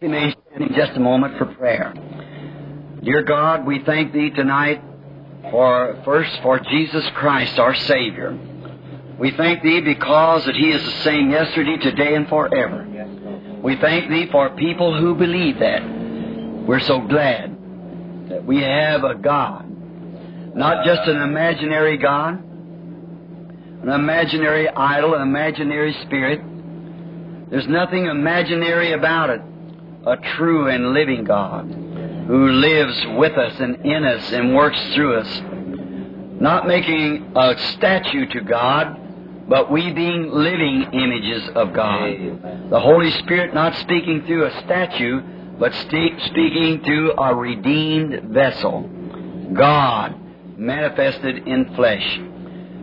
We remain standing just a moment for prayer. Dear God, we thank Thee tonight for, first, for Jesus Christ, our Savior. We thank Thee because that He is the same yesterday, today, and forever. We thank Thee for people who believe that. We're so glad that we have a God, not just an imaginary God, an imaginary idol, an imaginary spirit. There's nothing imaginary about it. A true and living God who lives with us and in us and works through us. Not making a statue to God, but we being living images of God. The Holy Spirit not speaking through a statue, but speaking through a redeemed vessel. God manifested in flesh.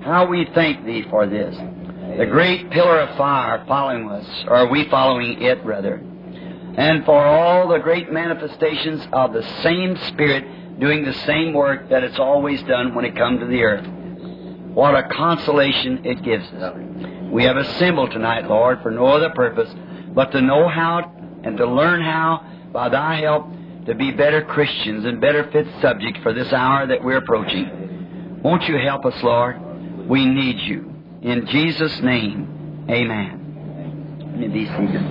How we thank Thee for this. The great pillar of fire following us, or are we following it, rather? And for all the great manifestations of the same Spirit doing the same work that it's always done when it comes to the earth. What a consolation it gives us. We have assembled tonight, Lord, for no other purpose but to know how and to learn how, by Thy help, to be better Christians and better fit subjects for this hour that we're approaching. Won't you help us, Lord? We need you. In Jesus' name, amen. Me be seated.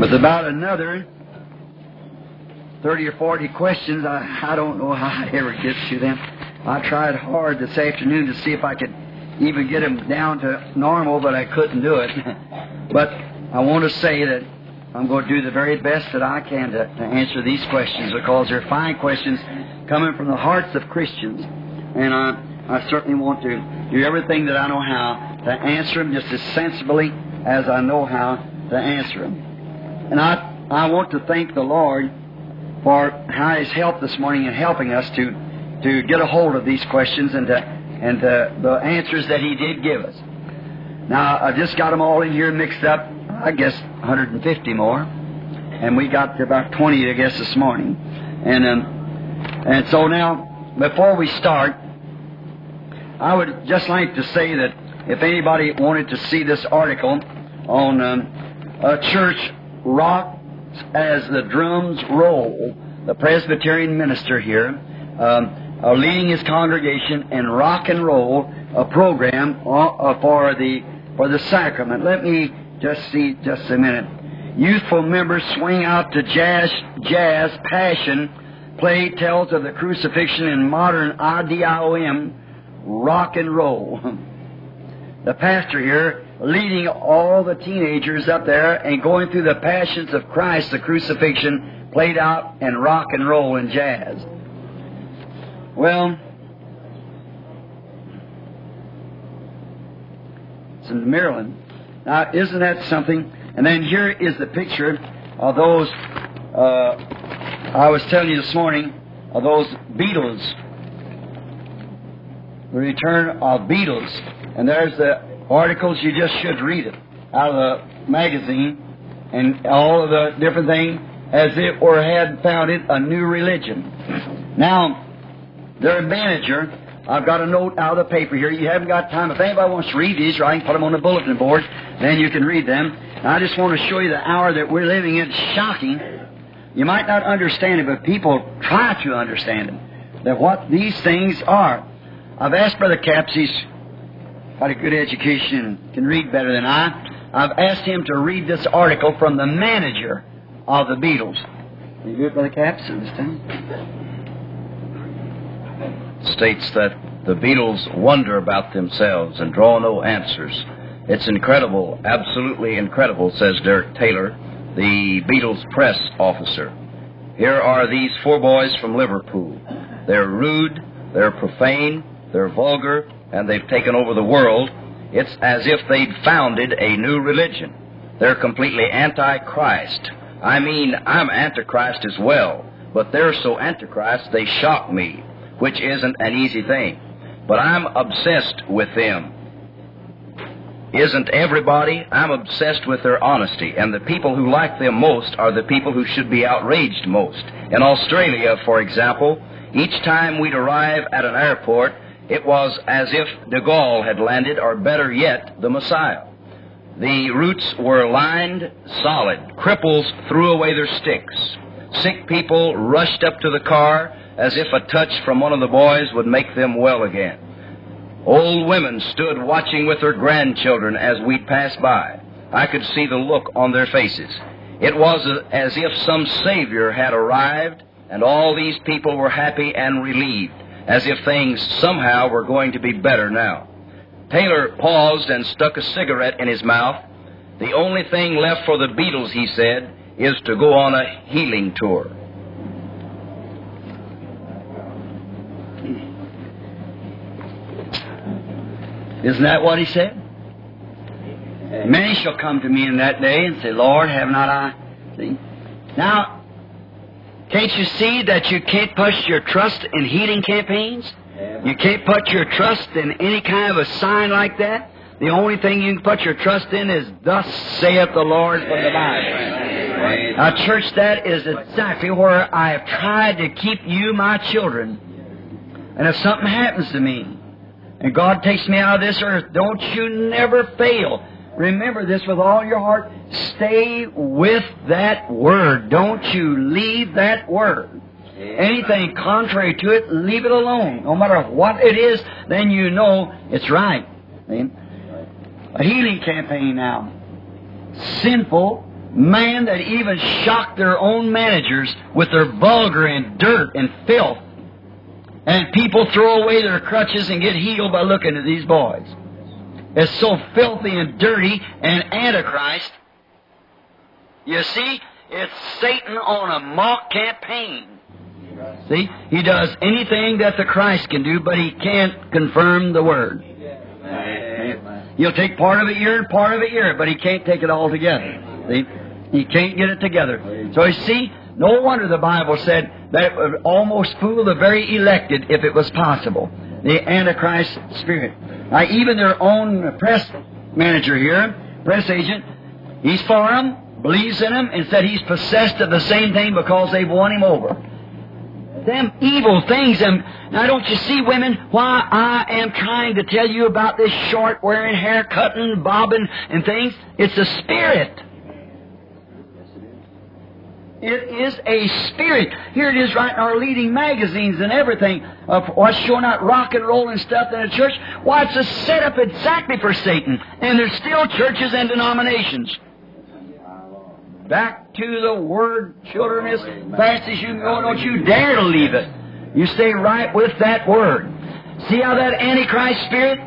With about another 30 or 40 questions, I, I don't know how I ever get to them. I tried hard this afternoon to see if I could even get them down to normal, but I couldn't do it. but I want to say that I'm going to do the very best that I can to, to answer these questions because they're fine questions coming from the hearts of Christians. And I, I certainly want to do everything that I know how to answer them just as sensibly as I know how to answer them. And I, I want to thank the Lord for how He's helped this morning in helping us to, to get a hold of these questions and, to, and to, the answers that He did give us. Now, I just got them all in here mixed up, I guess 150 more. And we got to about 20, I guess, this morning. And, um, and so now, before we start, I would just like to say that if anybody wanted to see this article on um, a church rock as the drums roll. The Presbyterian minister here, um, uh, leading his congregation in rock and roll a program uh, uh, for the for the sacrament. Let me just see just a minute. Youthful members swing out to jazz, jazz passion play tells of the crucifixion in modern IDIOM rock and roll. the pastor here leading all the teenagers up there and going through the passions of Christ, the crucifixion, played out in rock and roll and jazz. Well, it's in Maryland. Now, isn't that something? And then here is the picture of those, uh, I was telling you this morning, of those Beatles. The return of Beatles. And there's the articles, you just should read it out of the magazine and all of the different things as it were had founded a new religion. Now, their manager, I've got a note out of the paper here. You haven't got time. If anybody wants to read these, or I can put them on the bulletin board, then you can read them. And I just want to show you the hour that we're living in. It's shocking. You might not understand it, but people try to understand it. That what these things are. I've asked Brother Capps, he's got a good education, and can read better than I. I've asked him to read this article from the manager of the Beatles. You do it, Brother this time? States that the Beatles wonder about themselves and draw no answers. It's incredible, absolutely incredible, says Derek Taylor, the Beatles press officer. Here are these four boys from Liverpool. They're rude, they're profane, they're vulgar, and they've taken over the world, it's as if they'd founded a new religion. They're completely anti-Christ. I mean, I'm antichrist as well, but they're so antichrist they shock me, which isn't an easy thing. But I'm obsessed with them. Isn't everybody? I'm obsessed with their honesty, and the people who like them most are the people who should be outraged most. In Australia, for example, each time we'd arrive at an airport, It was as if de Gaulle had landed, or better yet, the Messiah. The routes were lined solid. Cripples threw away their sticks. Sick people rushed up to the car as if a touch from one of the boys would make them well again. Old women stood watching with their grandchildren as we passed by. I could see the look on their faces. It was as if some Savior had arrived and all these people were happy and relieved, as if things somehow were going to be better now. Taylor paused and stuck a cigarette in his mouth. The only thing left for the Beatles, he said, is to go on a healing tour. Isn't that what he said? Many shall come to me in that day and say, Lord, have not I? See? Now, can't you see that you can't put your trust in healing campaigns? You can't put your trust in any kind of a sign like that. The only thing you can put your trust in is, Thus saith the Lord from the Bible. Now, church, that is exactly where I have tried to keep you, my children. And if something happens to me, and God takes me out of this earth, don't you never fail. Remember this with all your heart. Stay with that word. Don't you leave that word. Anything contrary to it, leave it alone. No matter what it is, then you know it's right. A healing campaign now. Sinful man that even shocked their own managers with their vulgar and dirt and filth. And people throw away their crutches and get healed by looking at these boys. It's so filthy and dirty and antichrist. You see, it's Satan on a mock campaign. See, he does anything that the Christ can do, but he can't confirm the word. He'll take part of it here and part of it here, but he can't take it all together. See, he can't get it together. So you see, no wonder the Bible said that it would almost fool the very elected if it was possible. The Antichrist spirit. Now, even their own press manager here, press agent, he's for him, believes in him, and said he's possessed of the same thing because they've won him over. Them evil things. And now, don't you see, women, why I am trying to tell you about this short wearing, hair cutting, bobbing, and things? It's a spirit. It is a spirit. Here it is right in our leading magazines and everything of what's showing out rock and roll and stuff in the church. Why, it's a setup exactly for Satan. And there's still churches and denominations. Back to the Word, children, as fast as you can go. Don't you dare to leave it. You stay right with that Word. See how that Antichrist spirit,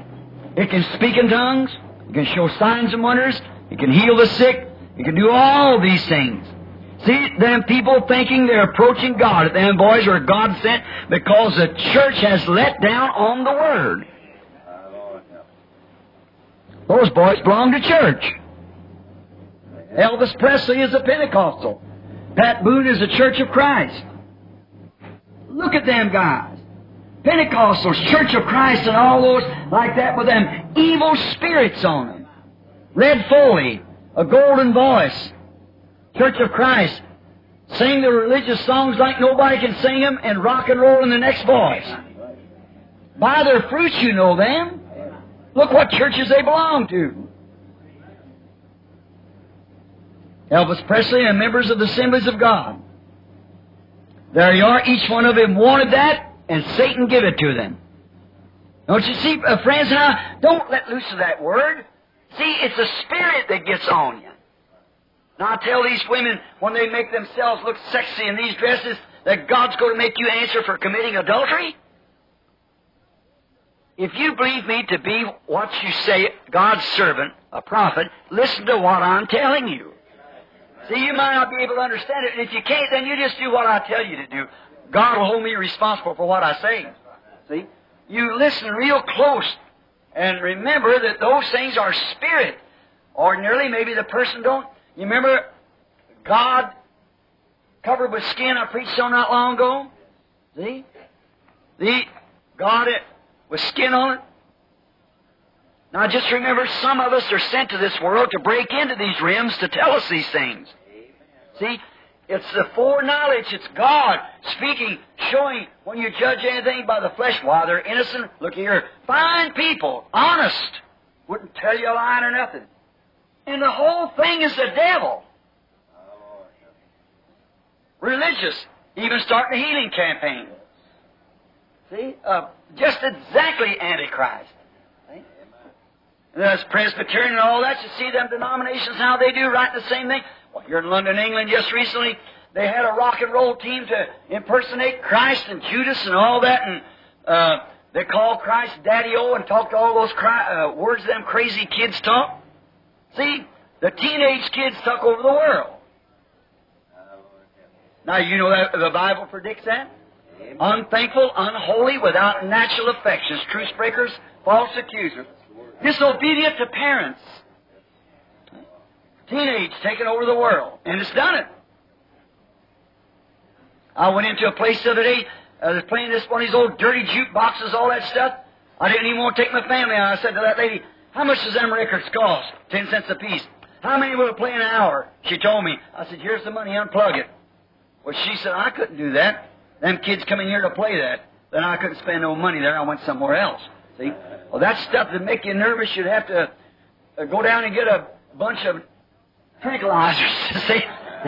it can speak in tongues, it can show signs and wonders, it can heal the sick, it can do all these things. See, them people thinking they're approaching God. Them boys are God sent because the church has let down on the Word. Those boys belong to church. Elvis Presley is a Pentecostal. Pat Boone is a Church of Christ. Look at them guys. Pentecostals, Church of Christ, and all those like that with them evil spirits on them. Red Foley, a golden voice. Church of Christ. Sing the religious songs like nobody can sing them and rock and roll in the next voice. By their fruits you know them. Look what churches they belong to. Elvis Presley and members of the Assemblies of God. There you are. Each one of them wanted that, and Satan give it to them. Don't you see, uh, friends, how, don't let loose of that word. See, it's the Spirit that gets on you. Now I tell these women, when they make themselves look sexy in these dresses, that God's going to make you answer for committing adultery? If you believe me to be what you say, God's servant, a prophet, listen to what I'm telling you. See, you might not be able to understand it, and if you can't, then you just do what I tell you to do. God will hold me responsible for what I say. See? You listen real close, and remember that those things are spirit. Ordinarily, maybe the person don't you remember God covered with skin I preached on not long ago? See? The God it with skin on it. Now just remember some of us are sent to this world to break into these rims to tell us these things. See? It's the foreknowledge. It's God speaking, showing when you judge anything by the flesh. Why, they're innocent. Look here. Fine people. Honest. Wouldn't tell you a lie or nothing. And the whole thing is the devil. Religious. Even starting a healing campaign. See? Uh, just exactly Antichrist. There's Presbyterian and all that. You see them denominations, how they do right the same thing. Well, here in London, England, just recently, they had a rock and roll team to impersonate Christ and Judas and all that, and uh, they called Christ Daddy-O and talked all those cry, uh, words them crazy kids talk. See, the teenage kids took over the world. Now, you know that the Bible predicts that? Unthankful, unholy, without natural affections, truce breakers, false accusers disobedient to parents. Teenage taking over the world. And it's done it. I went into a place the other day, I was playing this one of these old dirty jukeboxes, all that stuff. I didn't even want to take my family out. I said to that lady, how much does them records cost? Ten cents a piece. How many will it play an hour? She told me. I said, here's the money, unplug it. Well, she said, I couldn't do that. Them kids come in here to play that. Then I couldn't spend no money there. I went somewhere else. See? Well, that stuff that make you nervous, you'd have to uh, go down and get a bunch of tranquilizers, see?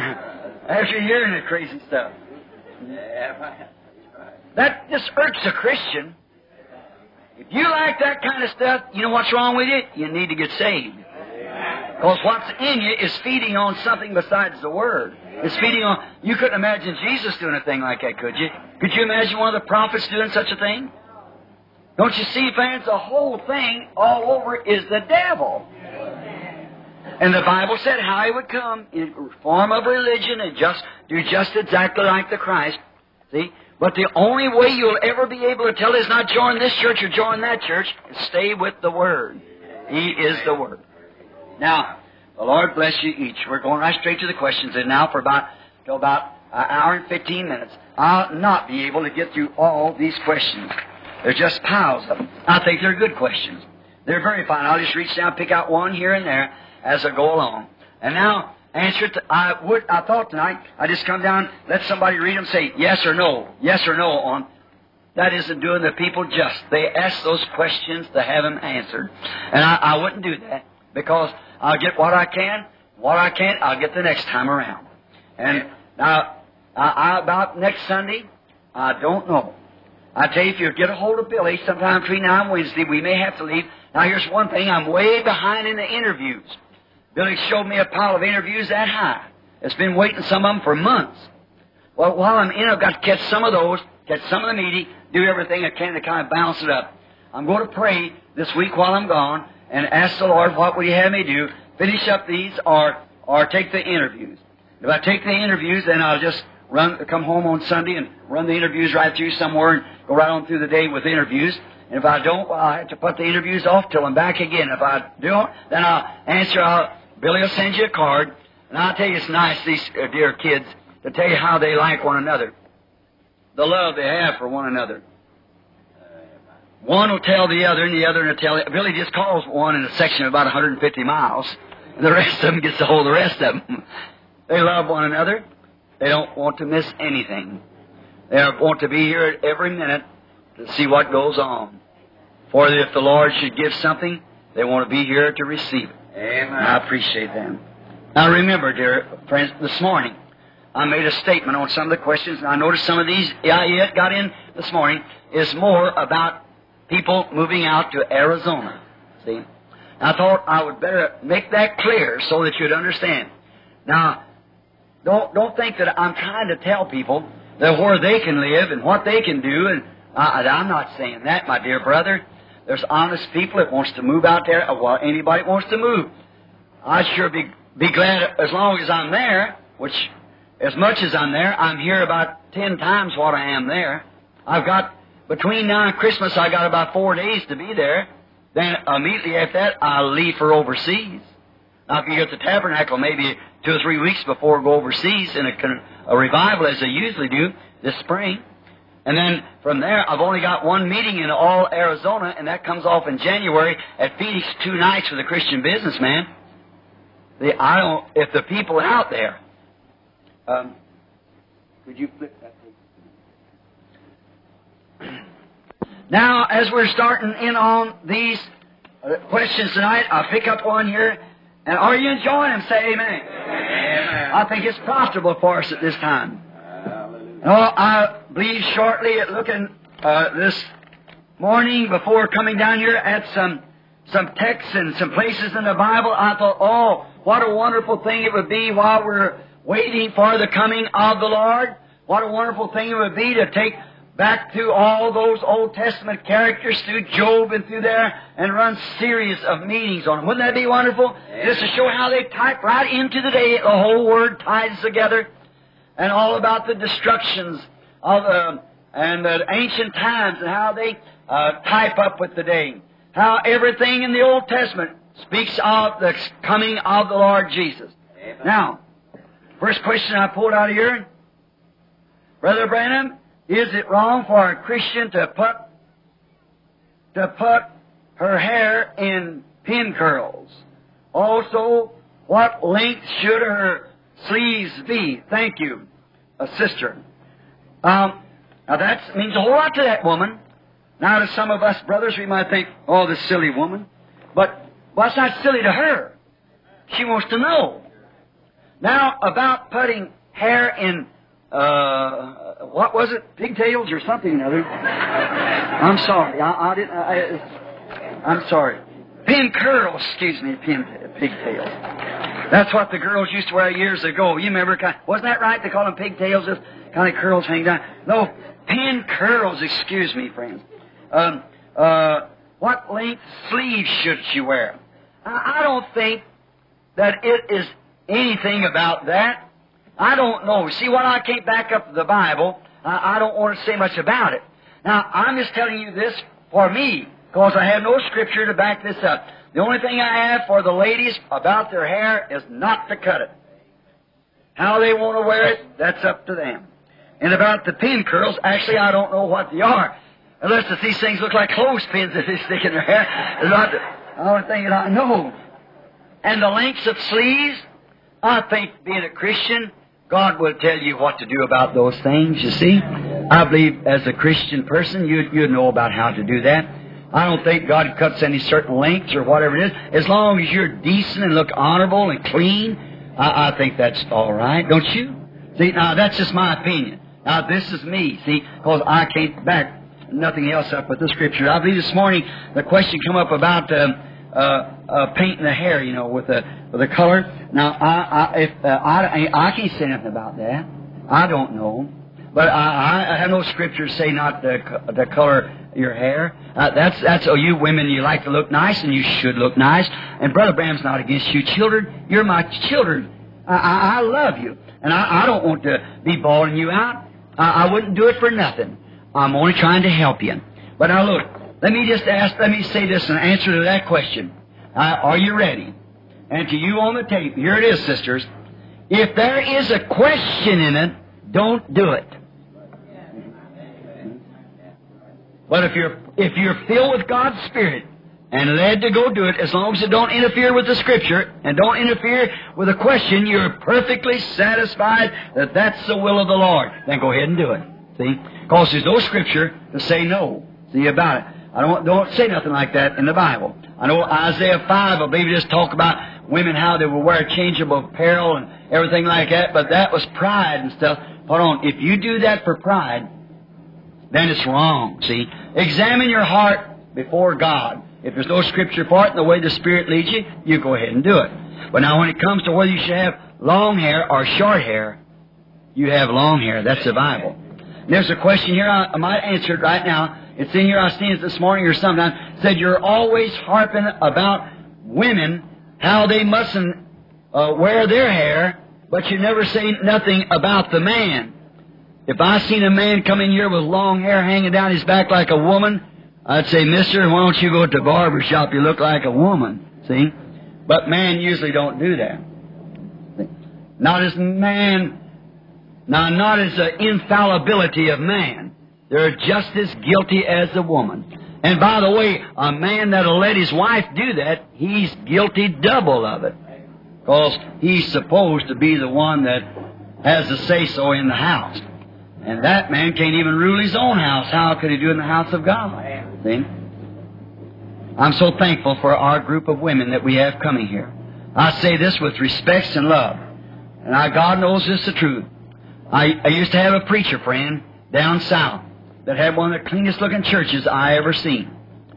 After hearing the crazy stuff. That just irks a Christian. If you like that kind of stuff, you know what's wrong with it? You need to get saved. Because what's in you is feeding on something besides the Word. It's feeding on. You couldn't imagine Jesus doing a thing like that, could you? Could you imagine one of the prophets doing such a thing? Don't you see, fans? The whole thing all over is the devil. And the Bible said how he would come in form of religion and just do just exactly like the Christ. See? But the only way you'll ever be able to tell is not join this church or join that church. Stay with the Word. He is the Word. Now, the Lord bless you each. We're going right straight to the questions and now for about till about an hour and fifteen minutes. I'll not be able to get through all these questions. They're just piles of them. I think they're good questions. They're very fine. I'll just reach down, pick out one here and there as I go along. And now, answer it. I would. I thought tonight I just come down, let somebody read them, say yes or no, yes or no on. That isn't doing the people just. They ask those questions to have them answered, and I, I wouldn't do that because I'll get what I can. What I can't, I'll get the next time around. And now, I, I, about next Sunday, I don't know. I tell you, if you get a hold of Billy sometime between now and Wednesday, we may have to leave. Now, here's one thing. I'm way behind in the interviews. Billy showed me a pile of interviews that high. It's been waiting some of them for months. Well, while I'm in, I've got to catch some of those, catch some of the meaty, do everything I can to kind of balance it up. I'm going to pray this week while I'm gone and ask the Lord, what would He have me do? Finish up these or, or take the interviews. If I take the interviews, then I'll just run, come home on Sunday and run the interviews right through somewhere and go right on through the day with interviews. And if I don't, well, I have to put the interviews off till I'm back again. If I don't, then I'll answer. I'll, Billy will send you a card, and I'll tell you it's nice, these uh, dear kids, to tell you how they like one another, the love they have for one another. One will tell the other, and the other will tell. Billy just calls one in a section of about 150 miles. And the rest of them gets to hold the rest of them. They love one another. They don't want to miss anything. They want to be here every minute to see what goes on. For if the Lord should give something, they want to be here to receive it. Amen. I appreciate that. Now remember, dear friends, this morning I made a statement on some of the questions, and I noticed some of these I yet got in this morning is more about people moving out to Arizona. See? I thought I would better make that clear so that you'd understand. Now, don't, don't think that I'm trying to tell people that where they can live and what they can do, and I, I'm not saying that, my dear brother. There's honest people that wants to move out there. Uh, well, anybody wants to move. I'd sure be, be glad as long as I'm there, which as much as I'm there, I'm here about ten times what I am there. I've got, between now and Christmas, I got about four days to be there. Then immediately after that, I'll leave for overseas. Now, if you get the tabernacle, maybe two or three weeks before go overseas in a, a revival as they usually do this spring. And then from there, I've only got one meeting in all Arizona, and that comes off in January at Phoenix, two nights with a Christian businessman. The, I don't, if the people out there, um, Could you flip that page? Now, as we're starting in on these uh, questions tonight, I'll pick up one here. And are you enjoying them? Say amen. Amen. I think it's profitable for us at this time. No, I believe shortly at looking uh, this morning before coming down here at some some texts and some places in the Bible, I thought, oh, what a wonderful thing it would be while we're waiting for the coming of the Lord. What a wonderful thing it would be to take back to all those Old Testament characters through Job and through there and run series of meetings on them. Wouldn't that be wonderful? Just to show how they type right into the day, the whole word ties together, and all about the destructions of uh, and the ancient times and how they uh, type up with the day. How everything in the Old Testament speaks of the coming of the Lord Jesus. Now, first question I pulled out of here, Brother Branham, is it wrong for a Christian to put to put her hair in pin curls? Also, what length should her sleeves be? Thank you, a sister. Um, now that means a whole lot to that woman. Now to some of us brothers, we might think, oh, this silly woman. But, well, it's not silly to her. She wants to know. Now, about putting hair in, uh, what was it? Pigtails or something or other. I'm sorry. I, I didn't, I, I'm sorry. Pin curls, excuse me, pin, pigtails. That's what the girls used to wear years ago. You remember, wasn't that right? They call them pigtails, just kind of curls hang down. No, pin curls, excuse me, friends. Um, uh, what length sleeves should she wear? I, I don't think that it is anything about that. I don't know. See, when I can't back up the Bible, I, I don't want to say much about it. Now, I'm just telling you this for me, because I have no scripture to back this up. The only thing I have for the ladies about their hair is not to cut it. How they want to wear it, that's up to them. And about the pin curls, actually, I don't know what they are. Unless these things look like clothespins that they stick in their hair. It's not the only thing that I know. And the lengths of sleeves, I think being a Christian, God will tell you what to do about those things, you see. I believe as a Christian person, you, you know about how to do that. I don't think God cuts any certain lengths or whatever it is. As long as you're decent and look honorable and clean, I, I think that's all right, don't you? See, now that's just my opinion. Now this is me, see, because I can't back nothing else up with the scripture. I believe this morning the question come up about uh, uh, uh, painting the hair, you know, with the with the color. Now, I I, if, uh, I I can't say nothing about that. I don't know, but I, I have no scriptures say not to, to color your hair. Uh, that's that's oh, you women, you like to look nice, and you should look nice. And Brother Branham's not against you, children. You're my children. I, I, I love you, and I, I don't want to be bawling you out. I, I wouldn't do it for nothing. I'm only trying to help you. But now look, let me just ask, let me say this in answer to that question. Uh, are you ready? And to you on the tape, here it is, sisters. If there is a question in it, don't do it. But if you're if you're filled with God's Spirit and led to go do it, as long as it don't interfere with the Scripture and don't interfere with the question, you're perfectly satisfied that that's the will of the Lord. Then go ahead and do it. See? Because there's no scripture to say no. See about it. I don't, don't say nothing like that in the Bible. I know Isaiah 5, I believe, just talk about women, how they will wear changeable apparel and everything like that, but that was pride and stuff. Hold on. If you do that for pride, then it's wrong. See? Examine your heart before God. If there's no scripture for it and the way the Spirit leads you, you go ahead and do it. But now when it comes to whether you should have long hair or short hair, you have long hair. That's the Bible. And There's a question here I, I might answer it right now. It's in here. I seen it this morning or sometime. It said you're always harping about women how they mustn't uh, wear their hair, but you never say nothing about the man. If I seen a man come in here with long hair hanging down his back like a woman, I'd say, Mister, why don't you go to the barber shop? You look like a woman. See? But man usually don't do that. Not as man now, not as the infallibility of man. They're just as guilty as a woman. And by the way, a man that'll let his wife do that, he's guilty double of it. Because he's supposed to be the one that has the say so in the house. And that man can't even rule his own house. How could he do it in the house of God? See? I'm so thankful for our group of women that we have coming here. I say this with respect and love. And I, God knows this is the truth. I, I used to have a preacher friend down south that had one of the cleanest looking churches I ever seen.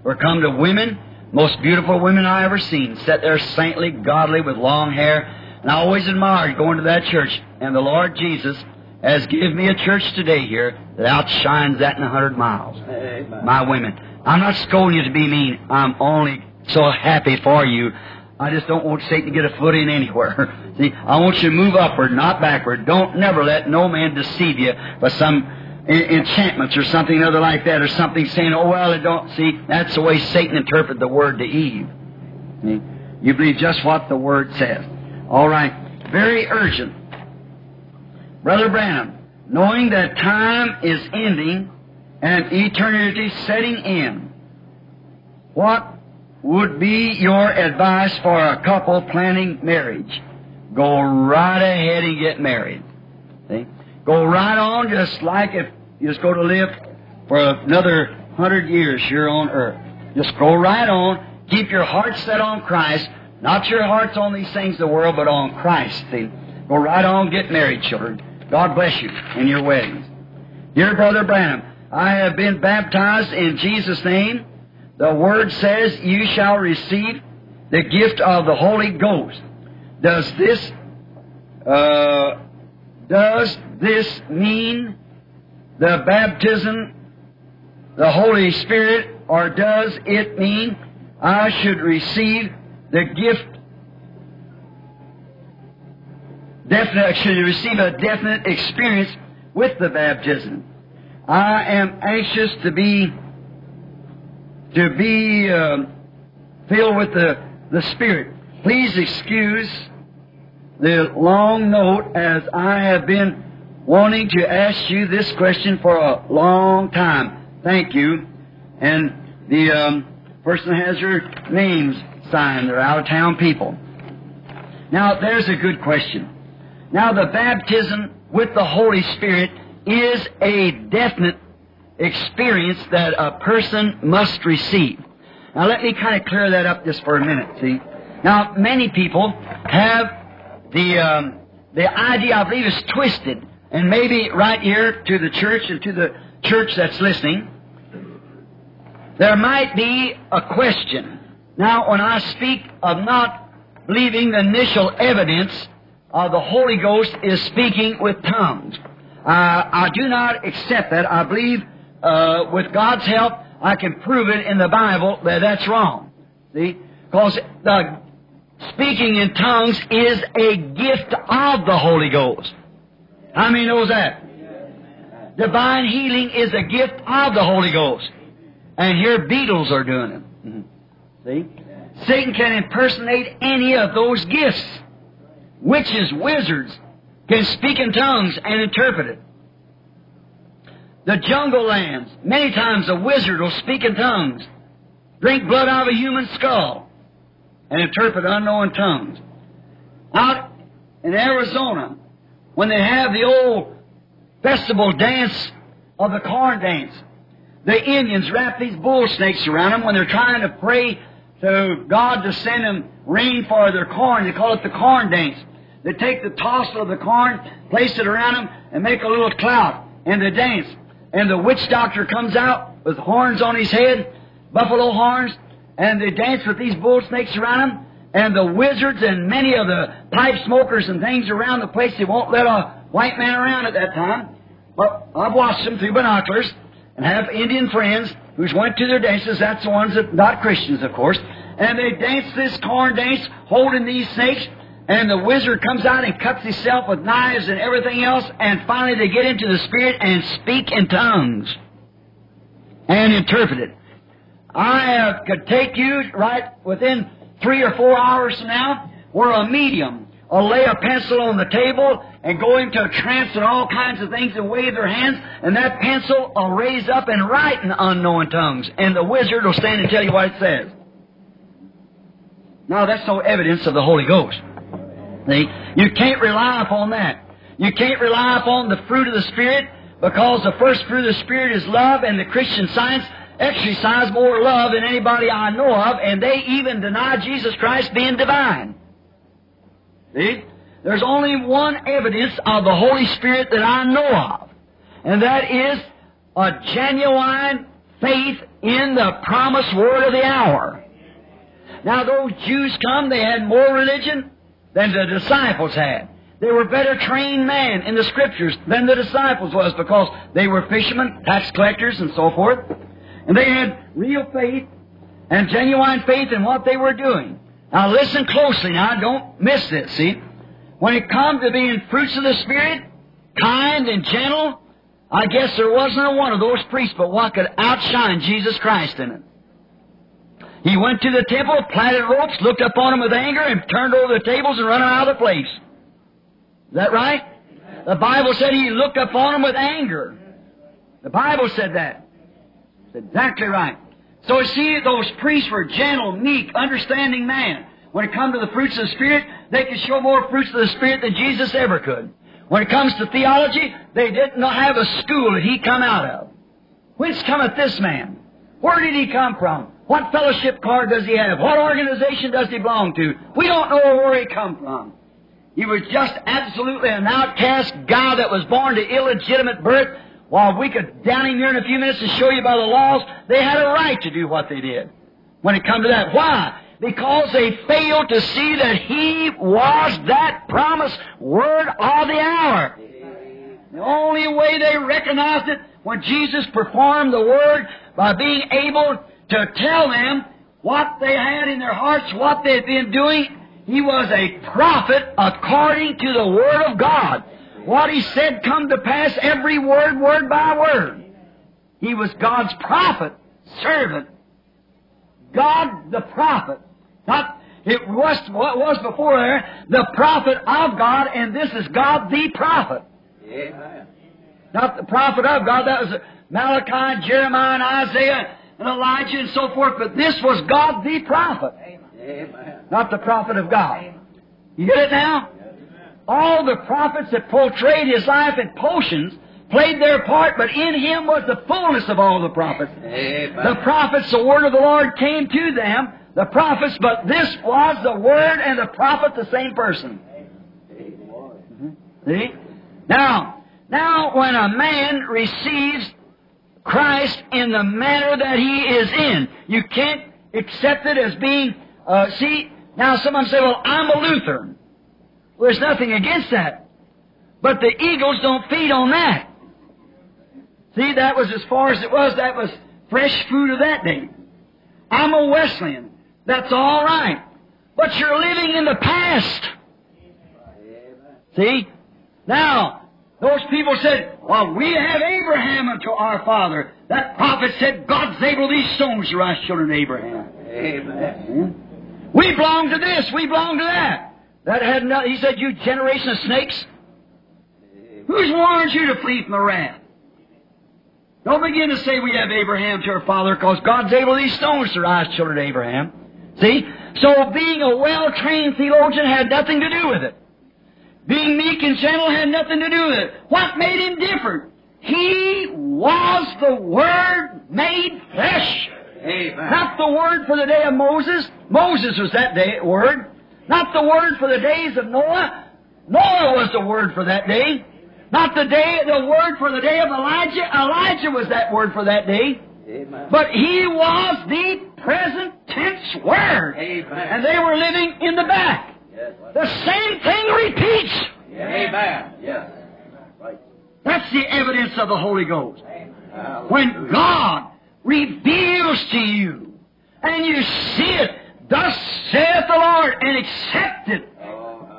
Where come to women, most beautiful women I ever seen, sat there saintly, godly, with long hair. And I always admired going to that church. And the Lord Jesus has given me a church today here that outshines that in a hundred miles. Amen. My women. I'm not scolding you to be mean. I'm only so happy for you. I just don't want Satan to get a foot in anywhere. See, I want you to move upward, not backward. Don't never let no man deceive you by some enchantments or something other like that, or something saying, "Oh well, it don't." See, that's the way Satan interpreted the word to Eve. See? You believe just what the word says. All right, very urgent, brother Branham. Knowing that time is ending and eternity setting in, what would be your advice for a couple planning marriage? Go right ahead and get married. See? Go right on just like if you just go to live for another hundred years here on earth. Just go right on. Keep your heart set on Christ. Not your hearts on these things of the world, but on Christ. See? Go right on, get married, children. God bless you in your weddings. Dear Brother Branham, I have been baptized in Jesus' name. The Word says, You shall receive the gift of the Holy Ghost. Does this, uh, does this mean the baptism, the Holy Spirit, or does it mean I should receive the gift definite, should receive a definite experience with the baptism. I am anxious to be to be uh, filled with the, the Spirit. Please excuse the long note as I have been wanting to ask you this question for a long time. Thank you. And the um, person has your names signed. They're out of town people. Now, there's a good question. Now, the baptism with the Holy Spirit is a definite experience that a person must receive. Now let me kind of clear that up just for a minute, see? Now, many people have the, um, the idea, I believe, is twisted, and maybe right here to the church and to the church that's listening, there might be a question. Now, when I speak of not believing the initial evidence of the Holy Ghost is speaking with tongues. Uh, I do not accept that. I believe, uh, with God's help, I can prove it in the Bible that that's wrong. See? Because speaking in tongues is a gift of the Holy Ghost. How many knows that? Divine healing is a gift of the Holy Ghost. And here Beatles are doing it. Mm-hmm. See? Satan can impersonate any of those gifts. Witches, wizards, can speak in tongues and interpret it. The jungle lands, many times a wizard will speak in tongues, drink blood out of a human skull, and interpret unknown tongues. Out in Arizona, when they have the old festival dance of the corn dance, the Indians wrap these bull snakes around them when they're trying to pray to God to send them rain for their corn. They call it the corn dance. They take the tossel of the corn, place it around them, and make a little cloud, and they dance. And the witch doctor comes out with horns on his head, buffalo horns, and they dance with these bull snakes around him. And the wizards and many of the pipe smokers and things around the place, they won't let a white man around at that time. But I've watched them through binoculars and have Indian friends who's went to their dances. That's the ones that not Christians, of course. And they dance this corn dance, holding these snakes, and the wizard comes out and cuts himself with knives and everything else, and finally they get into the spirit and speak in tongues and interpret it. I uh, could take you right within three or four hours from now, where a medium will lay a pencil on the table and go into a trance and all kinds of things and wave their hands, and that pencil will raise up and write in unknown tongues, and the wizard will stand and tell you what it says. Now, that's no evidence of the Holy Ghost. You can't rely upon that. You can't rely upon the fruit of the Spirit Because the first fruit of the Spirit is love, and the Christian science exercise more love than anybody I know of, and they even deny Jesus Christ being divine. See? There's only one evidence of the Holy Spirit that I know of, and that is a genuine faith in the promised word of the hour. Now those Jews come, they had more religion than the disciples had. They were better trained men in the scriptures than the disciples was because they were fishermen, tax collectors, and so forth. And they had real faith and genuine faith in what they were doing. Now listen closely now, don't miss this, see? When it comes to being fruits of the Spirit, kind and gentle, I guess there wasn't a one of those priests but what could outshine Jesus Christ in it. He went to the temple, planted ropes, looked upon them with anger, and turned over the tables and run them out of the place. Is that right? The Bible said he looked upon them with anger. The Bible said that. It's exactly right. So see, those priests were gentle, meek, understanding men. When it comes to the fruits of the Spirit, they could show more fruits of the Spirit than Jesus ever could. When it comes to theology, they didn't have a school that he come out of. Whence cometh this man? Where did he come from? What fellowship card does he have? What organization does he belong to? We don't know where he come from. He was just absolutely an outcast guy that was born to illegitimate birth. While we could down him here in a few minutes and show you by the laws, they had a right to do what they did. When it come to that. Why? Because they failed to see that he was that promised word of the hour. The only way they recognized it when Jesus performed the word by being able to tell them what they had in their hearts, what they'd been doing. He was a prophet according to the Word of God. What he said come to pass every word, word by word. He was God's prophet, servant. God the prophet. Not, it was what was before there, the prophet of God, and this is God the prophet. Amen. Not the prophet of God, that was Malachi, Jeremiah, and Isaiah, and Elijah, and so forth, but this was God the prophet. Amen. Not the prophet of God. You get it now? All the prophets that portrayed his life in potions played their part, but in him was the fullness of all the prophets. Amen. The prophets, the word of the Lord came to them, the prophets, but this was the word and the prophet the same person. See? Now, now when a man receives Christ in the manner that he is in, you can't accept it as being, uh, see, now someone say, well, I'm a Lutheran. Well, there's nothing against that. But the eagles don't feed on that. See, that was as far as it was, that was fresh food of that day. I'm a Wesleyan. That's all right. But you're living in the past. See? Now, those people said, well, we have Abraham unto our father. That prophet said, God's able these stones to rise children of Abraham. Amen. Hmm? We belong to this, we belong to that. That had no, he said, you generation of snakes. Who's warned you to flee from the wrath? Don't begin to say we have Abraham to our father because God's able these stones to rise children of Abraham. See? So being a well-trained theologian had nothing to do with it. Being meek and gentle had nothing to do with it. What made him different? He was the Word made flesh. Amen. Not the Word for the day of Moses. Moses was that day Word. Not the Word for the days of Noah. Noah was the Word for that day. Not the day, the Word for the day of Elijah. Elijah was that Word for that day. Amen. But he was the present tense Word. Amen. And they were living in the back. The same thing repeats. Amen. Yes. That's the evidence of the Holy Ghost. When God reveals to you and you see it, thus saith the Lord, and accept it.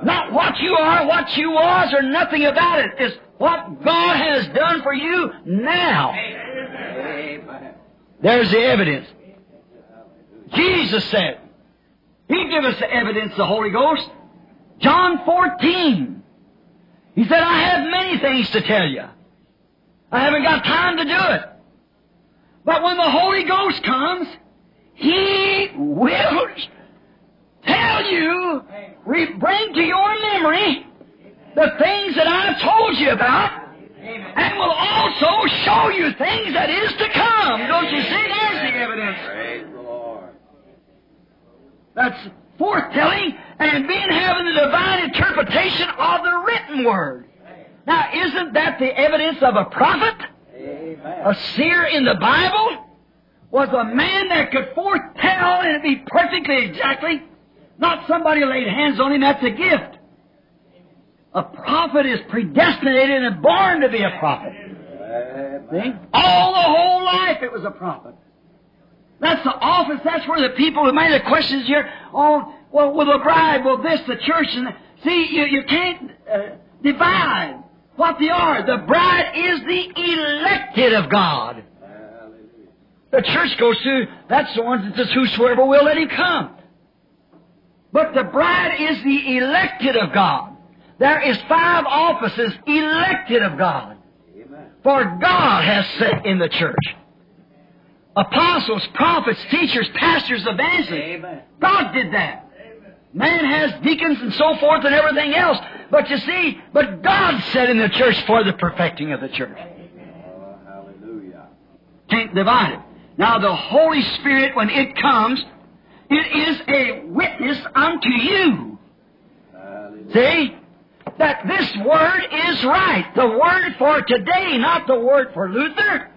Not what you are, what you was, or nothing about it. It's what God has done for you now. Amen. There's the evidence. Jesus said, He gave us the evidence, the Holy Ghost. John 14. He said, I have many things to tell you. I haven't got time to do it. But when the Holy Ghost comes, He will tell you, bring to your memory the things that I've told you about, And will also show you things that is to come. Don't you see? There's the evidence. Praise the Lord. That's foretelling and being having the divine interpretation of the written word. Now, isn't that the evidence of a prophet? Amen. A seer in the Bible was a man that could foretell and be perfectly exactly, not somebody laid hands on him, that's a gift. A prophet is predestinated and born to be a prophet. See? All the whole life it was a prophet. That's the office, that's where the people who made the questions here, oh, well, will the bride, will this, the church, and the, see, you, you can't uh, divide what they are. The bride is the elected of God. Hallelujah. The church goes through, that's the ones that says, whosoever will, let him come. But the bride is the elected of God. There is five offices elected of God. Amen. For God has set in the church. Apostles, prophets, teachers, pastors, evangelists. Amen. God did that. Man has deacons and so forth and everything else. But you see, but God set in the church for the perfecting of the church. Oh, hallelujah. Can't divide it. Now the Holy Spirit, when it comes, it is a witness unto you. Hallelujah. See? That this word is right. The word for today, not the word for Luther.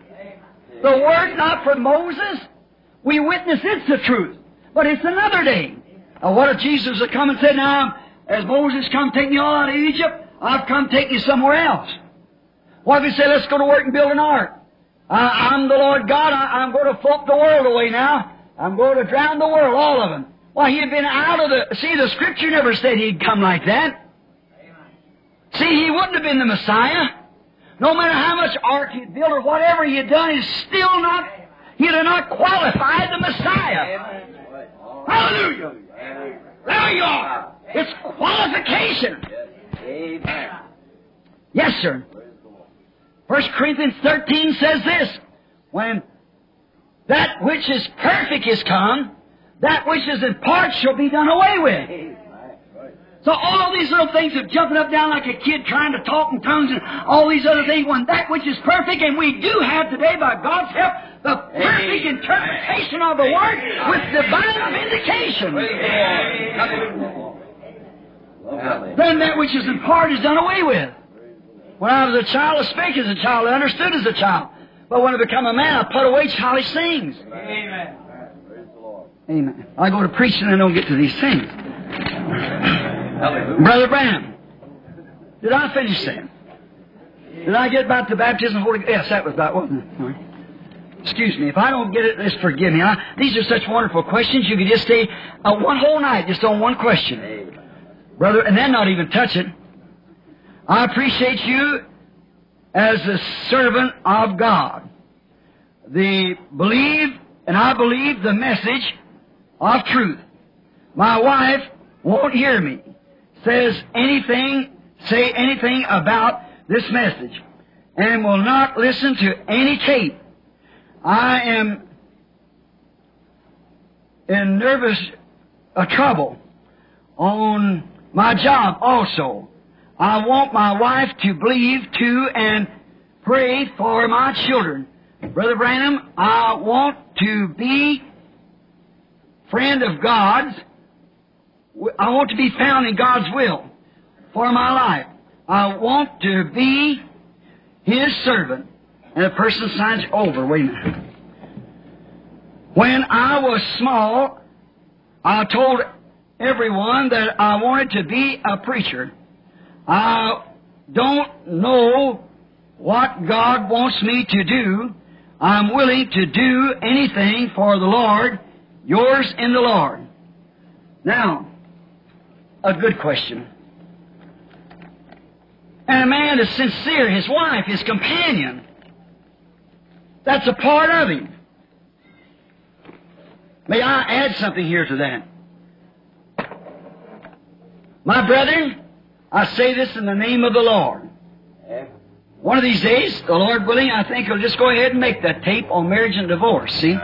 The word not for Moses. We witness it's the truth. But it's another day. Now what if Jesus had come and said, now, as Moses come take you all out of Egypt, I've come take you somewhere else. What if he said, let's go to work and build an ark? I, I'm the Lord God. I, I'm going to float the world away now. I'm going to drown the world, all of them. Why, he'd been out of the... See, the Scripture never said he'd come like that. See, he wouldn't have been the Messiah. No matter how much ark he'd built or whatever he had done, he's still not... He'd have not qualified the Messiah. Hallelujah! There you are. It's qualification. Amen. Yes, sir. Praise the Lord. First Corinthians 13 says this, when that which is perfect is come, that which is in part shall be done away with. So all these little things of jumping up down like a kid trying to talk in tongues and all these other things, when that which is perfect, and we do have today by God's help, the perfect interpretation of the Word with divine vindication. Then that which is in part is done away with. When I was a child, I spake as a child, I understood as a child. But when I become a man, I put away childish things. Amen. Amen. I go to preaching and I don't get to these things. Hallelujah. Brother Branham, did I finish that? Did I get about the baptism of the Holy Ghost? Yes, that was about, it? Excuse me. If I don't get it, just forgive me. I, these are such wonderful questions. You could just stay uh, one whole night just on one question. Brother, and then not even touch it. I appreciate you as a servant of God. The believe, and I believe the message of truth. My wife won't hear me. Says anything, say anything about this message. And will not listen to any tape. I am in nervous uh, trouble on my job also. I want my wife to believe too and pray for my children. Brother Branham, I want to be friend of God's. I want to be found in God's will for my life. I want to be His servant. And the person signs over. Wait a minute. When I was small, I told everyone that I wanted to be a preacher. I don't know what God wants me to do. I'm willing to do anything for the Lord, yours in the Lord. Now, a good question. And a man is sincere, his wife, his companion. That's a part of him. May I add something here to that? My brethren, I say this in the name of the Lord. One of these days, the Lord willing, I think he'll just go ahead and make that tape on marriage and divorce. See?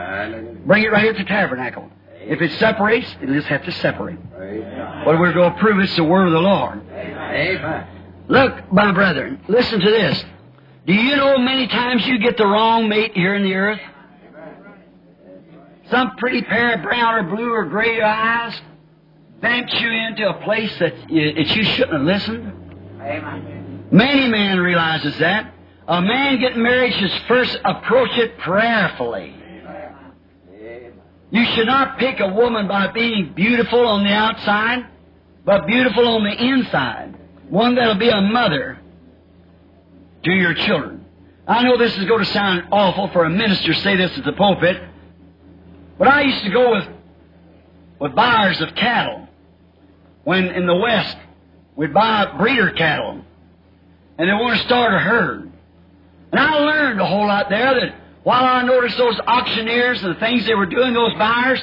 Bring it right here to the tabernacle. If it separates, it'll just have to separate. But we're going to prove it's the word of the Lord. Amen. Look, my brethren, listen to this. Do you know many times you get the wrong mate here in the earth? Some pretty pair of brown or blue or gray eyes vamps you into a place that you, that you shouldn't have listened. Amen. Many man realizes that. A man getting married should first approach it prayerfully. You should not pick a woman by being beautiful on the outside, but beautiful on the inside. One that'll be a mother to your children. I know this is going to sound awful for a minister to say this at the pulpit, but I used to go with with buyers of cattle when in the West we'd buy breeder cattle and they want to start a herd. And I learned a whole lot there that while I noticed those auctioneers and the things they were doing, those buyers,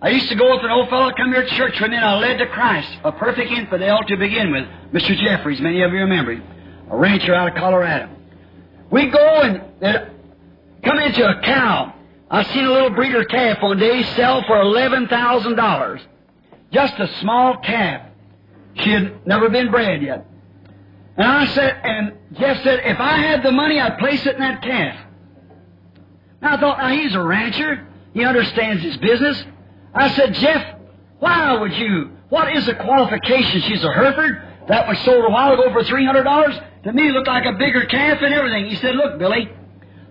I used to go with an old fellow come here to church with me and I led to Christ, a perfect infidel to begin with, Mr. Jeffries, many of you remember him, a rancher out of Colorado. We go and come into a cow. I seen a little breeder calf one day sell for eleven thousand dollars. Just a small calf. She had never been bred yet. And I said, and Jeff said, if I had the money, I'd place it in that calf. I thought, now he's a rancher. He understands his business. I said, Jeff, why would you? What is the qualification? She's a Hereford that was sold a while ago for three hundred dollars. To me, looked like a bigger calf and everything. He said, Look, Billy,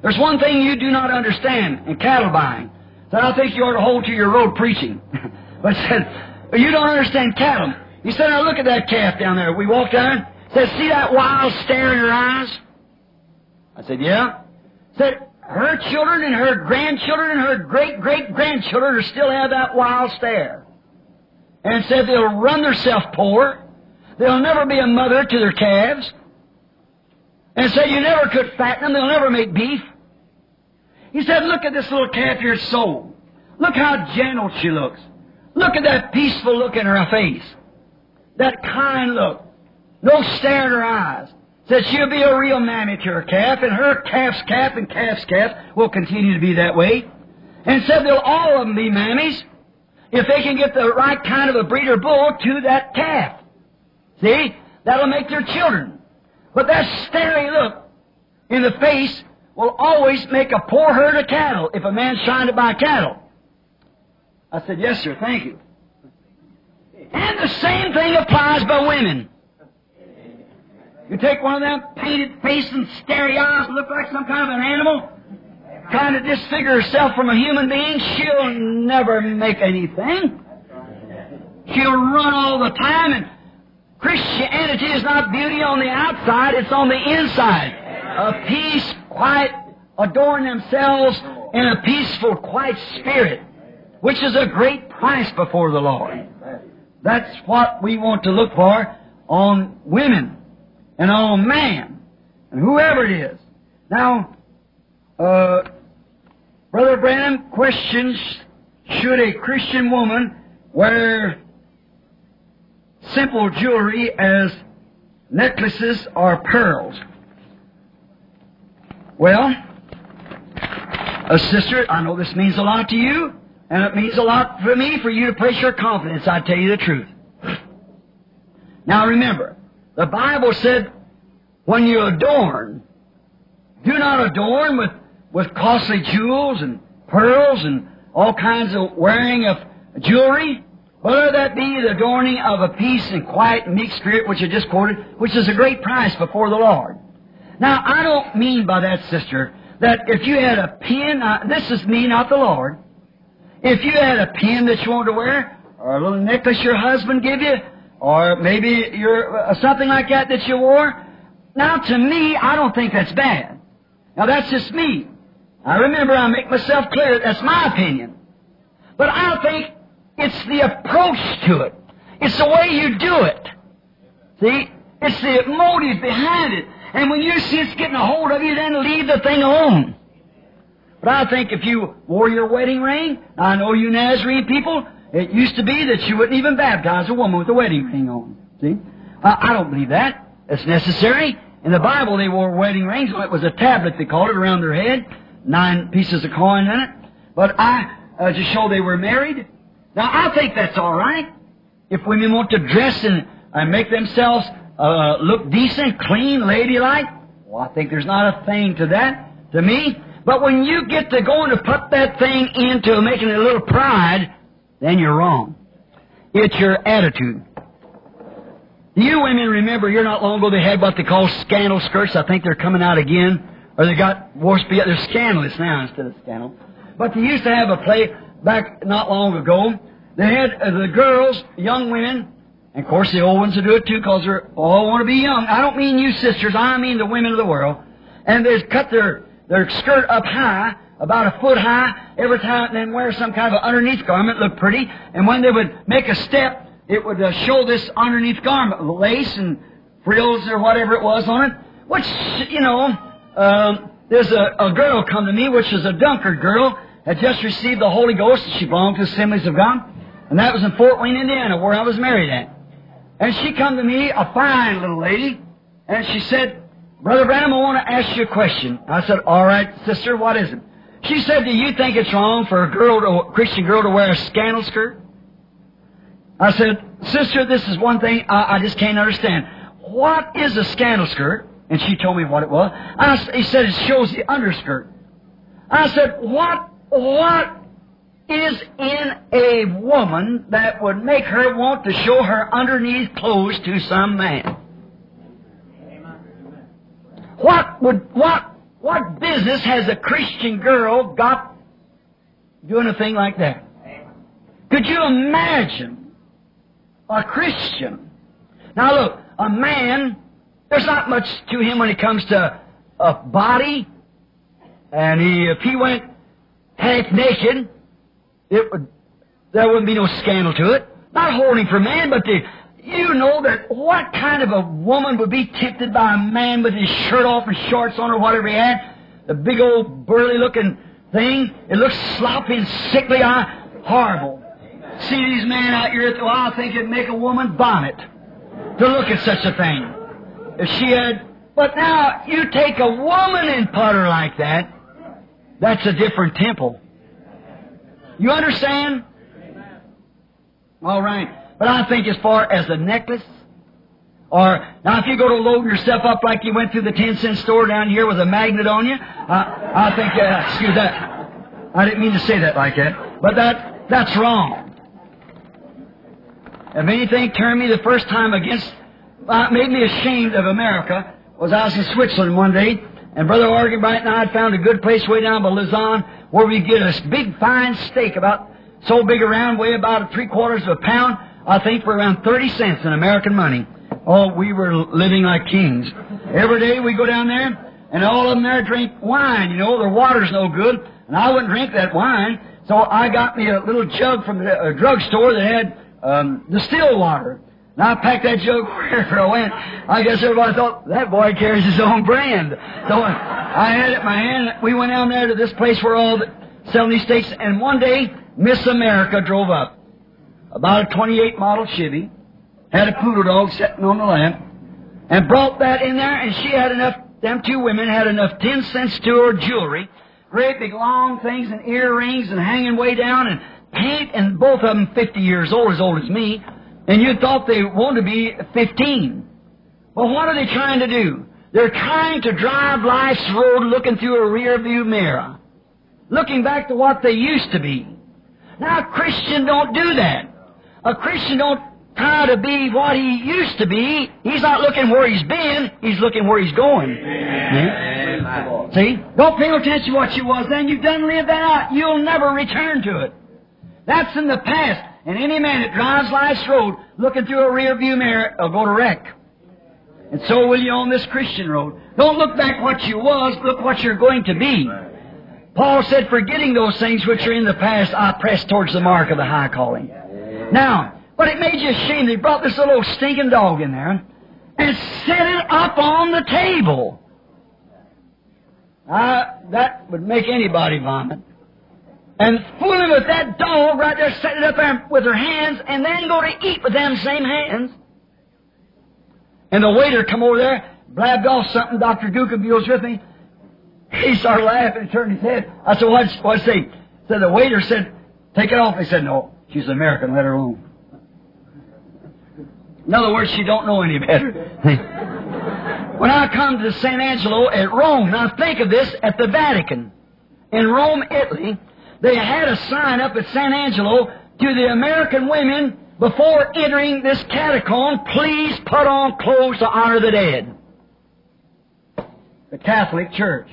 there's one thing you do not understand in cattle buying. That I think you ought to hold to your road preaching. but said, you don't understand cattle. He said, now look at that calf down there. We walked down. Said, see that wild stare in her eyes? I said, yeah. Said, her children and her grandchildren and her great great grandchildren still have that wild stare. And said they'll run themselves poor. They'll never be a mother to their calves. And said you never could fatten them. They'll never make beef. He said, look at this little calf here sold. Look how gentle she looks. Look at that peaceful look in her face. That kind look. No stare in her eyes. Said she'll be a real mammy to her calf, and her calf's calf and calf's calf will continue to be that way. And said they'll all of them be mammies if they can get the right kind of a breeder bull to that calf. See? That'll make their children. But that staring look in the face will always make a poor herd of cattle if a man's trying to buy cattle. I said, yes, sir, thank you. And the same thing applies by women. You take one of them painted face and starey eyes, look like some kind of an animal, trying to disfigure herself from a human being, she'll never make anything. She'll run all the time, and Christianity is not beauty on the outside, it's on the inside. A peace, quiet, adorn themselves in a peaceful, quiet spirit, which is a great price before the Lord. That's what we want to look for on women and on man and whoever it is. Now, uh, Brother Branham questions should a Christian woman wear simple jewelry as necklaces or pearls? Well, a sister, I know this means a lot to you, and it means a lot for me for you to place your confidence. I tell you the truth. Now remember, the Bible said, when you adorn, do not adorn with, with costly jewels and pearls and all kinds of wearing of jewelry, let that be the adorning of a peace and quiet and meek spirit, which I just quoted, which is a great price before the Lord. Now, I don't mean by that, sister, that if you had a pin, uh, this is me, not the Lord. If you had a pin that you wanted to wear, or a little necklace your husband gave you, or maybe your uh, something like that that you wore, now to me, I don't think that's bad. Now that's just me. I remember I make myself clear. That's my opinion. But I think it's the approach to it. It's the way you do it. See? It's the motive behind it. And when you see it's getting a hold of you, then leave the thing alone. But I think if you wore your wedding ring, I know you Nazarene people, it used to be that you wouldn't even baptize a woman with a wedding ring on. See? I don't believe that. It's necessary. In the Bible, they wore wedding rings. It was a tablet, they called it, around their head. Nine pieces of coin in it. But I, uh, to show they were married. Now, I think that's all right. If women want to dress and, and make themselves uh, look decent, clean, ladylike, Well, I think there's not a thing to that, to me. But when you get to going to put that thing into making it a little pride, then you're wrong. It's your attitude. You women remember, you're not long ago they had what they call scandal skirts. I think they're coming out again. Or they got worse, they're scandalous now instead of scandal. But they used to have a play back not long ago. They had uh, the girls, young women, and of course the old ones will do it too because they all want to be young. I don't mean you sisters, I mean the women of the world. And they cut their, their skirt up high, about a foot high, every time, and then wear some kind of underneath garment, look pretty. And when they would make a step, it would uh, show this underneath garment, lace and frills or whatever it was on it. Which, you know, um, there's a, a girl come to me, which is a Dunkard girl, had just received the Holy Ghost. She belonged to Assemblies of God. And that was in Fort Wayne, Indiana, where I was married at. And she come to me, a fine little lady, and she said, Brother Branham, I want to ask you a question. I said, all right, sister, what is it? She said, do you think it's wrong for a girl, to, a Christian girl to wear a scandal skirt? I said, sister, this is one thing I, I just can't understand. What is a scandal skirt? And she told me what it was. I, he said it shows the underskirt. I said, what, what is in a woman that would make her want to show her underneath clothes to some man? What would, what, what business has a Christian girl got doing a thing like that? Could you imagine a Christian? Now look, a man, there's not much to him when it comes to a body, and he, if he went half naked, it would, there wouldn't be no scandal to it. Not holding for man, but the, you know that what kind of a woman would be tempted by a man with his shirt off and shorts on or whatever he had? The big old burly looking thing. It looks sloppy and sickly. I, horrible. See these men out here, well, I think it'd make a woman vomit to look at such a thing. If she had, but now you take a woman and put her like that, that's a different temple. You understand? All right. But I think as far as a necklace, or now if you go to load yourself up like you went through the 10 cent store down here with a magnet on you, I, I think, uh, excuse that. I didn't mean to say that like that. But that, that's wrong. If anything turned me the first time against, uh, made me ashamed of America, was I was in Switzerland one day, and Brother Arganbright and I had found a good place way down by Lausanne where we get a big fine steak about so big around, weigh about three quarters of a pound, I think for around 30 cents in American money. Oh, we were living like kings. Every day we go down there, and all of them there drink wine, you know, their water's no good, and I wouldn't drink that wine, so I got me a little jug from the uh, drugstore that had um, distilled water. And I packed that jug wherever I went. I guess everybody thought, that boy carries his own brand. So I had it in my hand. We went down there to this place where all the selling these steaks, and one day, Miss America drove up. About a 28 model Chevy, had a poodle dog sitting on the lap, and brought that in there, and she had enough, them two women had enough 10 cents to her jewelry, great big long things and earrings and hanging way down and paint, and both of them 50 years old, as old as me, and you thought they wanted to be 15. Well, what are they trying to do? They're trying to drive life's road looking through a rear view mirror. Looking back to what they used to be. Now, Christian don't do that. A Christian don't try to be what he used to be. He's not looking where he's been, he's looking where he's going. Yeah? See? Don't pay no attention to what you was then. You've done lived that out. You'll never return to it. That's in the past. And any man that drives life's road looking through a rear view mirror will go to wreck. And so will you on this Christian road. Don't look back what you was, look what you're going to be. Paul said, forgetting those things which are in the past, I press towards the mark of the high calling. Now, but it made you ashamed. They brought this little stinking dog in there and set it up on the table. Uh, that would make anybody vomit. And fooling with that dog right there, set it up there with her hands, and then go to eat with them same hands. And the waiter come over there, blabbed off something. Dr. Guggenbuhl was with me. He started laughing and turned his head. I said, what's, what's he? So the waiter said, take it off. He said, no, she's American, let her alone. In other words, she don't know any better. when I come to San Angelo at Rome, now think of this at the Vatican. In Rome, Italy, they had a sign up at San Angelo to the American women before entering this catacomb, please put on clothes to honor the dead. The Catholic Church.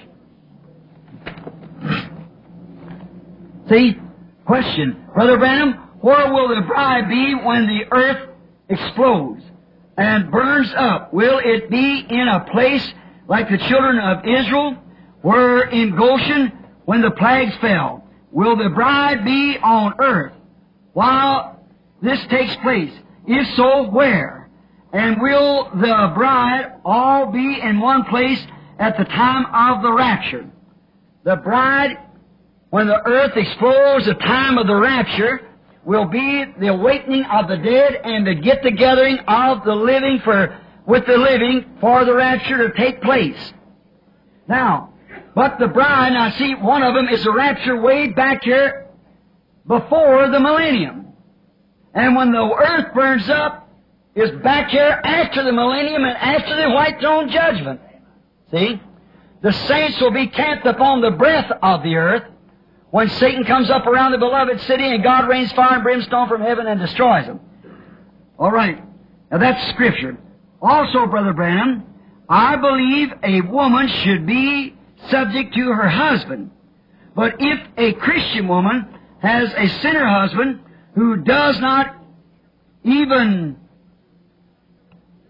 See? Question. Brother Branham, where will the bride be when the earth explodes and burns up? Will it be in a place like the children of Israel were in Goshen when the plagues fell? Will the bride be on earth while this takes place? If so, where? And will the bride all be in one place at the time of the rapture? The bride when the earth explodes, the time of the rapture will be the awakening of the dead and the get togethering of the living for with the living for the rapture to take place. Now, but the bride, I see one of them is the rapture way back here before the millennium. And when the earth burns up, is back here after the millennium and after the white throne judgment. See? The saints will be camped upon the breath of the earth when Satan comes up around the beloved city and God rains fire and brimstone from heaven and destroys them. All right. Now that's scripture. Also, Brother Branham, I believe a woman should be subject to her husband. But if a Christian woman has a sinner husband who does not even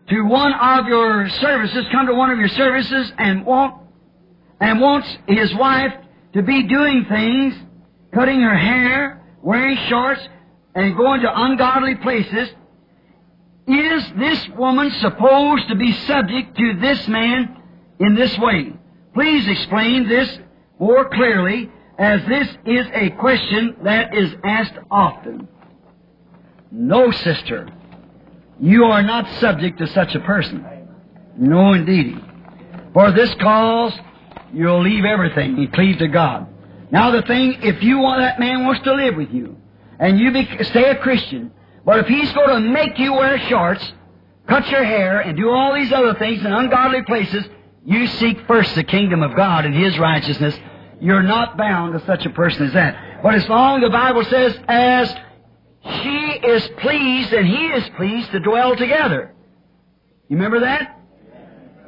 to one of your services, come to one of your services and want and wants his wife to be doing things, cutting her hair, wearing shorts, and going to ungodly places, is this woman supposed to be subject to this man in this way? Please explain this more clearly, as this is a question that is asked often. No, sister, you are not subject to such a person. No, indeed. For this cause, you'll leave everything and cleave to God. Now the thing, if you want, that man wants to live with you, and you be, stay a Christian, but if he's going to make you wear shorts, cut your hair, and do all these other things in ungodly places, you seek first the kingdom of God and His righteousness. You're not bound to such a person as that. But as long the Bible says, as she is pleased and he is pleased to dwell together. You remember that?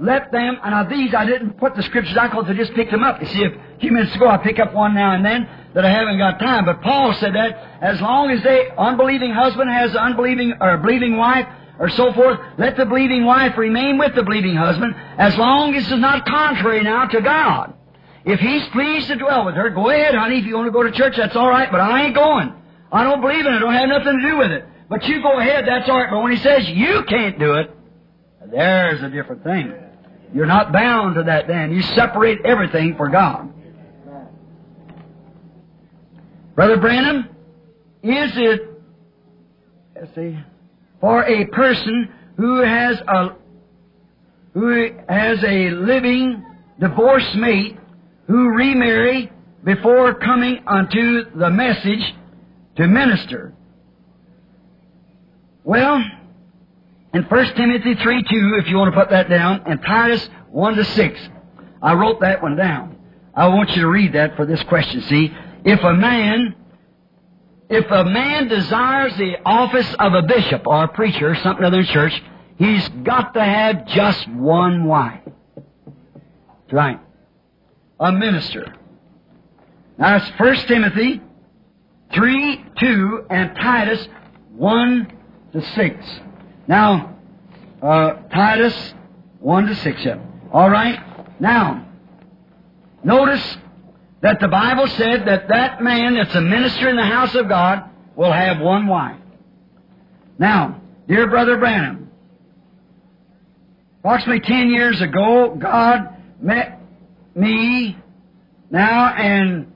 Let them, and now these I didn't put the scriptures down because I just picked them up. You see, a few minutes ago I pick up one now and then that I haven't got time. But Paul said that as long as the unbelieving husband has unbelieving or believing wife or so forth, let the believing wife remain with the believing husband as long as it's not contrary now to God. If he's pleased to dwell with her, go ahead, honey. If you want to go to church, that's all right, but I ain't going. I don't believe in it. I don't have nothing to do with it. But you go ahead, that's all right. But when he says you can't do it, there's a different thing. You're not bound to that then. You separate everything for God. Brother Branham, is it, let's see, for a person who has a, who has a living divorced mate who remarry before coming unto the message to minister? Well, in 1 Timothy 3 2, if you want to put that down, and Titus 1 to 6, I wrote that one down. I want you to read that for this question. See, if a man, if a man desires the office of a bishop or a preacher or something other in church, he's got to have just one wife. Right. A minister. Now it's 1 Timothy 3, 2, and Titus 1 to 6. Now, uh, Titus 1 to 6, yeah. All right? Now, notice that the Bible said that that man that's a minister in the house of God will have one wife. Now, dear Brother Branham, approximately 10 years ago, God met me now and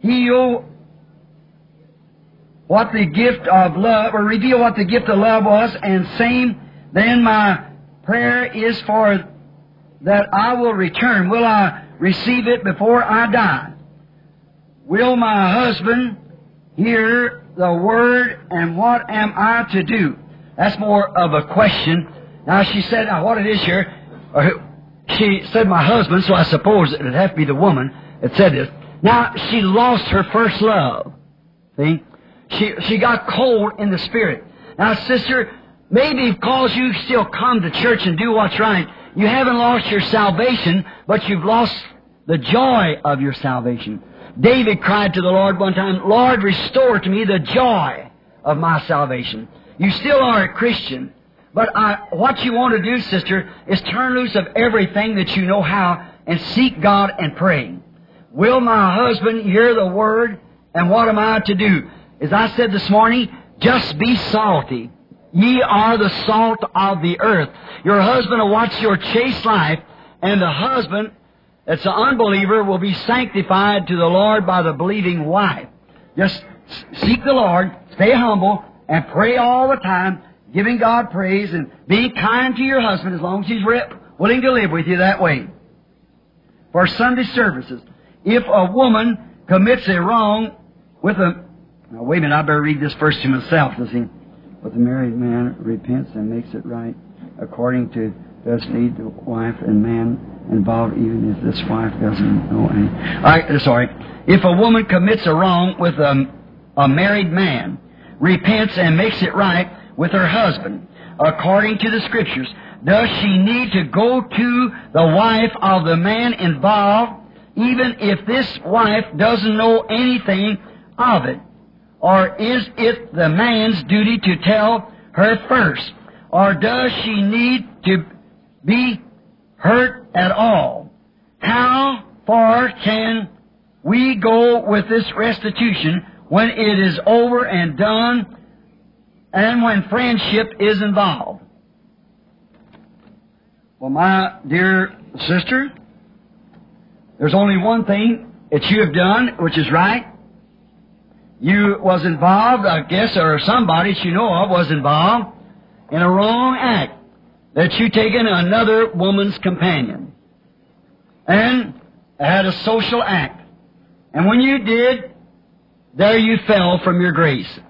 healed what the gift of love, or reveal what the gift of love was, and same, then my prayer is for that I will return. Will I receive it before I die? Will my husband hear the word, and what am I to do? That's more of a question. Now she said, now what it is here, she said my husband, so I suppose it would have to be the woman that said this. Now, she lost her first love. See? She, she got cold in the spirit. Now, sister, maybe because you still come to church and do what's right, you haven't lost your salvation, but you've lost the joy of your salvation. David cried to the Lord one time, Lord, restore to me the joy of my salvation. You still are a Christian, but I, what you want to do, sister, is turn loose of everything that you know how and seek God and pray. Will my husband hear the word? And what am I to do? As I said this morning, just be salty. Ye are the salt of the earth. Your husband will watch your chaste life, and the husband that's an unbeliever will be sanctified to the Lord by the believing wife. Just seek the Lord, stay humble, and pray all the time, giving God praise and being kind to your husband as long as he's willing to live with you that way. For Sunday services, if a woman commits a wrong with a now wait a minute, I better read this first to myself, he? But the married man repents and makes it right according to does need the wife and man involved even if this wife doesn't know any. I, uh, sorry. If a woman commits a wrong with a, a married man, repents and makes it right with her husband, according to the scriptures, does she need to go to the wife of the man involved, even if this wife doesn't know anything of it? Or is it the man's duty to tell her first? Or does she need to be hurt at all? How far can we go with this restitution when it is over and done and when friendship is involved? Well, my dear sister, there's only one thing that you have done which is right you was involved, I guess, or somebody that you know of was involved in a wrong act that you taken another woman's companion and had a social act. And when you did, there you fell from your grace.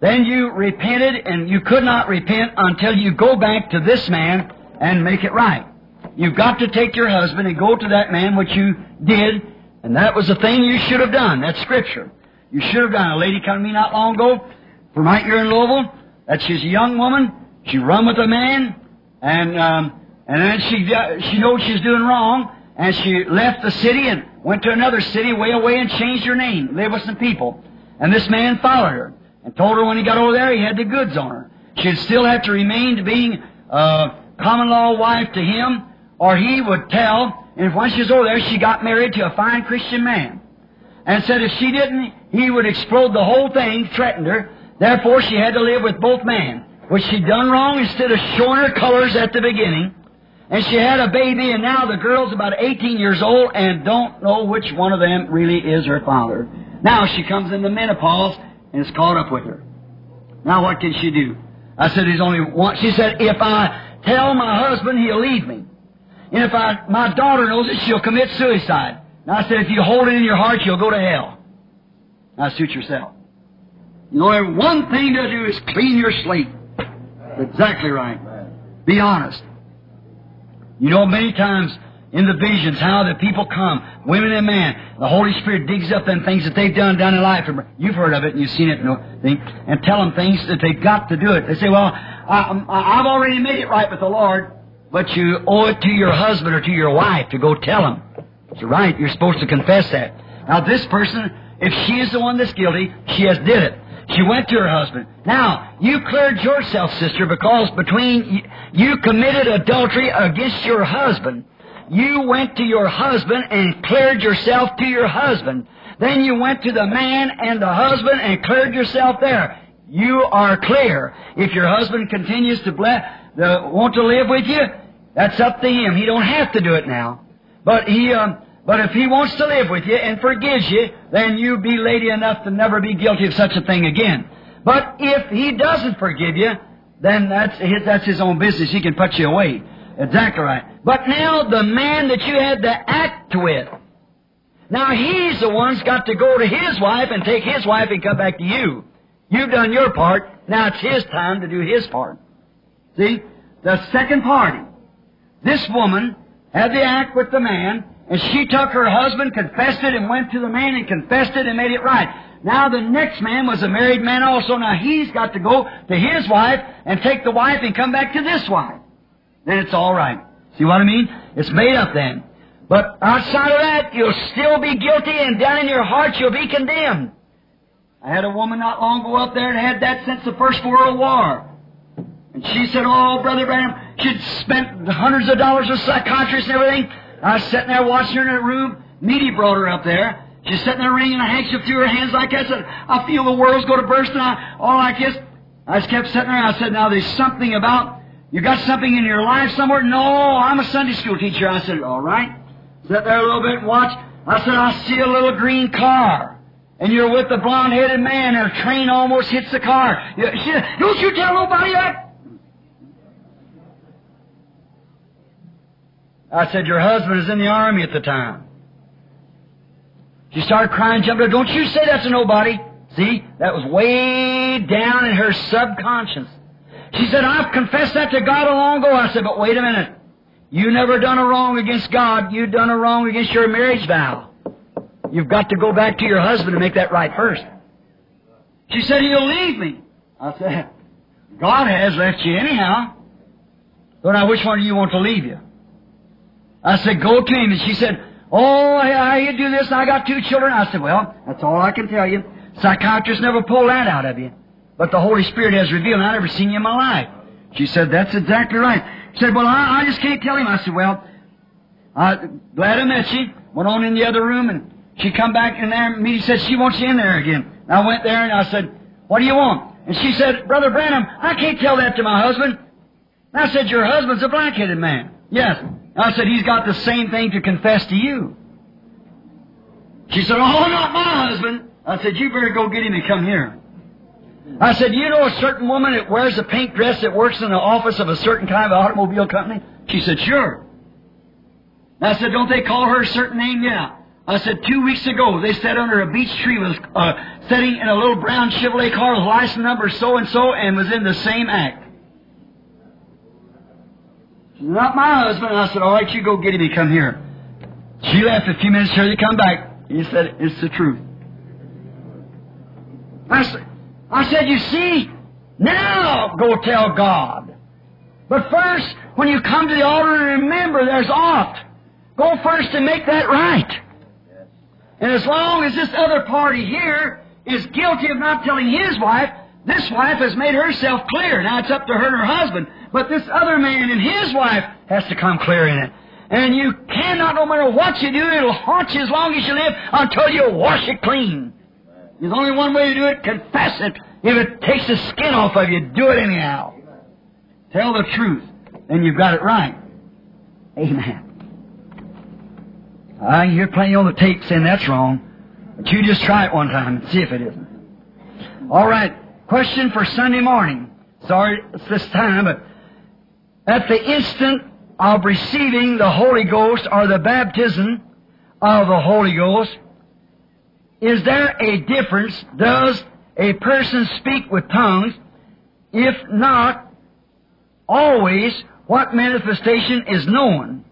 Then you repented and you could not repent until you go back to this man and make it right. You've got to take your husband and go to that man, which you did, and that was the thing you should have done. That's scripture. You should have done. A lady come to me not long ago from right here in Louisville. That she's a young woman. She run with a man, and um, and then she uh, she knows she's doing wrong, and she left the city and went to another city way away and changed her name, lived with some people. And this man followed her and told her when he got over there he had the goods on her. She'd still have to remain to being a common law wife to him, or he would tell. And once she was over there, she got married to a fine Christian man and said if she didn't, he would explode the whole thing, threatened her. Therefore, she had to live with both men, which she done wrong instead of showing her colors at the beginning. And she had a baby, and now the girl's about 18 years old and don't know which one of them really is her father. Now she comes into menopause and is caught up with her. Now what can she do? I said, there's only one. She said, if I tell my husband, he'll leave me. And if I, my daughter knows it, she'll commit suicide. Now I said, if you hold it in your heart, you'll go to hell. Now suit yourself. You know, one thing to do is clean your slate. Exactly right. Be honest. You know, many times in the visions, how the people come, women and men, the Holy Spirit digs up them things that they've done down in life. You've heard of it and you've seen it, you know, and tell them things that they've got to do it. They say, well, I, I've already made it right with the Lord, but you owe it to your husband or to your wife to go tell them. It's right. You're supposed to confess that. Now, this person, if she is the one that's guilty, she has did it. She went to her husband. Now, you cleared yourself, sister, because between you committed adultery against your husband. You went to your husband and cleared yourself to your husband. Then you went to the man and the husband and cleared yourself there. You are clear. If your husband continues to bless, the, want to live with you, that's up to him. He don't have to do it now. But he, um, but if he wants to live with you and forgives you, then you be lady enough to never be guilty of such a thing again. But if he doesn't forgive you, then that's his, that's his own business. He can put you away. Exactly right. But now the man that you had to act with, now he's the one's got to go to his wife and take his wife and come back to you. You've done your part. Now it's his time to do his part. See? The second party. This woman had the act with the man, and she took her husband, confessed it, and went to the man and confessed it and made it right. Now the next man was a married man also. Now he's got to go to his wife and take the wife and come back to this wife. Then it's all right. See what I mean? It's made up then. But outside of that, you'll still be guilty, and down in your heart you'll be condemned. I had a woman not long ago up there and had that since the First World War. And she said, Oh, Brother Branham, she'd spent hundreds of dollars with psychiatrists and everything. I was sitting there watching her in her room. Meda brought her up there. She's sitting there wringing a handkerchief through her hands like that. I said, I feel the world's going to burst and I, all like this. I just kept sitting there. I said, now there's something about, you got something in your life somewhere? No, I'm a Sunday school teacher. I said, all right. Sit there a little bit and watch. I said, I see a little green car. And you're with the blonde-headed man and a train almost hits the car. You, don't you tell nobody that. I said, your husband is in the army at the time. She started crying, jumping up. Don't you say that to nobody. See, that was way down in her subconscious. She said, I've confessed that to God a long ago. I said, but wait a minute. You never done a wrong against God. You've done a wrong against your marriage vow. You've got to go back to your husband and make that right first. She said, he'll leave me. I said, God has left you anyhow. So now which one do you want to leave you? I said, go to him. And she said, oh, how you do this? I got two children. I said, well, that's all I can tell you. Psychiatrists never pull that out of you. But the Holy Spirit has revealed, I've never seen you in my life. She said, that's exactly right. She said, well, I, I just can't tell him. I said, well, I'm glad I met you. Went on in the other room, and she come back in there, and me said, she wants you in there again. And I went there, and I said, what do you want? And she said, Brother Branham, I can't tell that to my husband. And I said, your husband's a black-headed man. Yes. I said, he's got the same thing to confess to you. She said, oh, not my husband. I said, you better go get him and come here. I said, you know a certain woman that wears a pink dress that works in the office of a certain kind of automobile company? She said, sure. I said, don't they call her a certain name? Yeah. I said, two weeks ago, they sat under a beech tree, was uh, sitting in a little brown Chevrolet car with license number so-and-so and was in the same act. Not my husband. I said, all right, you go get him and come here. She left a few minutes later, he come back. He said, it's the truth. I said, I said, you see, now go tell God. But first, when you come to the altar and remember there's oft, go first and make that right. And as long as this other party here is guilty of not telling his wife, this wife has made herself clear. Now it's up to her and her husband. But this other man and his wife has to come clear in it. And you cannot, no matter what you do, it'll haunt you as long as you live until you wash it clean. There's only one way to do it, confess it. If it takes the skin off of you, do it anyhow. Tell the truth, and you've got it right. Amen. Ah, I hear plenty on the tape saying that's wrong, but you just try it one time and see if it isn't. All right, question for Sunday morning. Sorry it's this time, but at the instant of receiving the Holy Ghost or the baptism of the Holy Ghost, is there a difference? Does a person speak with tongues? If not, always what manifestation is known?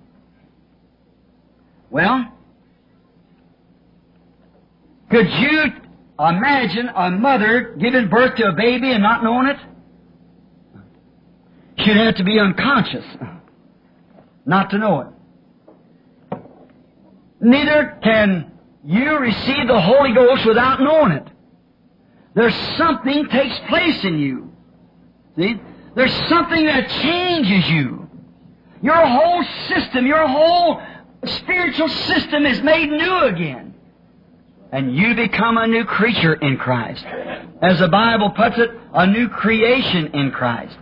Well, could you imagine a mother giving birth to a baby and not knowing it? She'd have to be unconscious not to know it. Neither can you receive the Holy Ghost without knowing it. There's something takes place in you. See? There's something that changes you. Your whole system, your whole spiritual system is made new again. And you become a new creature in Christ. As the Bible puts it, a new creation in Christ.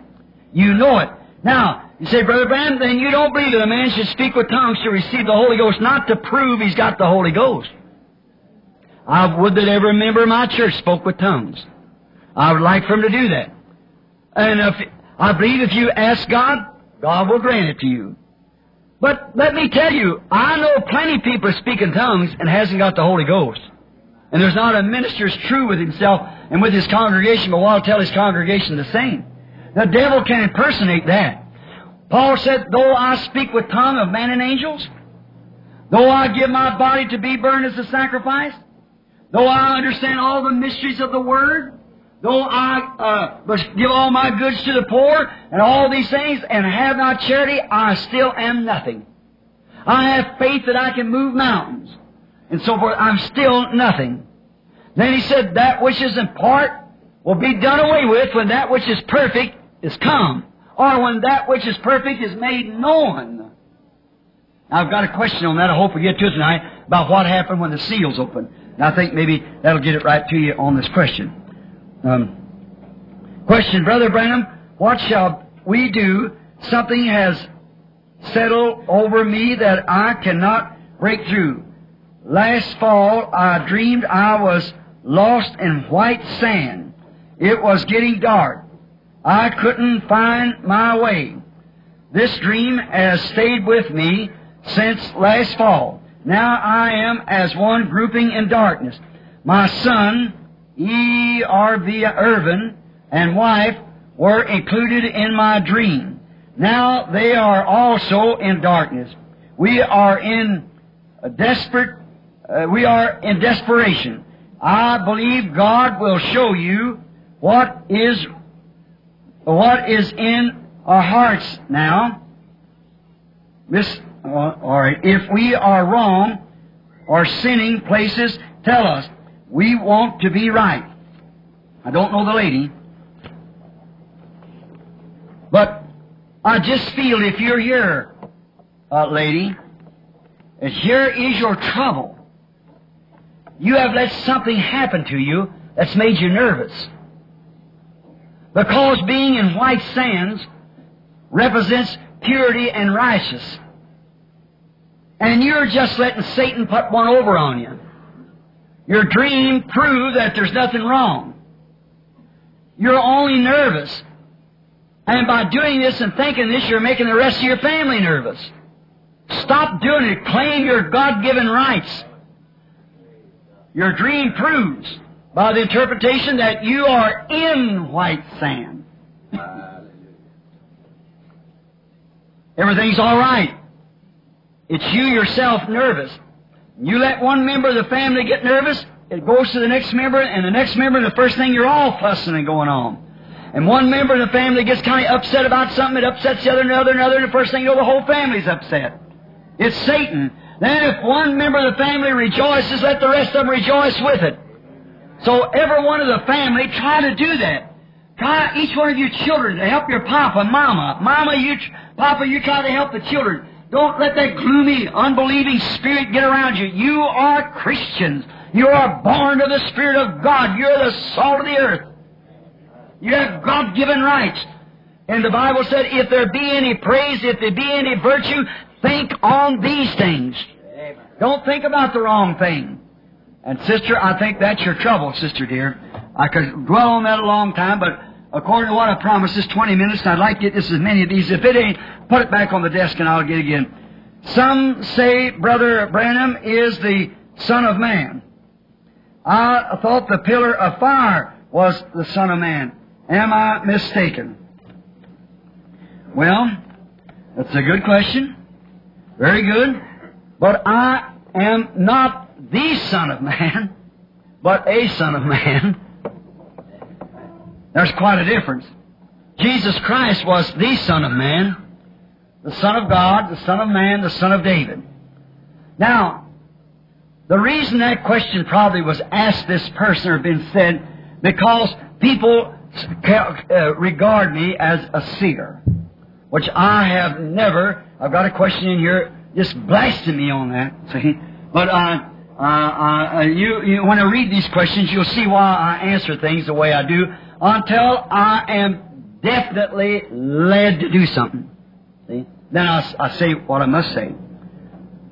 You know it. Now, you say, Brother Branham, then you don't believe that a man should speak with tongues to receive the Holy Ghost, not to prove he's got the Holy Ghost. I would that every member of my church spoke with tongues. I would like for him to do that. And if, I believe if you ask God, God will grant it to you. But let me tell you, I know plenty of people speaking tongues and hasn't got the Holy Ghost. And there's not a minister as true with himself and with his congregation, but will tell his congregation the same. The devil can impersonate that. Paul said, Though I speak with tongue of men and angels, though I give my body to be burned as a sacrifice, though I understand all the mysteries of the Word, though I uh, give all my goods to the poor and all these things and have not charity, I still am nothing. I have faith that I can move mountains and so forth. I'm still nothing. Then he said, That which is in part will be done away with when that which is perfect is come or when that which is perfect is made known. Now, I've got a question on that. I hope we get to it tonight about what happened when the seals opened. And I think maybe that'll get it right to you on this question. Um, question, Brother Branham, what shall we do? Something has settled over me that I cannot break through. Last fall, I dreamed I was lost in white sand. It was getting dark. I couldn't find my way. This dream has stayed with me since last fall. Now I am as one grouping in darkness. My son, E.R.V. Irvin, and wife were included in my dream. Now they are also in darkness. We are in desperate, uh, we are in desperation. I believe God will show you what is what is in our hearts now. This, or if we are wrong or sinning places, tell us. We want to be right. I don't know the lady. But I just feel if you're here, uh, lady, that here is your trouble. You have let something happen to you that's made you nervous. Because being in white sands represents purity and righteousness. And you're just letting Satan put one over on you. Your dream proved that there's nothing wrong. You're only nervous. And by doing this and thinking this, you're making the rest of your family nervous. Stop doing it. Claim your God-given rights. Your dream proves by the interpretation that you are in white sand. Everything's all right. It's you yourself nervous. You let one member of the family get nervous, it goes to the next member, and the next member, and the first thing you're all fussing and going on. And one member of the family gets kind of upset about something, it upsets the other, and the other, and the other, and the first thing you know, the whole family's upset. It's Satan. Then if one member of the family rejoices, let the rest of them rejoice with it. So every one of the family, try to do that. Try each one of your children to help your papa, mama. Mama, you, papa, you try to help the children. Don't let that gloomy, unbelieving spirit get around you. You are Christians. You are born of the Spirit of God. You're the salt of the earth. You have God-given rights. And the Bible said, if there be any praise, if there be any virtue, think on these things. Don't think about the wrong thing. And sister, I think that's your trouble, sister dear. I could dwell on that a long time, but according to what I promised, this 20 minutes, I'd like to get this as many of these. If it ain't, put it back on the desk and I'll get it again. Some say Brother Branham is the Son of Man. I thought the pillar of fire was the Son of Man. Am I mistaken? Well, that's a good question. Very good. But I am not the Son of Man, but a Son of Man. There's quite a difference. Jesus Christ was the Son of Man, the Son of God, the Son of Man, the Son of David. Now, the reason that question probably was asked this person or been said, because people uh, regard me as a seer, which I have never. I've got a question in here just blasting me on that. See, but uh, uh, uh, you, you, when I read these questions, you'll see why I answer things the way I do until I am definitely led to do something. See? Then I, I say what I must say.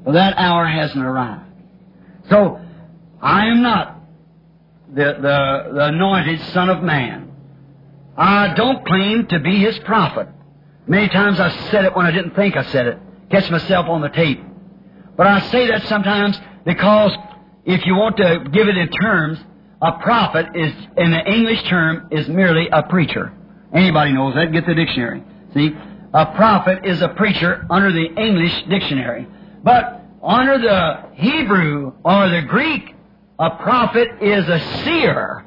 Well, that hour hasn't arrived. So, I am not the, the, the anointed Son of Man. I don't claim to be His prophet. Many times I said it when I didn't think I said it. Catch myself on the tape. But I say that sometimes because if you want to give it in terms, a prophet is, in the English term, is merely a preacher. Anybody knows that. Get the dictionary. See? a prophet is a preacher under the English dictionary. But under the Hebrew or the Greek, a prophet is a seer,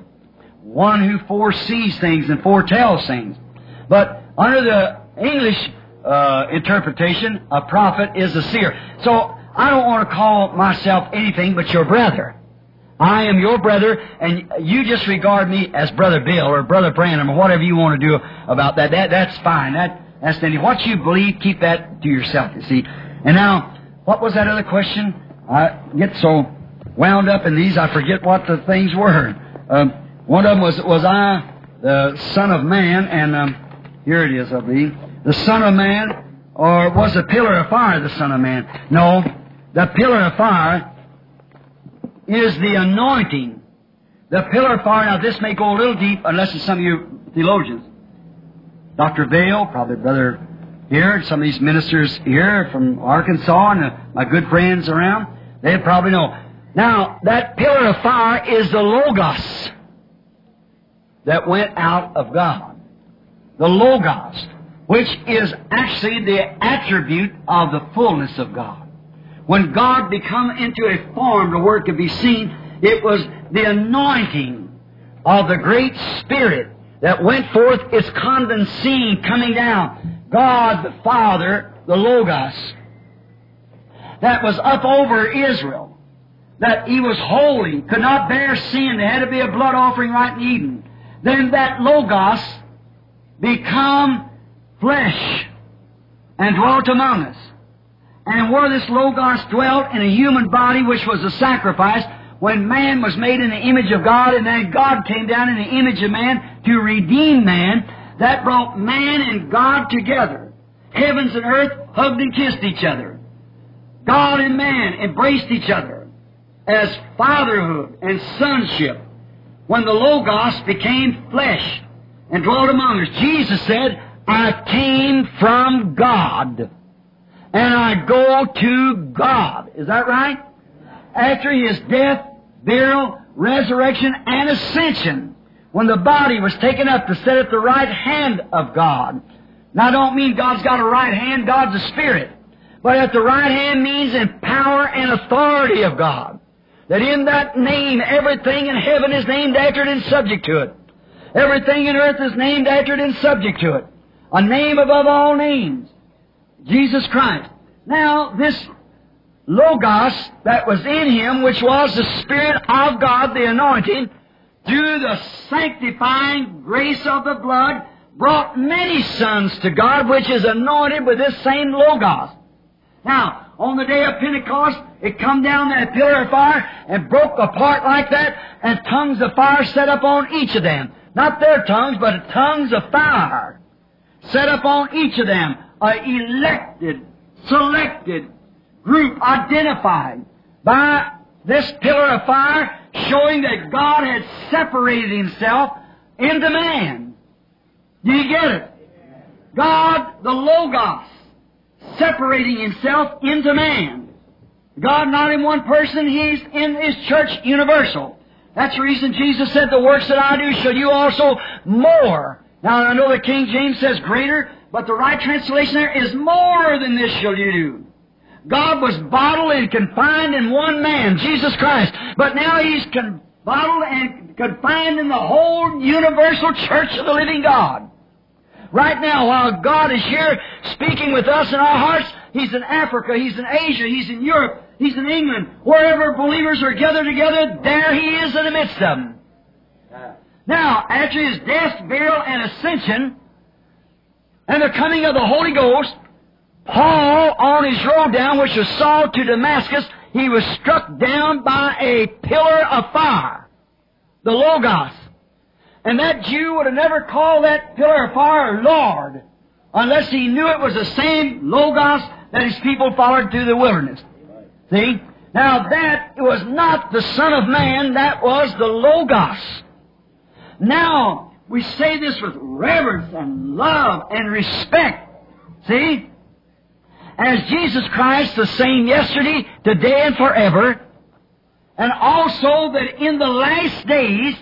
one who foresees things and foretells things. But under the English uh, interpretation, a prophet is a seer. So I don't want to call myself anything but your brother. I am your brother, and you just regard me as Brother Bill or Brother Branham or whatever you want to do about that. That that's fine. That that's the What you believe, keep that to yourself. You see. And now, what was that other question? I get so wound up in these, I forget what the things were. Um, one of them was was I the Son of Man, and um, here it is, I believe, the Son of Man, or was the pillar of fire the Son of Man? No, the pillar of fire is the anointing. The pillar of fire, now this may go a little deep unless it's some of you theologians. Dr. Vayle, probably Brother here, some of these ministers here from Arkansas and uh, my good friends around, they probably know. Now, that pillar of fire is the Logos that went out of God. The Logos, which is actually the attribute of the fullness of God. When God become into a form where it could be seen, it was the anointing of the great Spirit that went forth, its condensing coming down. God the Father, the Logos, that was up over Israel, that He was holy, could not bear sin, there had to be a blood offering right in Eden. Then that Logos become flesh and dwelt among us. And where this Logos dwelt in a human body, which was a sacrifice, when man was made in the image of God, and then God came down in the image of man to redeem man, that brought man and God together. Heavens and earth hugged and kissed each other. God and man embraced each other as fatherhood and sonship when the Logos became flesh and dwelt among us. Jesus said, I came from God and I go to God. Is that right? After his death, burial, resurrection, and ascension, when the body was taken up to sit at the right hand of God. Now, I don't mean God's got a right hand, God's a spirit. But at the right hand means in power and authority of God. That in that name, everything in heaven is named after it and subject to it. Everything in earth is named after it and subject to it. A name above all names. Jesus Christ. Now, this Logos that was in him, which was the Spirit of God, the anointing, through the sanctifying grace of the blood, brought many sons to God, which is anointed with this same Logos. Now, on the day of Pentecost, it come down that pillar of fire and broke apart like that, and tongues of fire set up on each of them. Not their tongues, but tongues of fire set up on each of them a elected, selected group identified by this pillar of fire showing that God had separated himself into man. Do you get it? God, the Logos, separating himself into man. God not in one person, He's in His church universal. That's the reason Jesus said, the works that I do shall you also more. Now I know the King James says greater, but the right translation there is more than this shall you do. God was bottled and confined in one man, Jesus Christ. But now He's con- bottled and confined in the whole universal church of the living God. Right now, while God is here speaking with us in our hearts, He's in Africa, He's in Asia, He's in Europe, He's in England. Wherever believers are gathered together, there He is in the midst of them. Now, after His death, burial, and ascension, and the coming of the Holy Ghost, Paul, on his road down, which was Saul to Damascus, he was struck down by a pillar of fire, the Logos. And that Jew would have never called that pillar of fire Lord unless he knew it was the same Logos that his people followed through the wilderness. See? Now that was not the Son of Man, that was the Logos. Now, we say this with reverence and love and respect. See? As Jesus Christ, the same yesterday, today, and forever, and also that in the last days,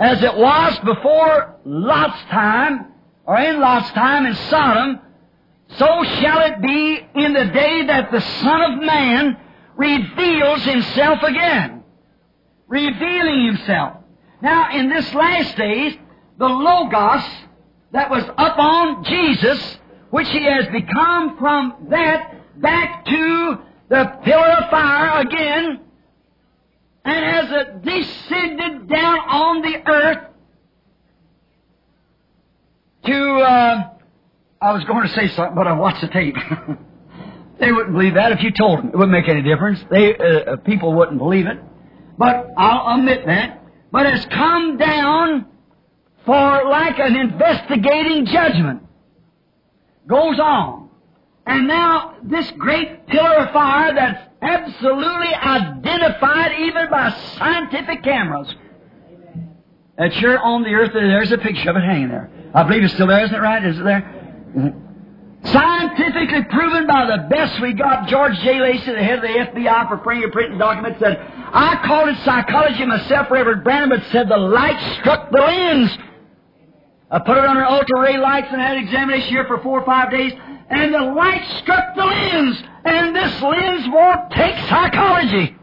as it was before Lot's time, or in Lot's time in Sodom, so shall it be in the day that the Son of Man reveals himself again. Revealing himself. Now, in this last days, the Logos that was up on Jesus, which he has become from that back to the pillar of fire again, and has descended down on the earth to, uh, I was going to say something, but I watched the tape. they wouldn't believe that if you told them. It wouldn't make any difference. They, uh, people wouldn't believe it. But I'll admit that. But has come down for like an investigating judgment. Goes on. And now this great pillar of fire that's absolutely identified even by scientific cameras. That's sure on the earth, there's a picture of it hanging there. I believe it's still there, isn't it right? Is it there? Mm-hmm. Scientifically proven by the best we got. George J. Lacy, the head of the FBI for fingerprinting documents, said, I called it psychology myself, Reverend Branham, but said the light struck the lens. I put it under ultra-ray lights and had an examination here for four or five days, and the light struck the lens, and this lens won't take psychology.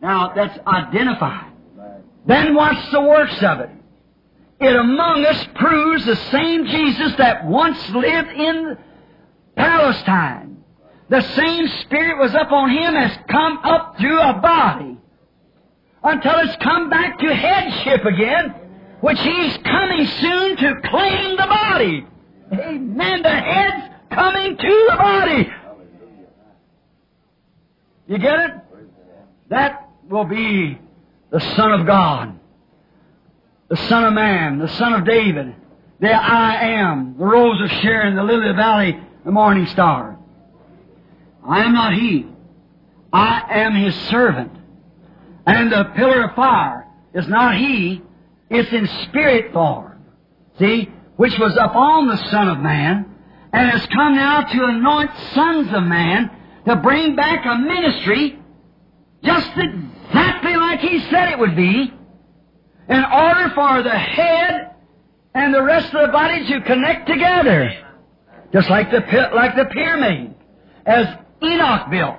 Now, that's identified. Then what's the works of it? It among us proves the same Jesus that once lived in Palestine. The same Spirit was up on him has come up through a body until it's come back to headship again, which he's coming soon to claim the body. Amen. The head's coming to the body. You get it? That will be the Son of God, the Son of Man, the Son of David, the I am, the Rose of Sharon, the Lily of the Valley, the Morning Star. I am not He. I am His servant. And the pillar of fire is not He, it's in spirit form. See? Which was upon the Son of Man, and has come now to anoint sons of man to bring back a ministry just exactly like He said it would be, in order for the head and the rest of the body to connect together. Just like the, like the pyramid, as Enoch built.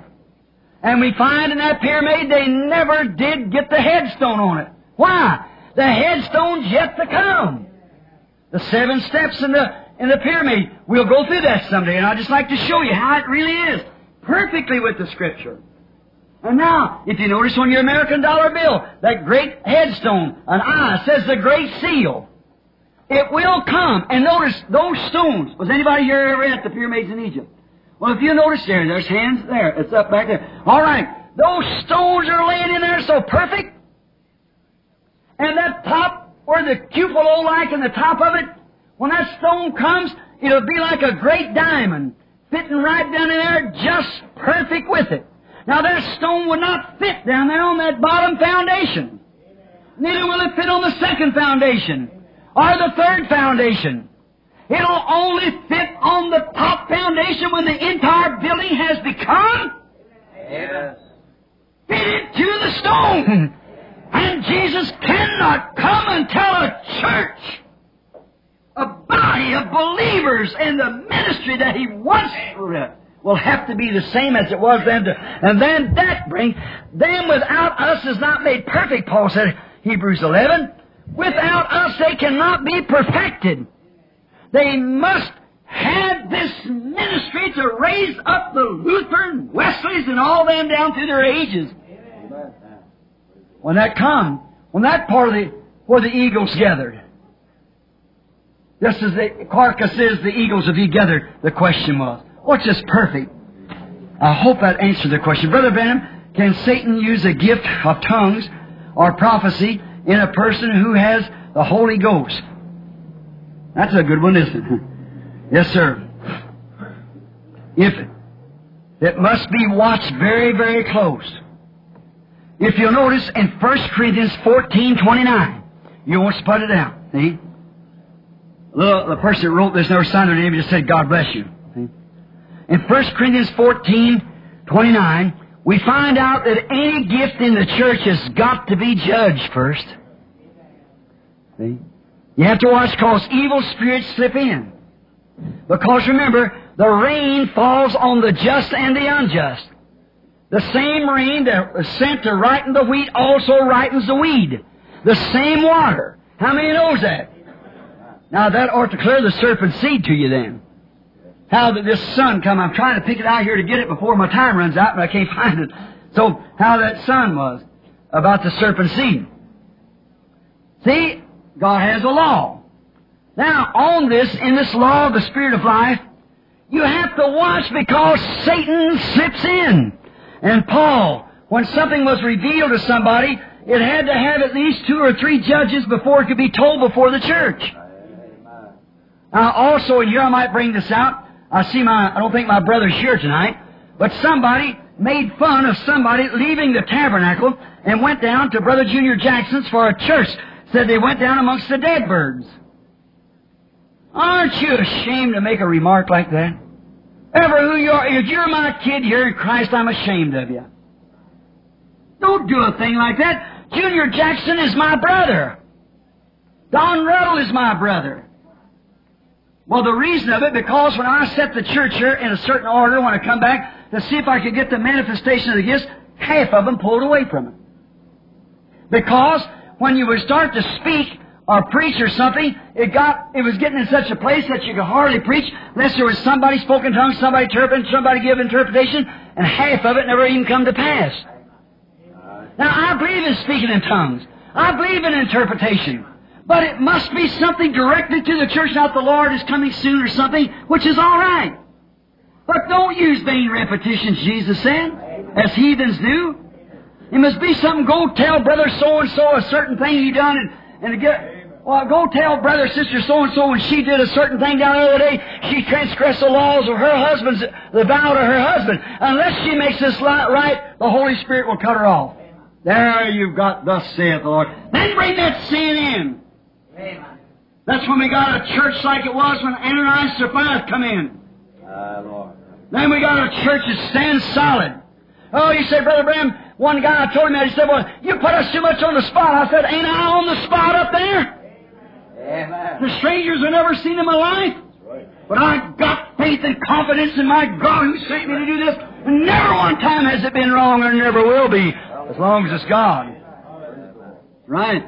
And we find in that pyramid they never did get the headstone on it. Why? The headstone's yet to come. The seven steps in the, in the pyramid. We'll go through that someday, and I'd just like to show you how it really is. Perfectly with the Scripture. And now, if you notice on your American dollar bill, that great headstone, an eye, says the Great Seal. It will come. And notice those stones. Was anybody here ever at the pyramids in Egypt? Well, if you notice there, there's hands there. It's up back there. All right. Those stones are laying in there so perfect. And that top, where the cupola like in the top of it, when that stone comes, it'll be like a great diamond, fitting right down in there, just perfect with it. Now that stone would not fit down there on that bottom foundation. Neither will it fit on the second foundation or the third foundation. It'll only fit on the top foundation when the entire building has become Yes. fitted to the stone. And Jesus cannot come and tell a church, a body of believers in the ministry that He wants for it will have to be the same as it was then. To, and then that brings, them without us is not made perfect, Paul said, Hebrews 11. Without us they cannot be perfected. They must have this ministry to raise up the Lutheran, Wesleys, and all them down through their ages. When that come, when that part of the, where the eagles gathered, just as the carcass is, the eagles have gathered, the question was, what's this perfect? I hope that answered the question. Brother Branham, can Satan use a gift of tongues or prophecy in a person who has the Holy Ghost? That's a good one, isn't it? Yes, sir. If it must be watched very, very close. If you'll notice in 1 Corinthians 14, 29, you won't sput it out. See? The, the person that wrote this never signed their name, just said, God bless you. See? In 1 Corinthians 14, 29, we find out that any gift in the church has got to be judged first. See? You have to watch because evil spirits slip in. Because remember, the rain falls on the just and the unjust. The same rain that was sent to ripen the wheat also ripens the weed. The same water. How many knows that? Now that ought to clear the serpent seed to you then. How did this sun come? I'm trying to pick it out here to get it before my time runs out, but I can't find it. So, how that sun was about the serpent seed. See, God has a law. Now, on this, in this law of the Spirit of life, you have to watch because Satan slips in. And Paul, when something was revealed to somebody, it had to have at least two or three judges before it could be told before the church. Now, also, here I might bring this out. I see my, I don't think my brother's here tonight, but somebody made fun of somebody leaving the tabernacle and went down to Brother Junior Jackson's for a church. Said they went down amongst the dead birds. Aren't you ashamed to make a remark like that? Ever who you are, if you're my kid here in Christ, I'm ashamed of you. Don't do a thing like that. Junior Jackson is my brother. Don Ruddell is my brother. Well, the reason of it, because when I set the church here in a certain order, when I come back to see if I could get the manifestation of the gifts, half of them pulled away from it. Because when you would start to speak or preach or something, it got, it was getting in such a place that you could hardly preach unless there was somebody spoken tongues, somebody interpreting, somebody give interpretation, and half of it never even come to pass. Now, I believe in speaking in tongues. I believe in interpretation. But it must be something directed to the church, not the Lord is coming soon or something, which is all right. But don't use vain repetitions, Jesus said, as heathens do. It must be something, go tell brother so-and-so a certain thing he done and, and get, well, go tell brother, sister so-and-so when she did a certain thing down the other day, she transgressed the laws of her husband's, the vow to her husband. Unless she makes this right, the Holy Spirit will cut her off. There you've got, thus saith the Lord. Then bring that sin in. That's when we got a church like it was when Ananias and Sapphira come in. Lord. Then we got a church that stands solid. Oh, you say, Brother Bram, one guy told me that, he said, well, you put us too much on the spot. I said, ain't I on the spot up there? Amen. The strangers have never seen in my life. But I've got faith and confidence in my God who sent me to do this. And never one time has it been wrong or never will be, as long as it's God. Right.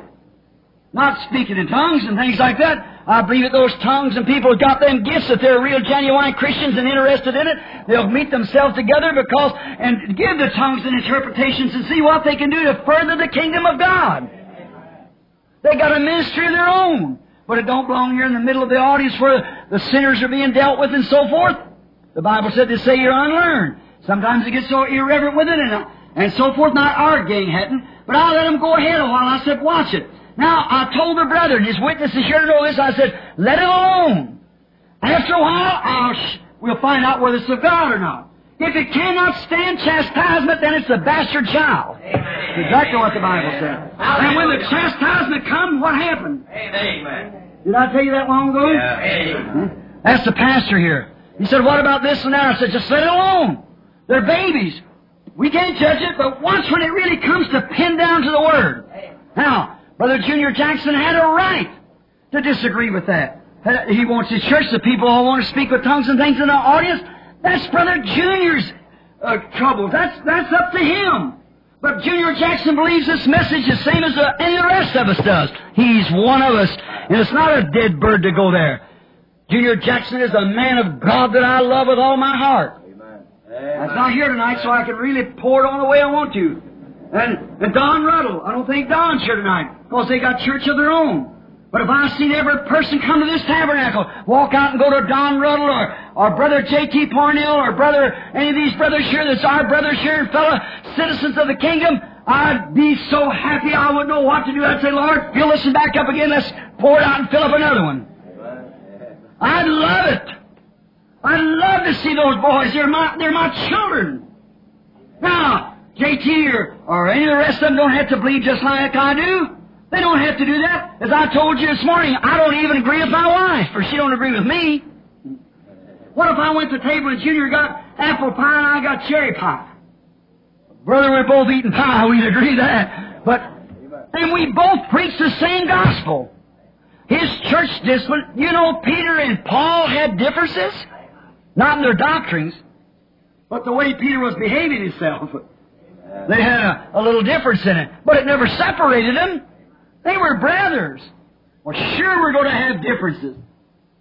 Not speaking in tongues and things like that. I believe that those tongues and people got them gifts, that they're real genuine Christians and interested in it. They'll meet themselves together because, and give the tongues and interpretations and see what they can do to further the kingdom of God. They got a ministry of their own. But it don't belong here in the middle of the audience where the sinners are being dealt with and so forth. The Bible said to say you're unlearned. Sometimes it gets so irreverent with it and, and so forth. Not our gang hadn't. But I'll let them go ahead a while. I said, watch it. Now, I told the brother, and his witnesses here to know this, I said, let it alone. After a while, I'll sh- we'll find out whether it's of God or not. If it cannot stand chastisement, then it's a bastard child. That's exactly what the Bible said. And when the chastisement comes, what happened? Amen. Did I tell you that long ago? Amen. That's the pastor here. He said, what about this and that? I said, just let it alone. They're babies. We can't judge it, but once when it really comes to pin down to the Word. Now, Brother Junior Jackson had a right to disagree with that. Uh, He wants his church, the people all want to speak with tongues and things in the audience. That's Brother Junior's uh, trouble. That's, that's up to him. But Junior Jackson believes this message the same as uh, any of the rest of us does. He's one of us, and it's not a dead bird to go there. Junior Jackson is a man of God that I love with all my heart. That's not here tonight, so I can really pour it on the way I want to. And, and Don Ruddell, I don't think Don's here tonight, because they got church of their own. But if I seen every person come to this tabernacle, walk out and go to Don Ruddell or, or Brother J.T. Parnell or Brother, any of these brothers here that's our brothers here and fellow citizens of the kingdom, I'd be so happy I wouldn't know what to do. I'd say, Lord, fill this back up again. Let's pour it out and fill up another one. I'd love it. I'd love to see those boys. They're my, they're my children. Now, JT or, or any of the rest of them don't have to believe just like I do. They don't have to do that. As I told you this morning, I don't even agree with my wife, or she don't agree with me. What if I went to the table and Junior got apple pie and I got cherry pie? Brother, we're both eating pie. We'd agree that. But, and we both preach the same gospel. his church discipline, you know, Peter and Paul had differences. Not in their doctrines, but the way Peter was behaving himself. They had a, a little difference in it, but it never separated them. They were brothers. Well, sure, we're going to have differences.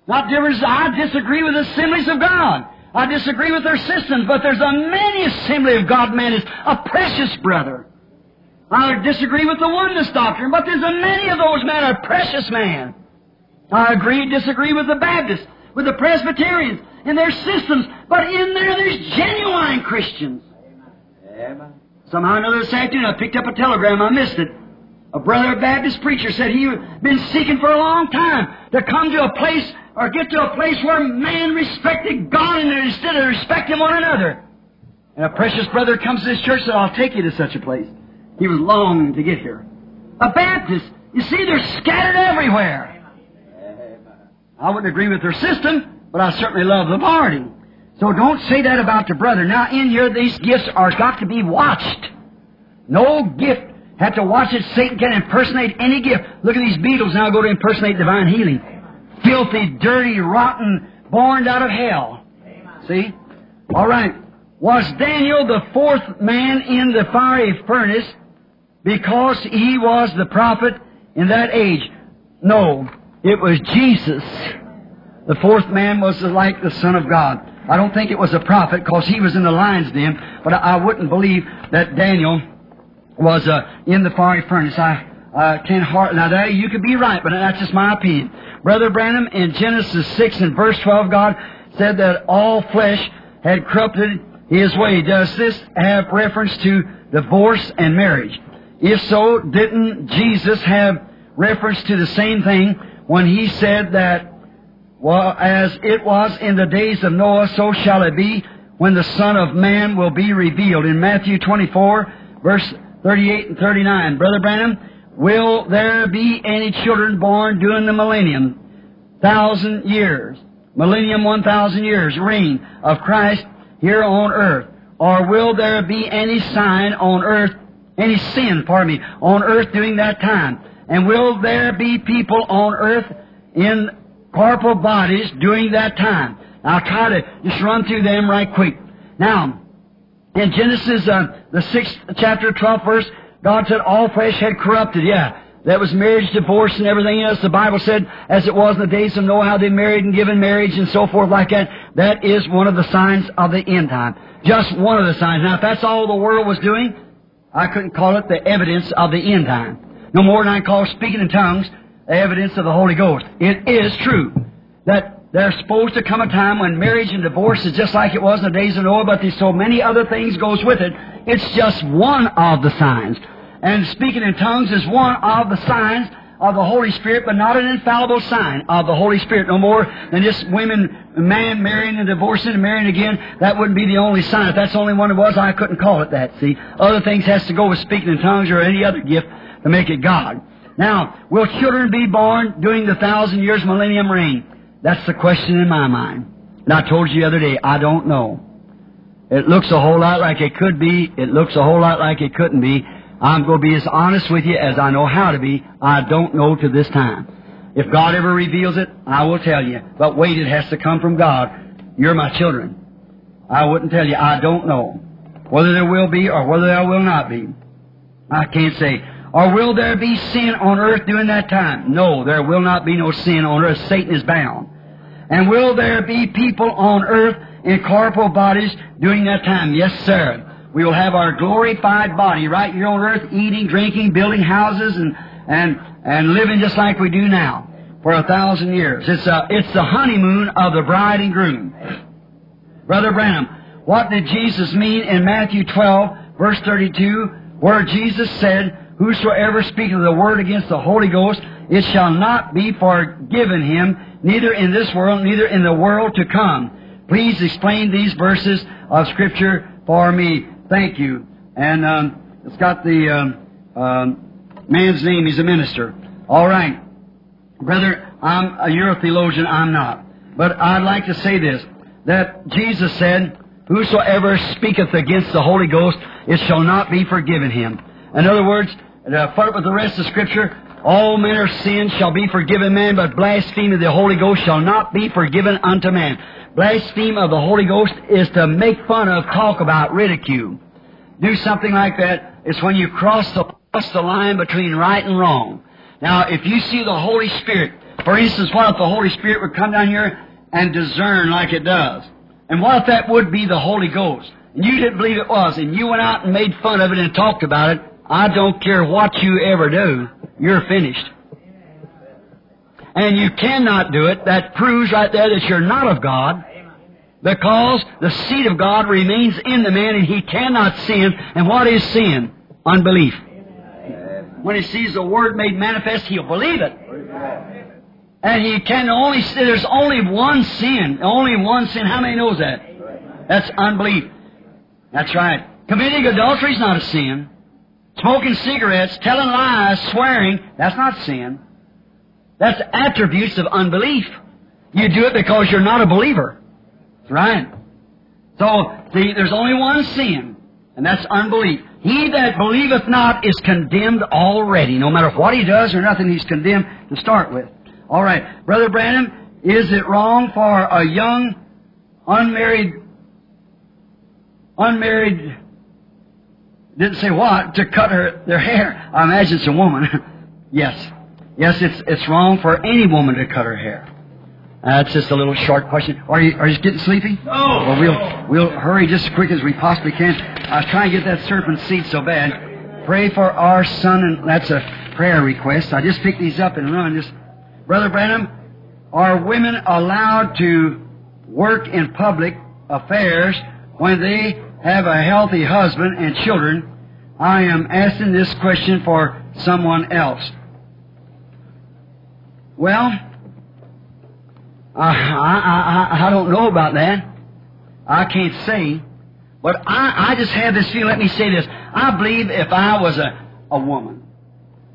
Not differences. I disagree with the assemblies of God. I disagree with their systems, but there's a many assembly of God man is a precious brother. I disagree with the oneness doctrine, but there's a many of those men are precious man. I agree, disagree with the Baptists, with the Presbyterians, and their systems, but in there there's genuine Christians. Amen. Somehow or another this afternoon I picked up a telegram, I missed it. A brother Baptist preacher said he had been seeking for a long time to come to a place or get to a place where man respected God and instead of respecting one another. And a precious brother comes to this church and said, I'll take you to such a place. He was longing to get here. A Baptist, you see, they're scattered everywhere. I wouldn't agree with their system, but I certainly love the party. So don't say that about the brother. Now in here, these gifts are got to be watched. No gift had to watch it. Satan can impersonate any gift. Look at these Beatles now go to impersonate divine healing. Filthy, dirty, rotten, born out of hell. See? All right. Was Daniel the fourth man in the fiery furnace because he was the prophet in that age? No. It was Jesus. The fourth man was like the Son of God. I don't think it was a prophet because he was in the lion's den, but I wouldn't believe that Daniel was uh, in the fiery furnace. I uh, can hard now that you could be right, but that's just my opinion. Brother Branham in Genesis six and verse twelve, God said that all flesh had corrupted his way. Does this have reference to divorce and marriage? If so, didn't Jesus have reference to the same thing when he said that well, as it was in the days of Noah, so shall it be when the Son of Man will be revealed. In Matthew 24, verse 38 and 39. Brother Branham, will there be any children born during the millennium? Thousand years. Millennium, one thousand years, reign of Christ here on earth. Or will there be any sign on earth, any sin, pardon me, on earth during that time? And will there be people on earth in corporal bodies during that time. I'll try to just run through them right quick. Now, in Genesis, uh, the sixth chapter, 12th verse, God said all flesh had corrupted. Yeah. That was marriage, divorce, and everything else. The Bible said, as it was in the days of Noah, how they married and given marriage and so forth like that. That is one of the signs of the end time. Just one of the signs. Now, if that's all the world was doing, I couldn't call it the evidence of the end time. No more than I call speaking in tongues evidence of the Holy Ghost. It is true that there's supposed to come a time when marriage and divorce is just like it was in the days of Noah, but there's so many other things goes with it. It's just one of the signs. And speaking in tongues is one of the signs of the Holy Spirit, but not an infallible sign of the Holy Spirit, no more than just women, man marrying and divorcing and marrying again. That wouldn't be the only sign. If that's the only one it was, I couldn't call it that, see. Other things has to go with speaking in tongues or any other gift to make it God. Now, will children be born during the thousand years millennium reign? That's the question in my mind. And I told you the other day, I don't know. It looks a whole lot like it could be. It looks a whole lot like it couldn't be. I'm going to be as honest with you as I know how to be. I don't know to this time. If God ever reveals it, I will tell you. But wait, it has to come from God. You're my children. I wouldn't tell you. I don't know whether there will be or whether there will not be. I can't say. Or will there be sin on earth during that time? No, there will not be no sin on earth. Satan is bound. And will there be people on earth in corporal bodies during that time? Yes, sir. We will have our glorified body right here on earth, eating, drinking, building houses, and, and, and living just like we do now for a thousand years. It's, a, it's the honeymoon of the bride and groom. Brother Branham, what did Jesus mean in Matthew 12, verse 32, where Jesus said, Whosoever speaketh the word against the Holy Ghost, it shall not be forgiven him, neither in this world, neither in the world to come. Please explain these verses of Scripture for me. Thank you. And um, it's got the um, um, man's name. He's a minister. All right, brother. I'm a, you're a theologian. I'm not. But I'd like to say this: that Jesus said, "Whosoever speaketh against the Holy Ghost, it shall not be forgiven him." In other words, put it with the rest of Scripture, All manner of sin shall be forgiven man, but blasphemy of the Holy Ghost shall not be forgiven unto man. Blaspheme of the Holy Ghost is to make fun of, talk about, ridicule. Do something like that. It's when you cross the, cross the line between right and wrong. Now, if you see the Holy Spirit, for instance, what if the Holy Spirit would come down here and discern like it does? And what if that would be the Holy Ghost? And you didn't believe it was, and you went out and made fun of it and talked about it. I don't care what you ever do, you're finished. And you cannot do it. That proves right there that you're not of God. Because the seed of God remains in the man and he cannot sin. And what is sin? Unbelief. When he sees the Word made manifest, he'll believe it. And he can only say there's only one sin. Only one sin. How many knows that? That's unbelief. That's right. Committing adultery is not a sin. Smoking cigarettes, telling lies, swearing, that's not sin. That's attributes of unbelief. You do it because you're not a believer. That's right. So, see, there's only one sin, and that's unbelief. He that believeth not is condemned already. No matter what he does or nothing, he's condemned to start with. All right. Brother Branham, is it wrong for a young, unmarried, unmarried, didn't say what, to cut her, their hair? I imagine it's a woman. yes. Yes, it's, it's wrong for any woman to cut her hair. That's just a little short question. Are you, are you getting sleepy? No. Well, we'll, we'll hurry just as quick as we possibly can. I was trying to get that serpent seed so bad. Pray for our son, and that's a prayer request. I just picked these up and run. Just, Brother Branham, are women allowed to work in public affairs when they have a healthy husband and children? I am asking this question for someone else. Well, I, I, I, I don't know about that. I can't say. But I, I just have this feeling. Let me say this. I believe if I was a, a woman,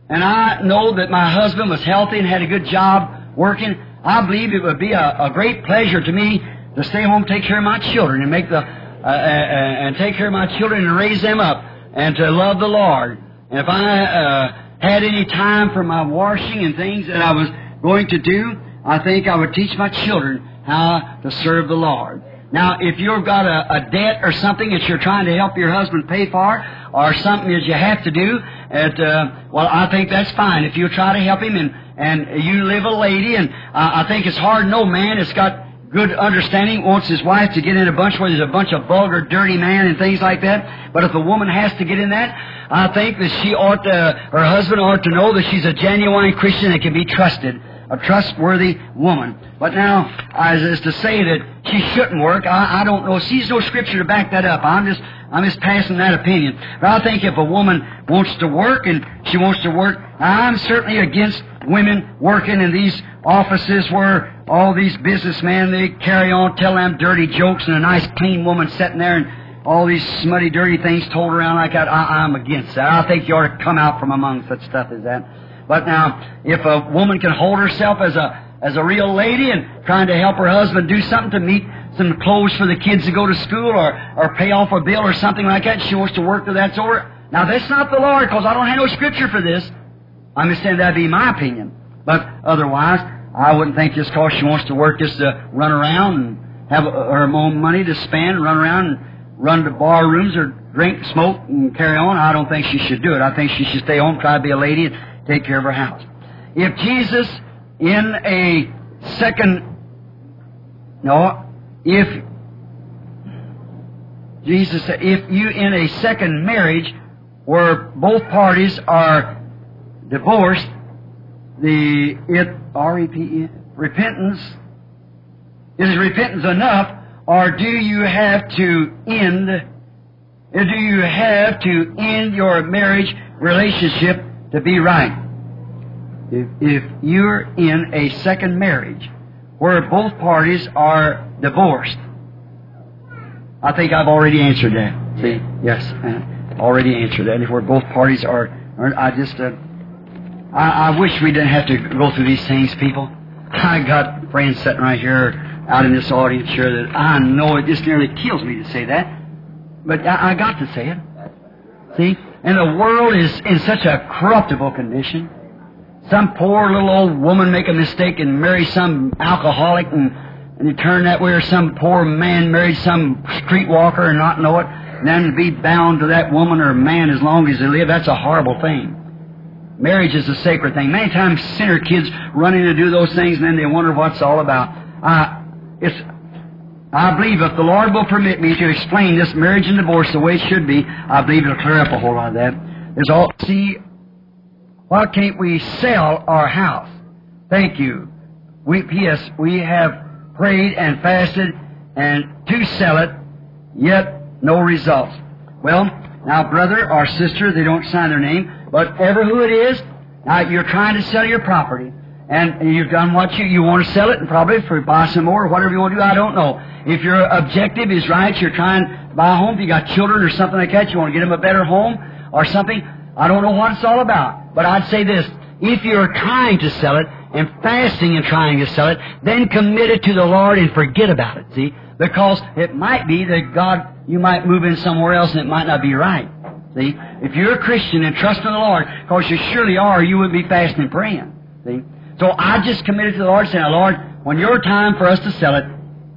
and I know that my husband was healthy and had a good job working, I believe it would be a, a great pleasure to me to stay home, take care of my children, and make the uh, uh, and take care of my children and raise them up, and to love the Lord. And if I uh, had any time for my washing and things that I was going to do, I think I would teach my children how to serve the Lord. Now, if you've got a, a debt or something that you're trying to help your husband pay for, or something that you have to do, at, uh, well, I think that's fine. If you try to help him and, and you live a lady, and uh, I think it's hard. No man has got good understanding wants his wife to get in a bunch where there's a bunch of vulgar, dirty man and things like that. But if a woman has to get in that, I think that she ought to, her husband ought to know that she's a genuine Christian that can be trusted a trustworthy woman. But now, as to say that she shouldn't work, I, I don't know. She's no scripture to back that up. I'm just, I'm just passing that opinion. But I think if a woman wants to work and she wants to work, I'm certainly against women working in these offices where all these businessmen they carry on, tell them dirty jokes, and a nice clean woman sitting there and all these smutty, dirty things told around like that. I, uh, I'm against that. I think you ought to come out from among such stuff as that. But now, if a woman can hold herself as a as a real lady and trying to help her husband do something to meet some clothes for the kids to go to school or or pay off a bill or something like that, she wants to work till that's over. Now that's not the Lord, because I don't have no scripture for this. I understand that'd be my opinion. But otherwise, I wouldn't think just because she wants to work just to run around and have her own money to spend, run around and run to bar rooms or drink, smoke, and carry on. I don't think she should do it. I think she should stay home, try to be a lady, and take care of her house. If Jesus in a second, no, if Jesus if you in a second marriage where both parties are divorced, the it R P E repentance is repentance enough, or do you have to end? Do you have to end your marriage relationship to be right. If, if you're in a second marriage where both parties are divorced, I think I've already answered that. See, yes, uh, already answered that. If where both parties are, are I just, uh, I, I wish we didn't have to go through these things, people. I got friends sitting right here out in this audience here that I know it just nearly kills me to say that, but I, I got to say it. See, and the world is in such a corruptible condition. some poor little old woman make a mistake and marry some alcoholic and, and you turn that way, or some poor man marry some streetwalker and not know it, and then be bound to that woman or man as long as they live, that's a horrible thing. Marriage is a sacred thing. Many times sinner kids run in to do those things and then they wonder what it's all about. Uh, it's, I believe if the Lord will permit me to explain this marriage and divorce the way it should be, I believe it'll clear up a whole lot of that. There's all, see, why can't we sell our house? Thank you. We, P.S. We have prayed and fasted and to sell it, yet no results. Well, now brother or sister, they don't sign their name, but ever who it is, now you're trying to sell your property. And you've done what you, you want to sell it and probably for buy some more or whatever you want to do, I don't know. If your objective is right, you're trying to buy a home, if you got children or something like that, you want to get them a better home or something, I don't know what it's all about. But I'd say this, if you're trying to sell it and fasting and trying to sell it, then commit it to the Lord and forget about it, see? Because it might be that God, you might move in somewhere else and it might not be right. See? If you're a Christian and trust in the Lord, because you surely are, you would be fasting and praying. See? So I just committed to the Lord, saying, Lord, when your time for us to sell it,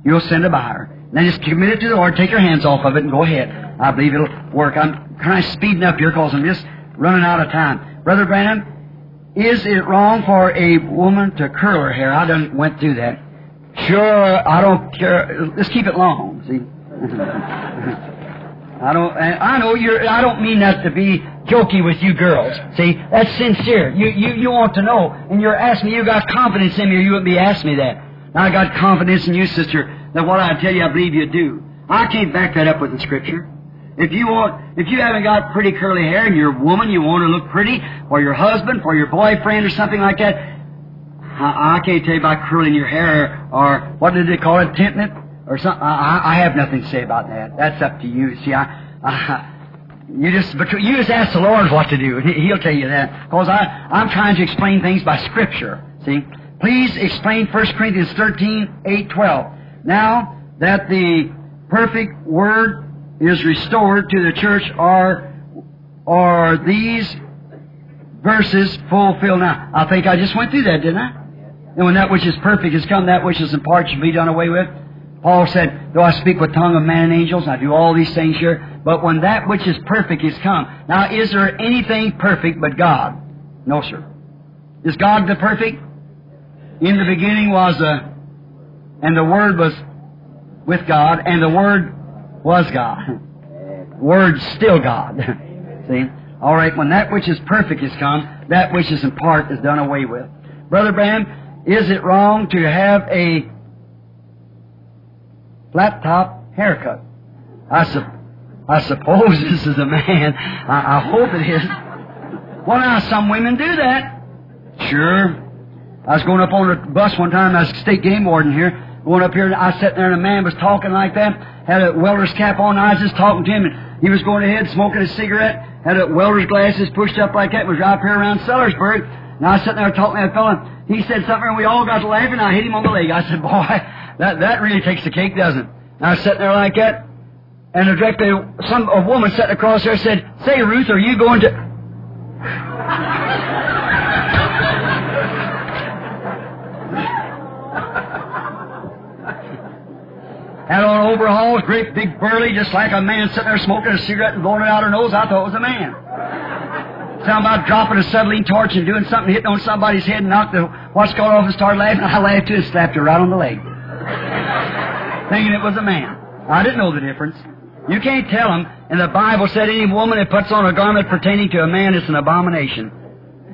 you'll send a buyer. Then just commit it to the Lord, take your hands off of it, and go ahead. I believe it'll work. I'm kind of speeding up here because I'm just running out of time. Brother Branham, is it wrong for a woman to curl her hair? I done went through that. Sure, I don't care. Let's keep it long, see? I don't, I know you're, I don't mean that to be jokey with you girls. See, that's sincere. You, you, you want to know, and you're asking me, you got confidence in me, or you wouldn't be asking me that. Now I got confidence in you, sister, that what I tell you, I believe you do. I can't back that up with the scripture. If you want, if you haven't got pretty curly hair and you're a woman, you want to look pretty for your husband, for your boyfriend, or something like that, I, I can't tell you about curling your hair or what did they call it, tinting it or something. I, I have nothing to say about that. That's up to you. See, I, I you just you just ask the Lord what to do, and He'll tell you that. Because I I'm trying to explain things by Scripture. See, please explain 1 Corinthians 13, 8, 12. Now that the perfect Word is restored to the church, are are these verses fulfilled now? I think I just went through that, didn't I? And when that which is perfect has come, that which is in part should be done away with. Paul said, Though I speak with tongue of man and angels, I do all these things here, but when that which is perfect is come. Now, is there anything perfect but God? No, sir. Is God the perfect? In the beginning was a, and the Word was with God, and the Word was God. Word still God. See? All right, when that which is perfect is come, that which is in part is done away with. Brother Branham, is it wrong to have a flat top haircut? I, su- I suppose this is a man. I, I hope it is. Well, now, some women do that. Sure. I was going up on a bus one time, I was state game warden here, going up here, and I sat there and a man was talking like that, had a welder's cap on, I was just talking to him, and he was going ahead smoking a cigarette, had a welder's glasses pushed up like that, was right up here around Sellersburg, and I was sitting there talking to that fellow, he said something, and we all got to laughing, and I hit him on the leg. I said, boy, that, that really takes the cake, doesn't it? And I was sitting there like that, and directly some a woman sitting across there said, Say, Ruth, are you going to. Had on overalls, great big burly, just like a man sitting there smoking a cigarette and blowing it out her nose. I thought it was a man. Sound about dropping a acetylene torch and doing something, hitting on somebody's head and knocked the what's called off and started laughing. I laughed too and slapped her right on the leg. Thinking it was a man. I didn't know the difference. You can't tell them. And the Bible said any woman that puts on a garment pertaining to a man is an abomination.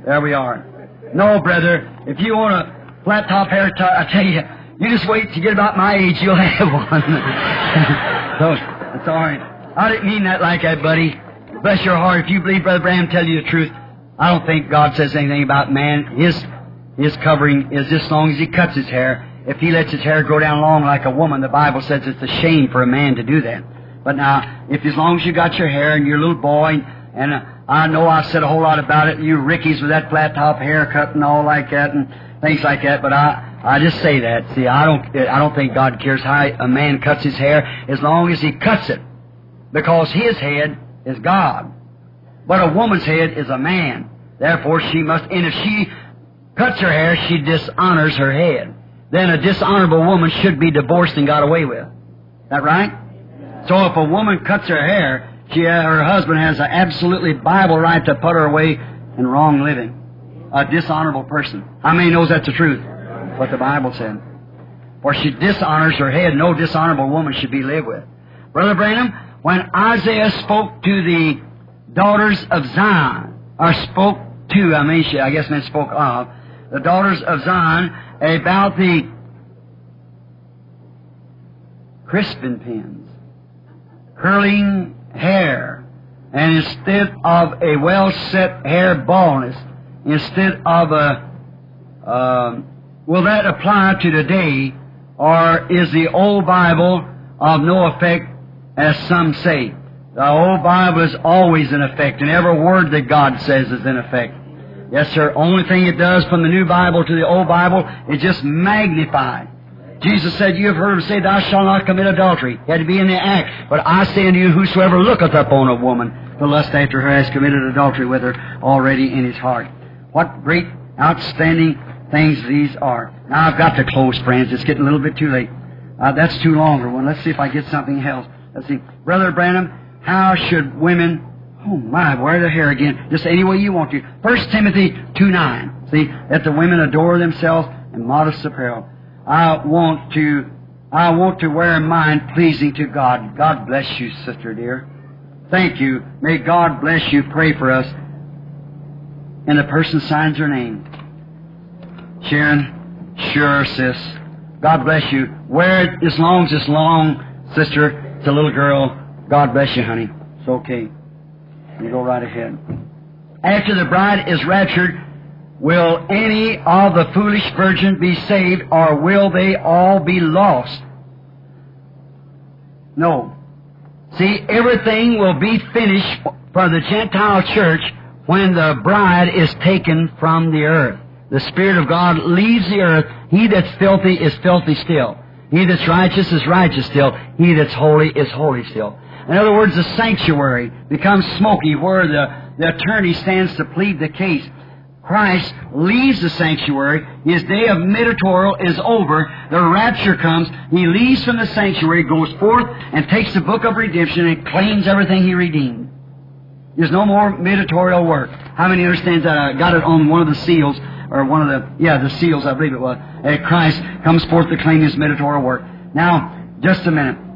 There we are. No, brother, if you want a flat top hair tie, I tell you, you just wait to get about my age, you'll have one. so, that's all right. I didn't mean that like that, buddy. Bless your heart. If you believe Brother Branham tell you the truth, I don't think God says anything about man. His his covering is just as long as he cuts his hair. If he lets his hair grow down long like a woman, the Bible says it's a shame for a man to do that. But now, if as long as you got your hair and you're a little boy, and uh, I know I've said a whole lot about it, you Rickies with that flat top haircut and all like that and things like that, but I, I just say that. See, I don't, I don't think God cares how a man cuts his hair as long as he cuts it. Because his head is God. But a woman's head is a man. Therefore she must, and if she cuts her hair, she dishonors her head. Then a dishonorable woman should be divorced and got away with. That right? So if a woman cuts her hair, she, uh, her husband has an absolutely Bible right to put her away in wrong living. A dishonorable person. How many knows that's the truth? What the Bible said. For she dishonors her head, no dishonorable woman should be lived with. Brother Branham, when Isaiah spoke to the daughters of Zion, or spoke to, I mean, she, I guess meant spoke of, the daughters of Zion about the crisping pins, curling hair, and instead of a well set hair baldness, instead of a, um, will that apply to today, or is the old Bible of no effect, as some say? The old Bible is always in effect, and every word that God says is in effect. Yes, sir. Only thing it does from the new Bible to the old Bible is just magnify. Jesus said, You have heard him say, Thou shalt not commit adultery. It had to be in the act. But I say unto you, whosoever looketh upon a woman to lust after her has committed adultery with her already in his heart. What great, outstanding things these are. Now I've got to close, friends. It's getting a little bit too late. Uh, that's too longer one. Let's see if I get something else. Let's see. Brother Branham, how should women Oh my, wear the hair again, just any way you want to. First Timothy 2 9. See, that the women adore themselves in modest apparel. I want to, I want to wear mine pleasing to God. God bless you, sister dear. Thank you. May God bless you. Pray for us. And the person signs her name. Sharon, sure, sis. God bless you. Wear it as long as it's long, sister. It's a little girl. God bless you, honey. It's okay. You go right ahead. After the bride is raptured, will any of the foolish virgins be saved, or will they all be lost? No. See, everything will be finished for the Gentile church when the bride is taken from the earth. The Spirit of God leaves the earth. He that's filthy is filthy still. He that's righteous is righteous still. He that's holy is holy still. In other words, the sanctuary becomes smoky where the, the attorney stands to plead the case. Christ leaves the sanctuary. His day of mediatorial is over. The rapture comes. He leaves from the sanctuary, goes forth, and takes the book of redemption and claims everything he redeemed. There's no more mediatorial work. How many understands that? Uh, I got it on one of the seals, or one of the, yeah, the seals, I believe it was. That Christ comes forth to claim his mediatorial work. Now, just a minute.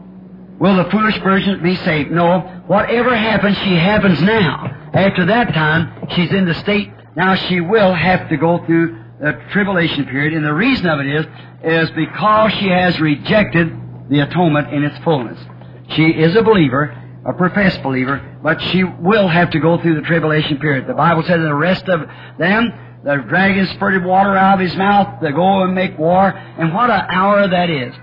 Will the foolish virgin be saved? No. Whatever happens, she happens now. After that time, she's in the state, now she will have to go through the tribulation period, and the reason of it is, is because she has rejected the atonement in its fullness. She is a believer, a professed believer, but she will have to go through the tribulation period. The Bible says the rest of them, the dragon spurted water out of his mouth, they go and make war, and what an hour that is.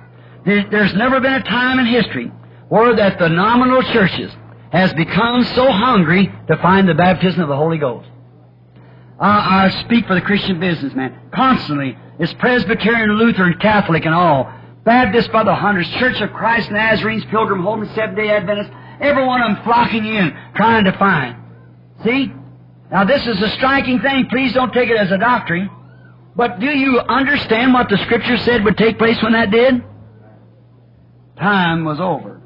There's never been a time in history where that the nominal churches has become so hungry to find the baptism of the Holy Ghost. I, I speak for the Christian businessman. Constantly, it's Presbyterian, Lutheran, Catholic, and all. Baptist by the hundreds, Church of Christ, Nazarenes, Pilgrim Holiness, Seventh-day Adventists, every one of them flocking in, trying to find. See? Now this is a striking thing. Please don't take it as a doctrine. But do you understand what the Scripture said would take place when that did? Time was over.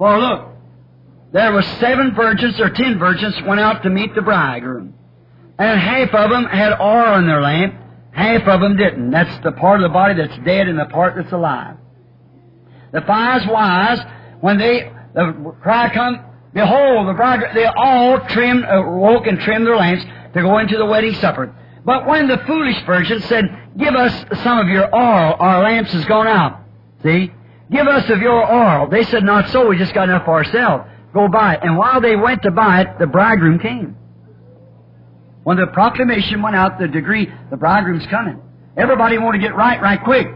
For look, there were seven virgins or ten virgins went out to meet the bridegroom. And half of them had oil in their lamp, half of them didn't. That's the part of the body that's dead and the part that's alive. The five wise, when they, the cry come, behold, the bridegroom, they all trimmed, uh, woke and trimmed their lamps to go into the wedding supper. But when the foolish virgin said, give us some of your oil, our lamps has gone out. See? Give us of your oil. They said, not so, we just got enough for ourselves. Go buy it. And while they went to buy it, the bridegroom came. When the proclamation went out, the degree, the bridegroom's coming. Everybody wanted to get right, right quick.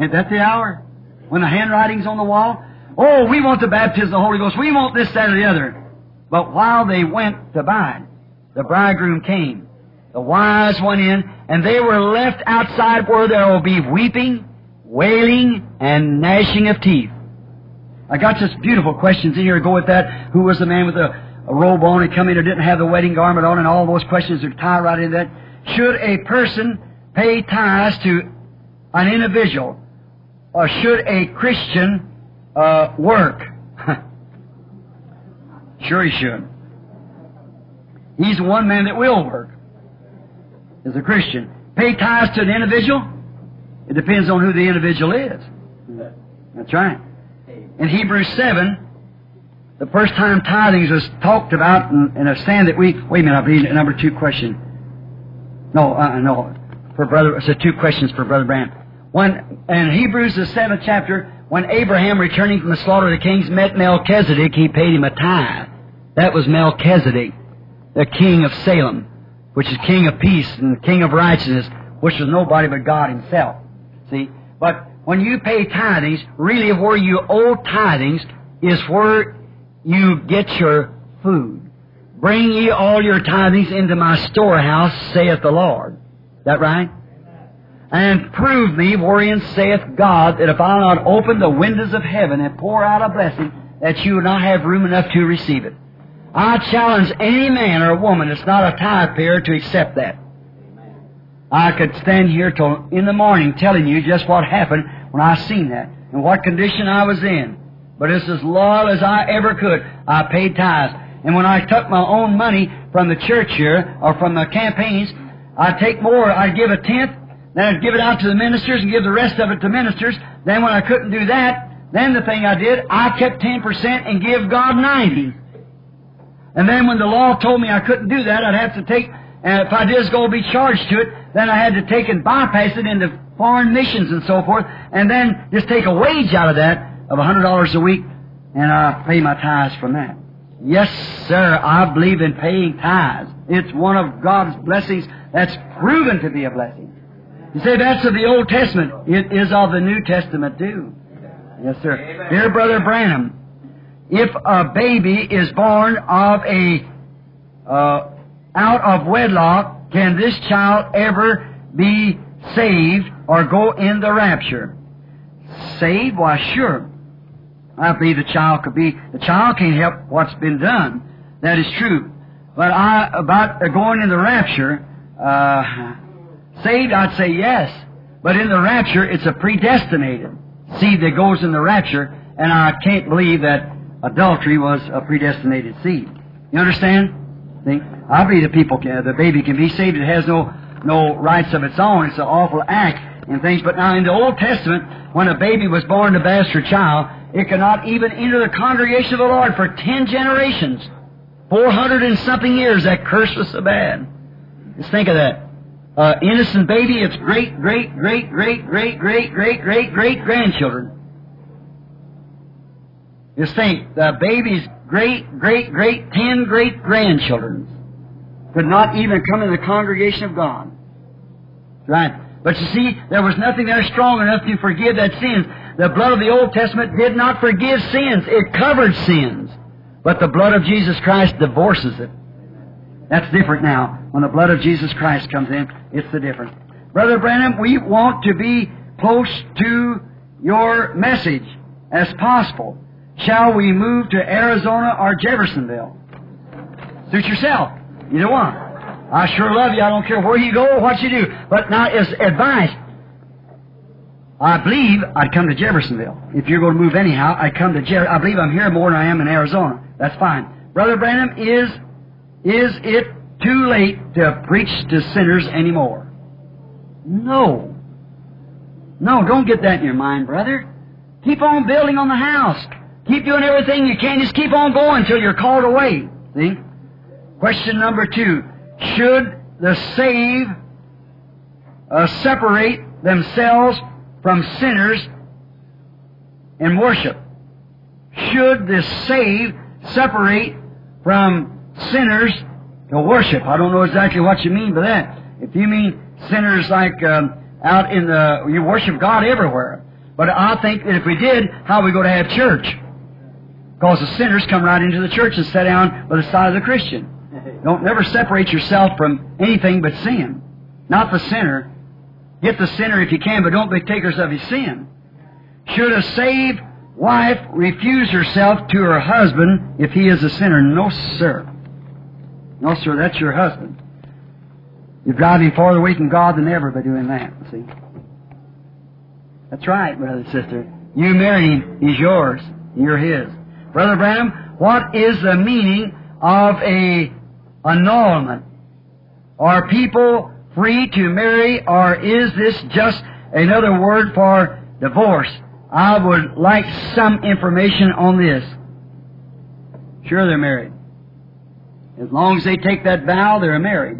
Ain't that the hour? When the handwriting's on the wall? Oh, we want the baptism of the Holy Ghost. We want this, that, or the other. But while they went to buy it, the bridegroom came. The wise went in, and they were left outside where there will be weeping, wailing, and gnashing of teeth. I got just beautiful questions in here to go with that. Who was the man with the a robe on and come in or didn't have the wedding garment on and all those questions are tied right in that. should a person pay tithes to an individual, or should a Christian uh, work? sure, he should. He's the one man that will work. as a Christian. Pay tithes to an individual? It depends on who the individual is. That's right. In Hebrews 7, the first time tithings was talked about in, in a stand that we, wait a minute, I believe number two question. No, uh, no, for brother, a two questions for Brother Branham. One, in Hebrews, the seventh chapter, when Abraham, returning from the slaughter of the kings, met Melchizedek, he paid him a tithe. That was Melchizedek, the king of Salem, which is king of peace and king of righteousness, which was nobody but God himself. See? But when you pay tithings, really where you owe tithings is where you get your food. Bring ye all your tithings into my storehouse, saith the Lord. Is that right? And prove me wherein saith God that if I'll not open the windows of heaven and pour out a blessing, that you will not have room enough to receive it. I challenge any man or woman that's not a tithe payer to accept that. I could stand here till in the morning telling you just what happened when I seen that and what condition I was in. But it's as loyal as I ever could. I paid tithes. And when I took my own money from the church here or from the campaigns, I'd take more. I'd give a tenth, then I'd give it out to the ministers and give the rest of it to ministers. Then when I couldn't do that, then the thing I did, I kept 10% and give God 90. And then when the law told me I couldn't do that, I'd have to take, and if I did go be charged to it, then I had to take and bypass it into foreign missions and so forth, and then just take a wage out of that of $100 a week, and I pay my tithes from that. Yes, sir, I believe in paying tithes. It's one of God's blessings that's proven to be a blessing. You say that's of the Old Testament. It is of the New Testament too. Yes, sir. Amen. Dear Brother Branham, if a baby is born of a uh, out of wedlock, can this child ever be saved or go in the rapture? Saved? Why, sure. I believe the child could be. The child can't help what's been done. That is true. But I about going in the rapture, uh, saved, I'd say yes. But in the rapture, it's a predestinated seed that goes in the rapture, and I can't believe that adultery was a predestinated seed. You understand? See? I believe the people can, the baby can be saved. It has no no rights of its own. It's an awful act and things. But now in the Old Testament, when a baby was born a bastard child, it could not even enter the congregation of the Lord for ten generations. Four hundred and something years that curse was so bad. Just think of that. Uh, innocent baby, its great, great, great, great, great, great, great, great, great grandchildren. Just think, the baby's great, great, great, ten great grandchildren could not even come in the congregation of God. Right. But you see, there was nothing there strong enough to forgive that sins. The blood of the Old Testament did not forgive sins. It covered sins. But the blood of Jesus Christ divorces it. That's different now. When the blood of Jesus Christ comes in, it's the difference. Brother Branham, we want to be close to your message as possible. Shall we move to Arizona or Jeffersonville? Suit yourself. Either one. I sure love you. I don't care where you go or what you do. But now, as advice, I believe I'd come to Jeffersonville. If you're going to move anyhow, I'd come to Jeff. I believe I'm here more than I am in Arizona. That's fine. Brother Branham, is is it too late to preach to sinners anymore? No. No, don't get that in your mind, brother. Keep on building on the house. Keep doing everything you can. Just keep on going until you're called away. See? Question number two. Should the saved uh, separate themselves from sinners in worship? Should the saved separate from sinners to worship? I don't know exactly what you mean by that. If you mean sinners like um, out in the, you worship God everywhere. But I think that if we did, how are we going to have church? Because the sinners come right into the church and sit down by the side of the Christian. Don't never separate yourself from anything but sin. Not the sinner. Get the sinner if you can, but don't be takers of his sin. Should a saved wife refuse herself to her husband if he is a sinner? No, sir. No, sir, that's your husband. You're driving farther away from God than ever by doing that, see? That's right, brother and sister. You married him, he's yours. You're his. Brother Branham, what is the meaning of a annulment? Are people free to marry, or is this just another word for divorce? I would like some information on this. Sure, they're married. As long as they take that vow, they're married.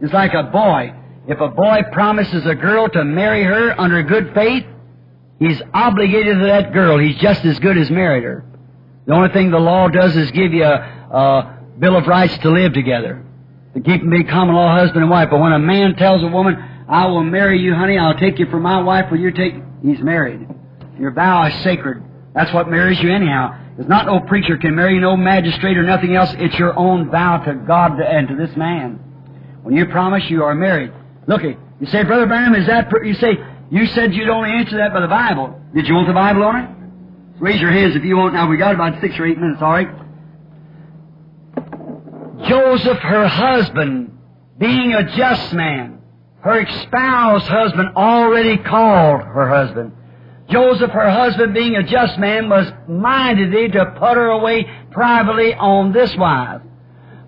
It's like a boy. If a boy promises a girl to marry her under good faith, he's obligated to that girl. He's just as good as married her. The only thing the law does is give you a, a bill of rights to live together, to keep them be common law husband and wife. But when a man tells a woman, "I will marry you, honey. I'll take you for my wife," will you're take? He's married. Your vow is sacred. That's what marries you anyhow. There's not no preacher can marry you, no magistrate or nothing else. It's your own vow to God and to this man. When you promise, you are married. Looky, you say, Brother Branham, is that? Pr-? You say you said you'd only answer that by the Bible. Did you want the Bible on it? Raise your hands if you want. Now we got about six or eight minutes. All right. Joseph, her husband, being a just man, her espoused husband already called her husband. Joseph, her husband, being a just man, was minded to put her away privately on this wife.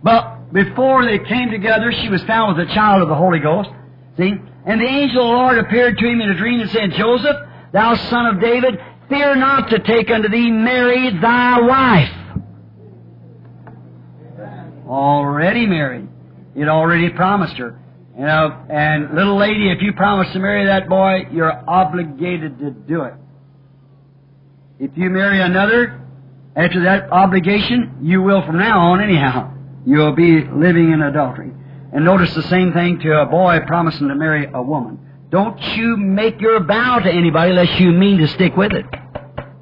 But before they came together, she was found with a child of the Holy Ghost. See? And the angel of the Lord appeared to him in a dream and said, Joseph, thou son of David, fear not to take unto thee Mary thy wife. Already married. He'd already promised her. You know, and little lady, if you promise to marry that boy, you're obligated to do it. If you marry another, after that obligation, you will from now on anyhow. You'll be living in adultery. And notice the same thing to a boy promising to marry a woman. Don't you make your vow to anybody unless you mean to stick with it.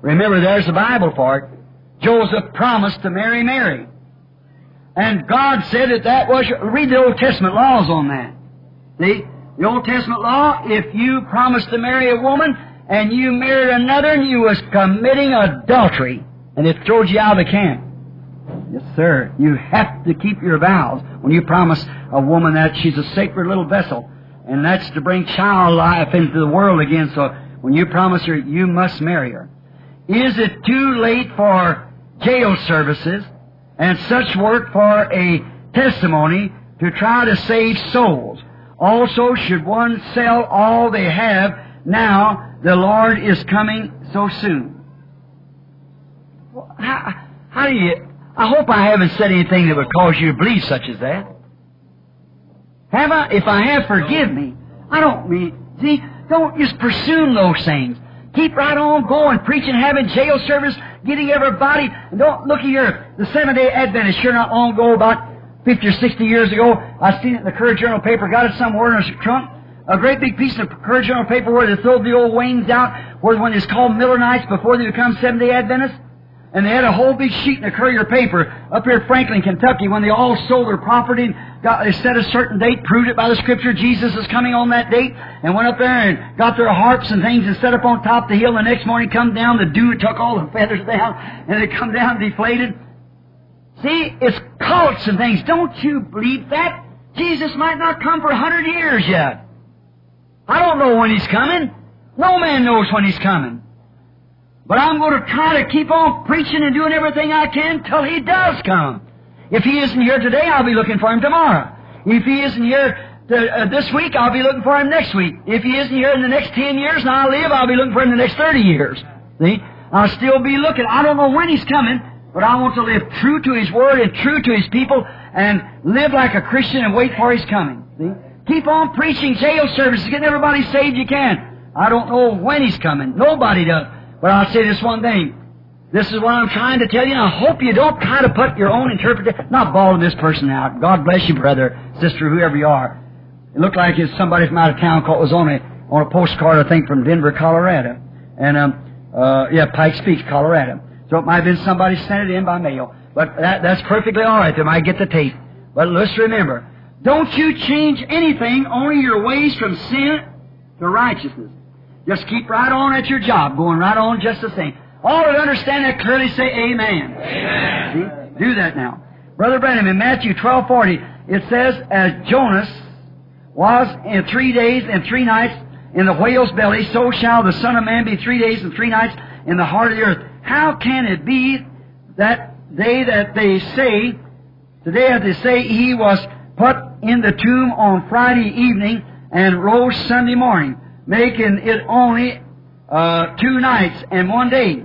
Remember, there's the Bible for it. Joseph promised to marry Mary. And God said that that was, read the Old Testament laws on that. See? The Old Testament law, if you promised to marry a woman and you married another and you was committing adultery, and it throws you out of the camp. Yes, sir. You have to keep your vows when you promise a woman that she's a sacred little vessel. And that's to bring child life into the world again. So when you promise her, you must marry her. Is it too late for jail services and such work for a testimony to try to save souls? Also, should one sell all they have now the Lord is coming so soon? How, how do you, I hope I haven't said anything that would cause you to believe such as that. Have I? If I have, forgive me. I don't mean, see, don't just presume those things. Keep right on going, preaching, having jail service, getting everybody, and don't, look here, the Seventh-day Adventist sure not long ago, about 50 or 60 years ago, I seen it in the Courier Journal paper, got it somewhere in a trunk, a great big piece of Courier Journal paper where they throw the old wings out, where when it's called Millerites before they become Seventh-day Adventists. And they had a whole big sheet in the Courier paper up here in Franklin, Kentucky, when they all sold their property, they set a certain date, proved it by the Scripture, Jesus is coming on that date, and went up there and got their harps and things and set up on top of the hill. The next morning come down, the dew took all the feathers down, and they come down deflated. See, it's cults and things. Don't you believe that? Jesus might not come for a hundred years yet. I don't know when He's coming. No man knows when He's coming. But I'm going to try to keep on preaching and doing everything I can till He does come. If He isn't here today, I'll be looking for Him tomorrow. If He isn't here uh, this week, I'll be looking for Him next week. If He isn't here in the next ten years and I live, I'll be looking for Him the next thirty years. See? I'll still be looking. I don't know when He's coming, but I want to live true to His Word and true to His people and live like a Christian and wait for His coming. See? Keep on preaching jail services, getting everybody saved you can. I don't know when He's coming. Nobody does. But I'll say this one thing. This is what I'm trying to tell you, I hope you don't try to put your own interpretation, not bawling this person out. God bless you, brother, sister, whoever you are. It looked like it's somebody from out of town called was on a, on a postcard, I think, from Denver, Colorado. And, um, uh, yeah, Pikes Peak, Colorado. So it might have been somebody sent it in by mail. But that, that's perfectly all right. They might get the tape. But let's remember, don't you change anything, only your ways from sin to righteousness. Just keep right on at your job, going right on just the same. All that understand that clearly say Amen. Amen. See? Do that now. Brother Branham, in Matthew twelve forty, it says, As Jonas was in three days and three nights in the whale's belly, so shall the Son of Man be three days and three nights in the heart of the earth. How can it be that they that they say, today that they say he was put in the tomb on Friday evening and rose Sunday morning, making it only uh, two nights and one day?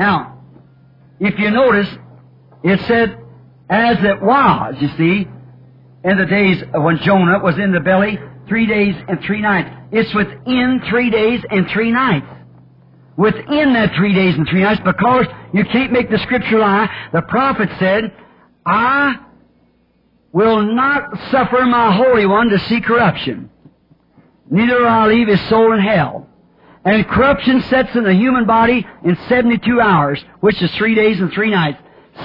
Now, if you notice, it said, as it was, you see, in the days when Jonah was in the belly, three days and three nights. It's within three days and three nights. Within that three days and three nights, because you can't make the scripture lie, the prophet said, I will not suffer my Holy One to see corruption. Neither will I leave his soul in hell. And corruption sets in the human body in 72 hours, which is three days and three nights.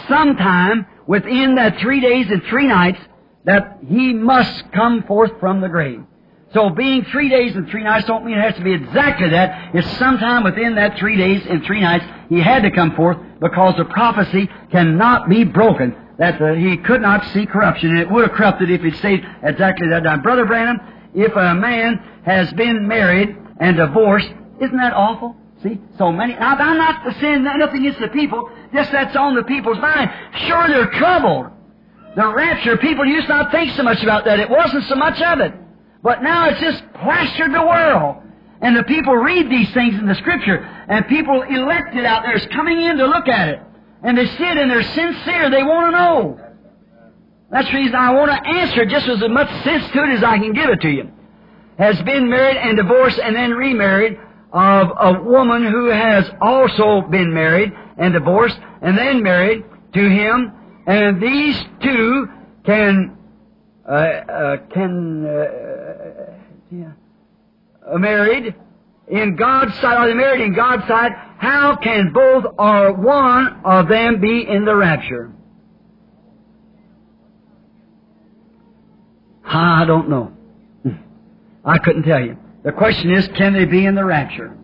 Sometime within that three days and three nights, that he must come forth from the grave. So being three days and three nights don't mean it has to be exactly that. It's sometime within that three days and three nights he had to come forth because the prophecy cannot be broken. That he could not see corruption, and it would have corrupted if he'd stayed exactly that time. Brother Branham, if a man has been married and divorced, isn't that awful? See, so many. Now, I'm not saying nothing against the people, just that's on the people's mind. Sure, they're troubled. The rapture, people used not think so much about that. It wasn't so much of it. But now it's just plastered the world. And the people read these things in the Scripture, and people elected out there is coming in to look at it. And they see it and they're sincere. They want to know. That's the reason I want to answer just as much sense to it as I can give it to you. Has been married and divorced and then remarried of a woman who has also been married and divorced and then married to him and these two can uh, uh, can uh, yeah, married in God's sight. Are they married in God's sight? How can both or one of them be in the rapture? I don't know. I couldn't tell you. The question is, can they be in the rapture?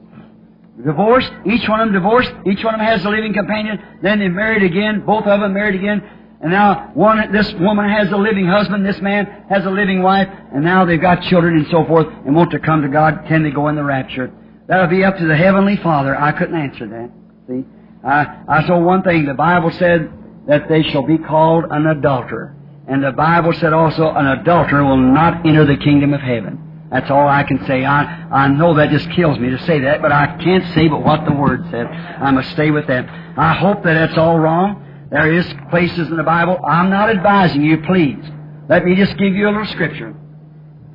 Divorced, each one of them divorced, each one of them has a living companion, then they married again, both of them married again, and now one, this woman has a living husband, this man has a living wife, and now they've got children and so forth, and want to come to God, can they go in the rapture? That'll be up to the Heavenly Father. I couldn't answer that. See? I, I saw one thing, the Bible said that they shall be called an adulterer. And the Bible said also, an adulterer will not enter the kingdom of heaven. That's all I can say. I, I know that just kills me to say that, but I can't say but what the Word said. I must stay with that. I hope that that's all wrong. There is places in the Bible. I'm not advising you, please. Let me just give you a little scripture.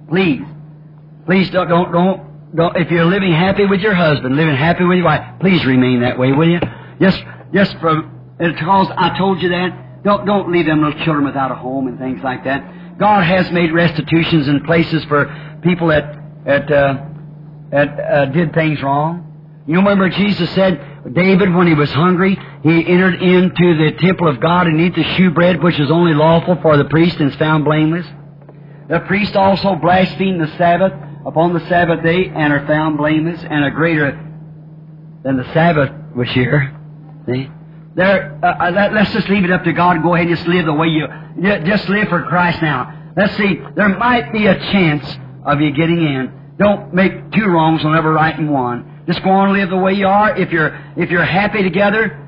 Please. Please don't, don't, don't, don't, if you're living happy with your husband, living happy with your wife, please remain that way, will you? Yes, yes, for, because I told you that, don't, don't leave them little children without a home and things like that. God has made restitutions in places for people that that, uh, that uh, did things wrong. You remember Jesus said, David, when he was hungry, he entered into the temple of God and ate the shewbread, which is only lawful for the priest and is found blameless. The priest also blasphemed the Sabbath upon the Sabbath day and are found blameless, and a greater than the Sabbath was here. See? There, uh, uh let, us just leave it up to God. Go ahead and just live the way you, just live for Christ now. Let's see, there might be a chance of you getting in. Don't make two wrongs will never right in one. Just go on and live the way you are. If you're if you're happy together,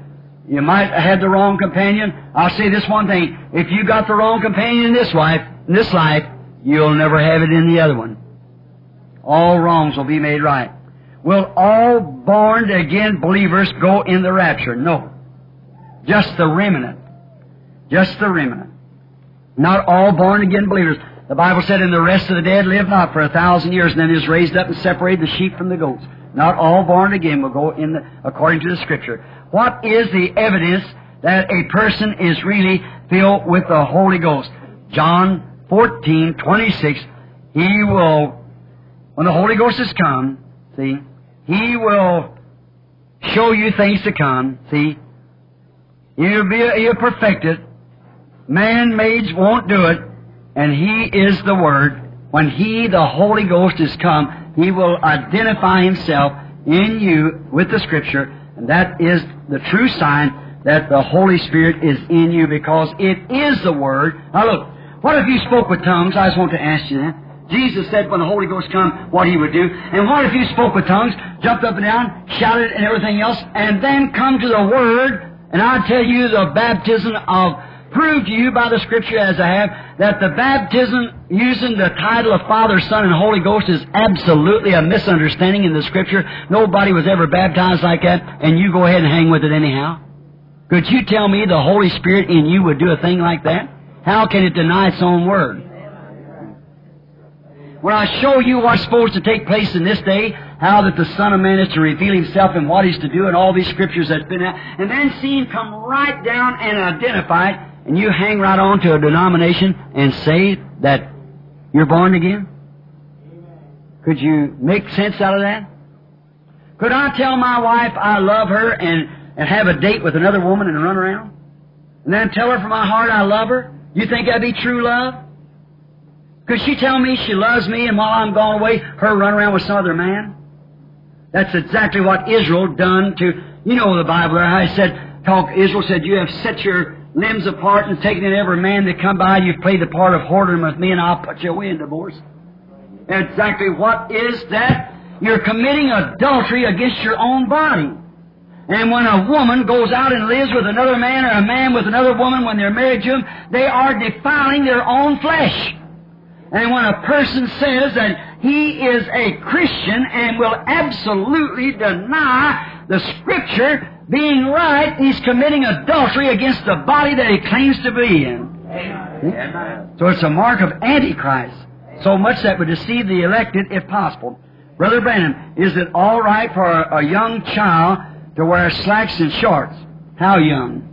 you might have had the wrong companion. I'll say this one thing: if you got the wrong companion in this life, in this life, you'll never have it in the other one. All wrongs will be made right. Will all born again believers go in the rapture? No. Just the remnant. Just the remnant. Not all born again believers. The Bible said, And the rest of the dead live not for a thousand years, and then is raised up and separated the sheep from the goats. Not all born again will go in the, according to the Scripture. What is the evidence that a person is really filled with the Holy Ghost? John 14, 26, He will, when the Holy Ghost has come, see, He will show you things to come, see. You'll be, you'll perfect it. Man-maids won't do it and He is the Word, when He, the Holy Ghost, is come, He will identify Himself in you with the Scripture, and that is the true sign that the Holy Spirit is in you because it is the Word. Now look, What if you spoke with tongues? I just want to ask you that. Jesus said when the Holy Ghost come, what He would do. And what if you spoke with tongues, jumped up and down, shouted and everything else, and then come to the Word, and I tell you the baptism of prove to you by the Scripture as I have that the baptism using the title of Father, Son, and Holy Ghost is absolutely a misunderstanding in the Scripture. Nobody was ever baptized like that, and you go ahead and hang with it anyhow. Could you tell me the Holy Spirit in you would do a thing like that? How can it deny its own word? When I show you what's supposed to take place in this day, how that the Son of Man is to reveal Himself and what He's to do, and all these scriptures that's been out, and then see Him come right down and identify it, and you hang right on to a denomination and say that you're born again? Could you make sense out of that? Could I tell my wife I love her and, and have a date with another woman and run around? And then tell her from my heart I love her? You think that'd be true love? Could she tell me she loves me and while I'm gone away, her run around with some other man? That's exactly what Israel done to, you know the Bible he said, talk, Israel said, you have set your limbs apart and taken in every man that come by, you've played the part of whoredom with me and I'll put you away in divorce. Exactly what is that? You're committing adultery against your own body. And when a woman goes out and lives with another man or a man with another woman when they're married to him, they are defiling their own flesh. And when a person says that he is a Christian and will absolutely deny the Scripture being right, he's committing adultery against the body that he claims to be in. Amen. So it's a mark of Antichrist. So much that would deceive the elected if possible. Brother Branham, is it all right for a, young child to wear slacks and shorts? How young?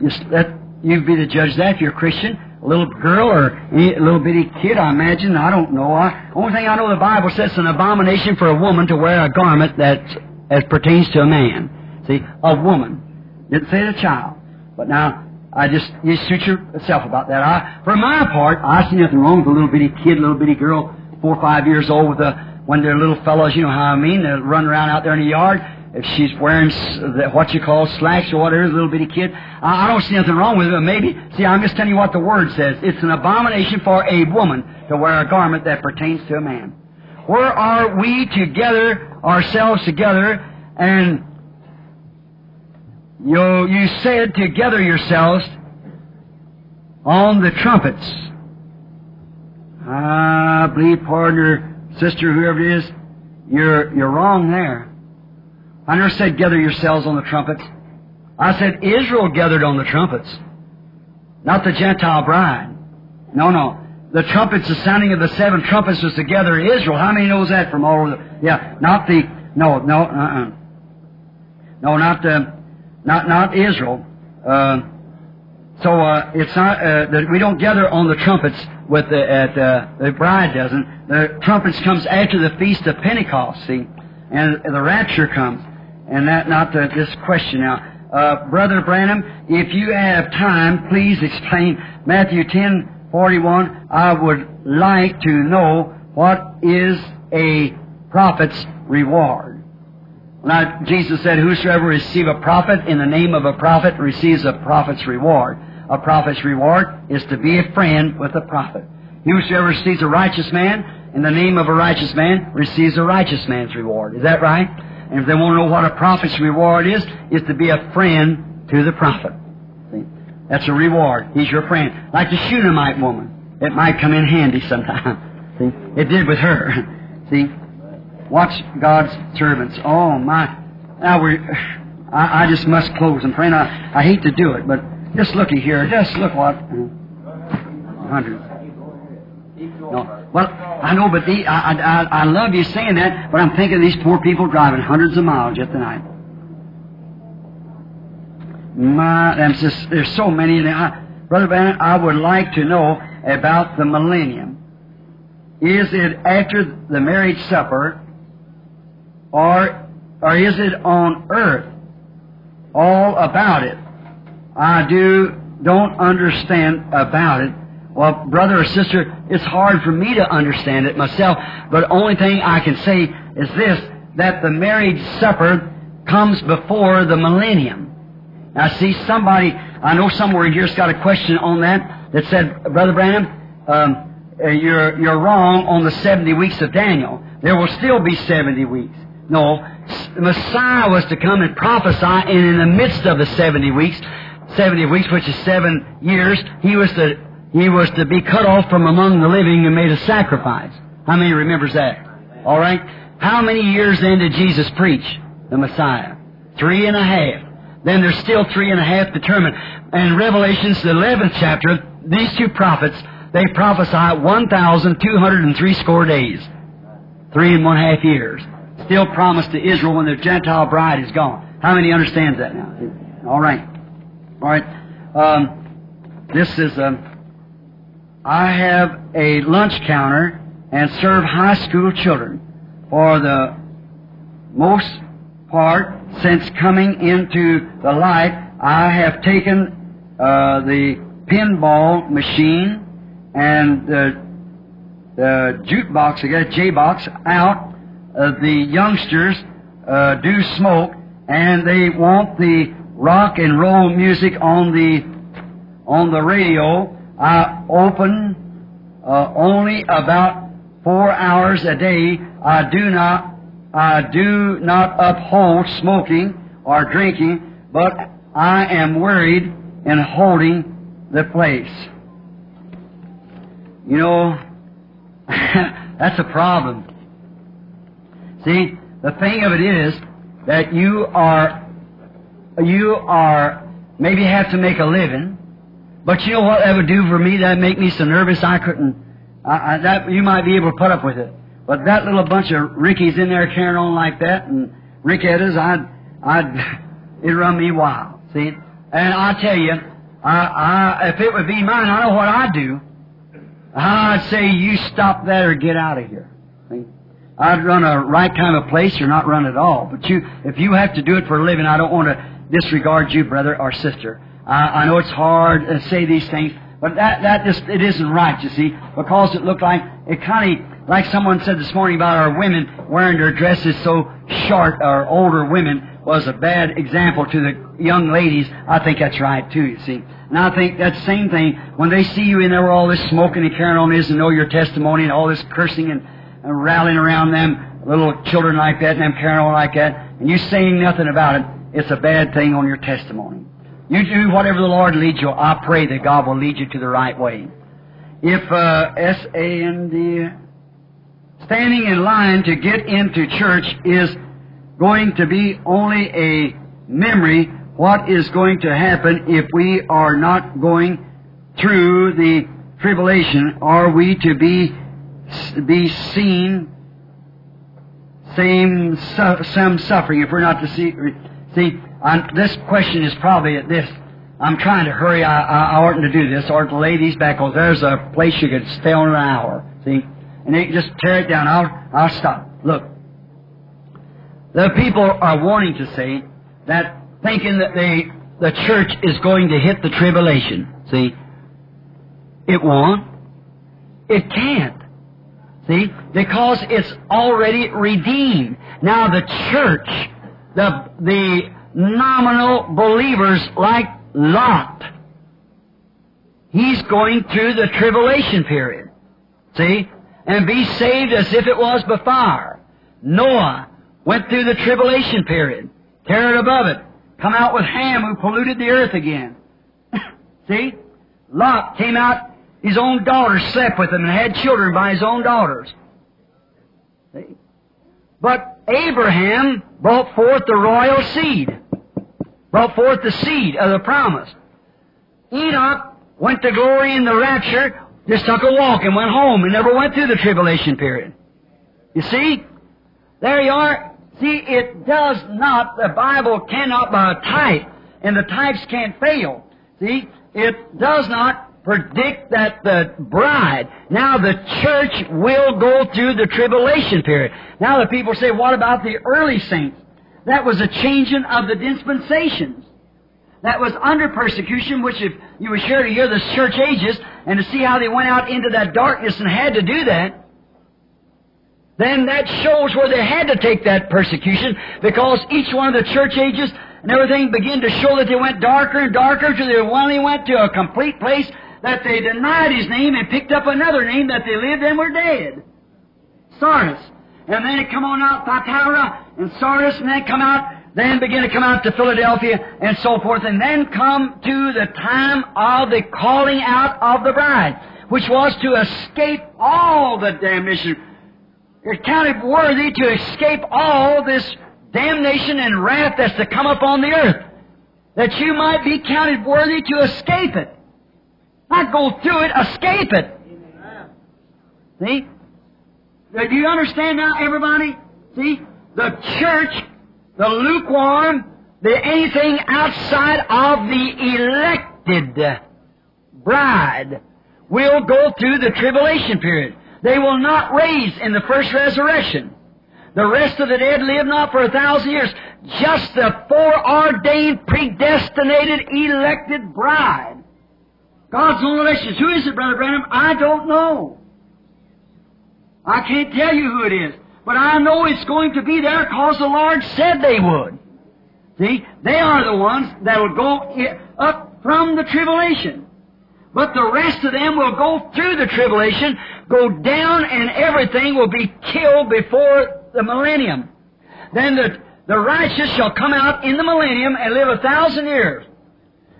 You s- let you be the judge of that if you're a Christian. A little girl or any little bitty kid, I imagine. I don't know. I, only thing I know the Bible says it's an abomination for a woman to wear a garment that as pertains to a man. See, a woman. Didn't say a child. But now, I just, you suit yourself about that. I, for my part, I see nothing wrong with a little bitty kid, little bitty girl, four or five years old with a, when they're little fellows, you know how I mean, they run around out there in the yard. If she's wearing what you call slacks or whatever, little bitty kid, I, I don't see nothing wrong with it. But maybe, see, I'm just telling you what the word says. It's an abomination for a woman to wear a garment that pertains to a man. Where are we together, ourselves together, and you, you said together yourselves on the trumpets. I believe, partner, sister, whoever it is, you're, you're wrong there. I never said gather yourselves on the trumpets. I said Israel gathered on the trumpets, not the Gentile bride. No, no. The trumpets, the sounding of the seven trumpets was to gather Israel. How many knows that from all over the, yeah, not the, no, no, uh-uh. No, not the, not, not Israel. Uh, so uh, it's not uh, that we don't gather on the trumpets with the at uh, the bride doesn't. The trumpets comes after the feast of Pentecost, see, and the rapture comes, and that not the, this question now. Uh, Brother Branham, if you have time, please explain Matthew ten forty one. I would like to know what is a prophet's reward. Now, Jesus said, Whosoever receive a prophet in the name of a prophet receives a prophet's reward. A prophet's reward is to be a friend with a prophet. Whosoever receives a righteous man in the name of a righteous man receives a righteous man's reward. Is that right? And if they want to know what a prophet's reward is, is to be a friend to the prophet. See? That's a reward. He's your friend. Like the Shunammite woman. It might come in handy sometime. See? It did with her. See? Watch God's servants. Oh my! Now we, I, I just must close and pray. I, I hate to do it, but just looky here. Just look what. Uh, hundred. No, well, I know, but the, I, I, I love you saying that, but I'm thinking of these poor people driving hundreds of miles just tonight. My, just there's so many. I, Brother Branham, I would like to know about the millennium. Is it after the marriage supper, or or is it on earth? All about it. I do don't understand about it. Well, brother or sister, it's hard for me to understand it myself, but only thing I can say is this, that the marriage supper comes before the millennium. Now see, somebody I know somewhere here's got a question on that that said, Brother Branham, um, uh, you're, you're wrong on the 70 weeks of Daniel. There will still be 70 weeks. No, Messiah was to come and prophesy, and in the midst of the 70 weeks, 70 weeks, which is seven years, he was to, he was to be cut off from among the living and made a sacrifice. How many remembers that? All right? How many years then did Jesus preach? The Messiah. Three and a half. Then there's still three and a half determined. And Revelations, the 11th chapter, these two prophets, they prophesy 1,203 score days. Three and one half years. Still promised to Israel when the Gentile bride is gone. How many understands that now? All right. All right. Um, this is, um, I have a lunch counter and serve high school children. For the most part, since coming into the light, I have taken uh, the pinball machine and the, the jukebox, I guess, J-box, out. Uh, the youngsters uh, do smoke, and they want the rock and roll music on the on the radio. I open uh, only about four hours a day. I do not I do not uphold smoking or drinking, but I am worried in holding the place. You know, that's a problem. See, the thing of it is that you are, you are, maybe have to make a living, but you know what that would do for me? That'd make me so nervous I couldn't, I, I, that, you might be able to put up with it. But that little bunch of Rickies in there carrying on like that, and Rickettas, I'd, I'd, it'd run me wild. See? And I tell you, I, I, if it would be mine, I know what I'd do. I'd say, you stop that or get out of here. See? I'd run a right kind of place or not run at all. But you, if you have to do it for a living, I don't want to disregard you, brother or sister. I, know it's hard to say these things, but that, that just, it isn't right, you see, because it looked like, it kind of, like someone said this morning about our women wearing their dresses so short, our older women, was a bad example to the young ladies. I think that's right too, you see. And I think that same thing, when they see you in there with all this smoking and carrying on this and know your testimony and all this cursing and, and rallying around them, little children like that and them carrying on like that, and you saying nothing about it, it's a bad thing on your testimony. You do whatever the Lord leads you. I pray that God will lead you to the right way. If uh, S-A-N-D, standing in line to get into church is going to be only a memory, what is going to happen if we are not going through the tribulation? Are we to be be seen same su- some suffering if we're not to see? See, I'm, this question is probably at this. I'm trying to hurry. I, I, I oughtn't to do this or to lay these back. Cause there's a place you could stay on an hour. See, and they just tear it down. I'll I'll stop. Look, the people are wanting to say that thinking that they the church is going to hit the tribulation. See, it won't. It can't. See, because it's already redeemed. Now the church, the the nominal believers like Lot, he's going through the tribulation period. See, and be saved as if it was before. Noah went through the tribulation period, carried above it, come out with Ham who polluted the earth again. See? Lot came out, his own daughters slept with him and had children by his own daughters. See? But Abraham brought forth the royal seed, brought forth the seed of the promise. Enoch went to glory in the rapture, just took a walk and went home and never went through the tribulation period. You see? There you are. See, it does not, the Bible cannot by a type, and the types can't fail. See? It does not predict that the bride, now the church will go through the tribulation period. Now the people say, what about the early saints? That was a changing of the dispensations. That was under persecution, which if you were sure to hear the church ages and to see how they went out into that darkness and had to do that, then that shows where they had to take that persecution because each one of the church ages and everything began to show that they went darker and darker till they finally went to a complete place that they denied his name and picked up another name that they lived and were dead. Sardis. And then it come on out Thyatira and Sardis and then come out, then begin to come out to Philadelphia and so forth and then come to the time of the calling out of the bride, which was to escape all the damnation. It counted worthy to escape all this damnation and wrath that's to come upon the earth. That you might be counted worthy to escape it. Not go through it, escape it. See? Do you understand now, everybody? See? The church, the lukewarm, the anything outside of the elected bride will go through the tribulation period. They will not raise in the first resurrection. The rest of the dead live not for a thousand years. Just the foreordained, predestinated, elected bride. God's own elections. Who is it, Brother Branham? I don't know. I can't tell you who it is. But I know it's going to be there because the Lord said they would. See? They are the ones that will go up from the tribulation. But the rest of them will go through the tribulation, go down, and everything will be killed before the millennium. Then the, the righteous shall come out in the millennium and live a thousand years.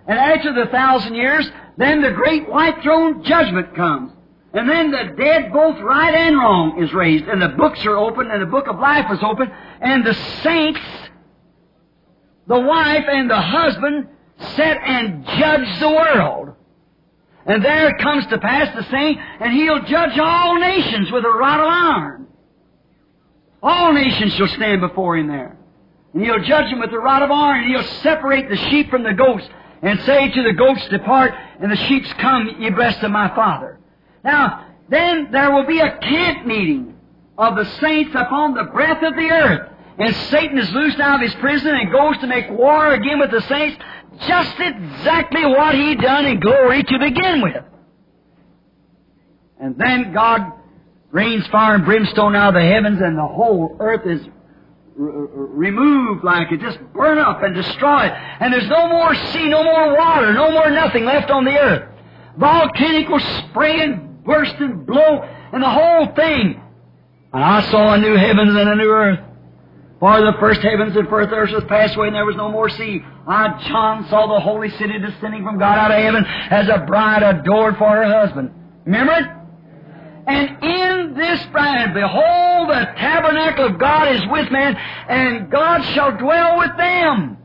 And after the thousand years, then the great white throne judgment comes. And then the dead, both right and wrong, is raised. And the books are opened, and the book of life is opened. And the saints, the wife and the husband, sit and judge the world. And there it comes to pass the saint, and he'll judge all nations with a rod of iron. All nations shall stand before him there. And he'll judge them with a rod of iron, and he'll separate the sheep from the goats, and say to the goats, Depart, and the sheep come, ye blessed of my Father. Now, then there will be a camp meeting of the saints upon the breadth of the earth. And Satan is loosed out of his prison and goes to make war again with the saints, just exactly what he done in glory to begin with. And then God rains fire and brimstone out of the heavens, and the whole earth is removed like it, just burn up and destroyed. And there's no more sea, no more water, no more nothing left on the earth. Volcanic will spray and burst and blow, and the whole thing. And I saw a new heavens and a new earth. For the first heavens and first earth was passed away, and there was no more sea. I, John, saw the holy city descending from God out of heaven as a bride adored for her husband. Remember it? And in this bride, behold, the tabernacle of God is with man, and God shall dwell with them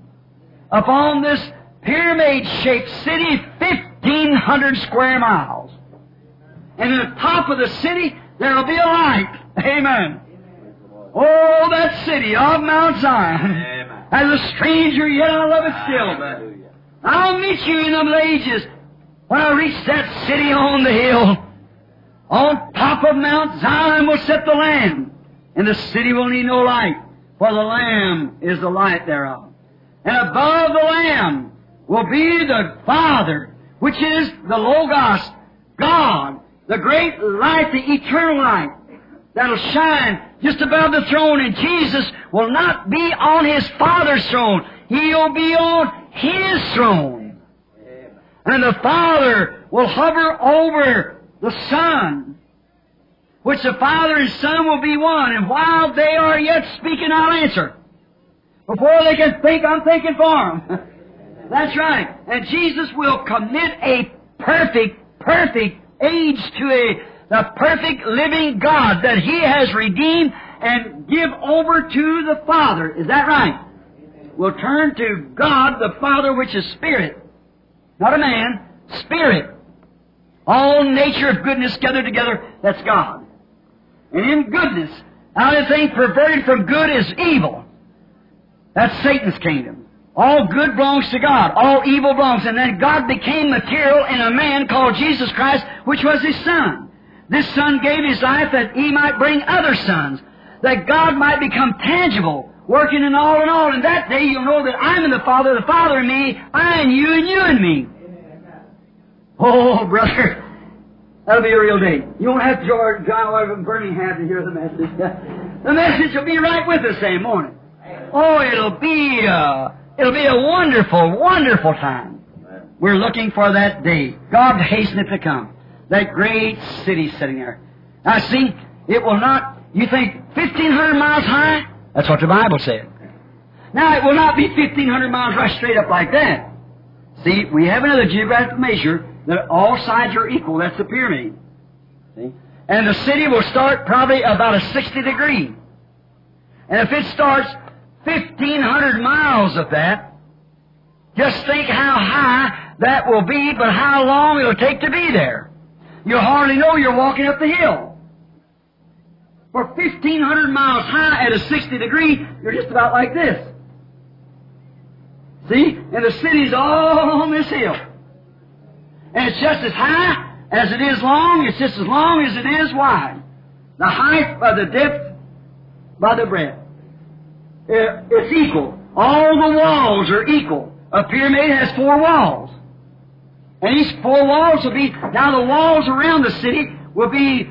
upon this pyramid-shaped city, 1,500 square miles. And in the top of the city, there will be a light. Amen. Oh, that city of Mount Zion. As a stranger, yet I love it still. I'll meet you in the ages when I reach that city on the hill. On top of Mount Zion will sit the Lamb, and the city will need no light, for the Lamb is the light thereof. And above the Lamb will be the Father, which is the Logos, God, the great light, the eternal light, that'll shine just above the throne, and Jesus will not be on His Father's throne. He'll be on His throne. And the Father will hover over the Son, which the Father and Son will be one. And while they are yet speaking, I'll answer. Before they can think, I'm thinking for them. That's right. And Jesus will commit a perfect, perfect age to a the perfect living God that He has redeemed and give over to the Father. Is that right? Will turn to God the Father, which is Spirit. Not a man, Spirit. All nature of goodness gathered together, that's God. And in goodness, anything perverted from good is evil. That's Satan's kingdom. All good belongs to God. All evil belongs. And then God became material in a man called Jesus Christ, which was His Son. This Son gave His life that He might bring other sons. That God might become tangible, working in all in all. And that day you'll know that I'm in the Father, the Father in me, I in you, and you in me. Oh, brother, That'll be a real day. You won't have drive over to Birmingham to hear the message. The message will be right with us same morning. Oh, it'll be uh, it'll be a wonderful, wonderful time. We're looking for that day. God hasten it to come. That great city sitting there. Now see, it will not, you think 1,500 miles high? That's what the Bible said. Now it will not be 1,500 miles right straight up like that. See, we have another geographic measure that all sides are equal. That's the pyramid. See? And the city will start probably about a 60 degree. And if it starts 1,500 miles of that, just think how high that will be, but how long it'll take to be there. You'll hardly know you're walking up the hill. For 1,500 miles high at a 60 degree, you're just about like this. See? And the city's all on this hill. And it's just as high as it is long, it's just as long as it is wide. The height by the depth by the breadth. It's equal. All the walls are equal. A pyramid has four walls. And these four walls will be, now the walls around the city will be,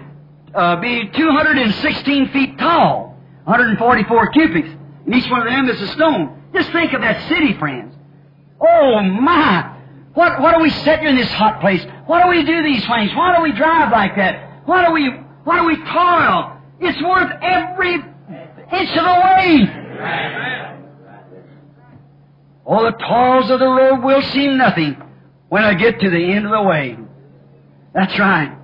uh, be 216 feet tall, 144 cubits. And each one of them is a stone. Just think of that city, friends. Oh my! What, what do we sit in this hot place? Why do we do these things? Why do we drive like that? Why do we, why do we toil? It's worth every inch of the way. All the toils of the road will seem nothing when I get to the end of the way. That's right.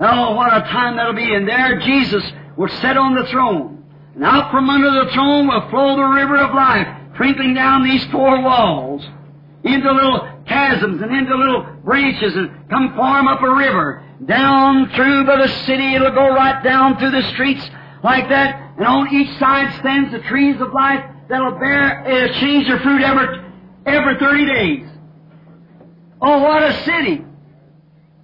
Oh, what a time that'll be. And there Jesus will sit on the throne. And out from under the throne will flow the river of life, trickling down these four walls into little chasms and into little branches and come form up a river. Down through by the city, it'll go right down through the streets like that. And on each side stands the trees of life that'll bear, uh, change their fruit every, every 30 days. Oh, what a city.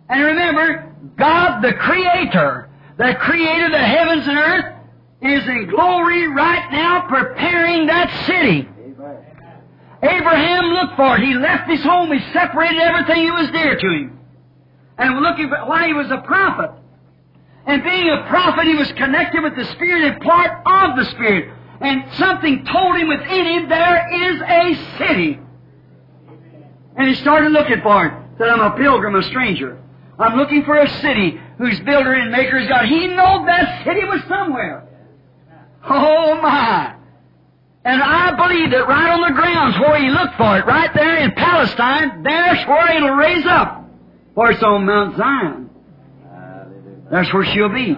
And remember, God the Creator, that created the heavens and earth, is in glory right now preparing that city. Abraham looked for it. He left his home. He separated everything that was dear to him. And looking for why he was a prophet. And being a prophet, he was connected with the Spirit and part of the Spirit. And something told him within him there is a city. And he started looking for it. Said, I'm a pilgrim, a stranger. I'm looking for a city whose builder and maker is God. He knew that city was somewhere. Oh my! And I believe that right on the grounds where he looked for it, right there in Palestine, there's where it'll raise up. For it's on Mount Zion. That's where she'll be.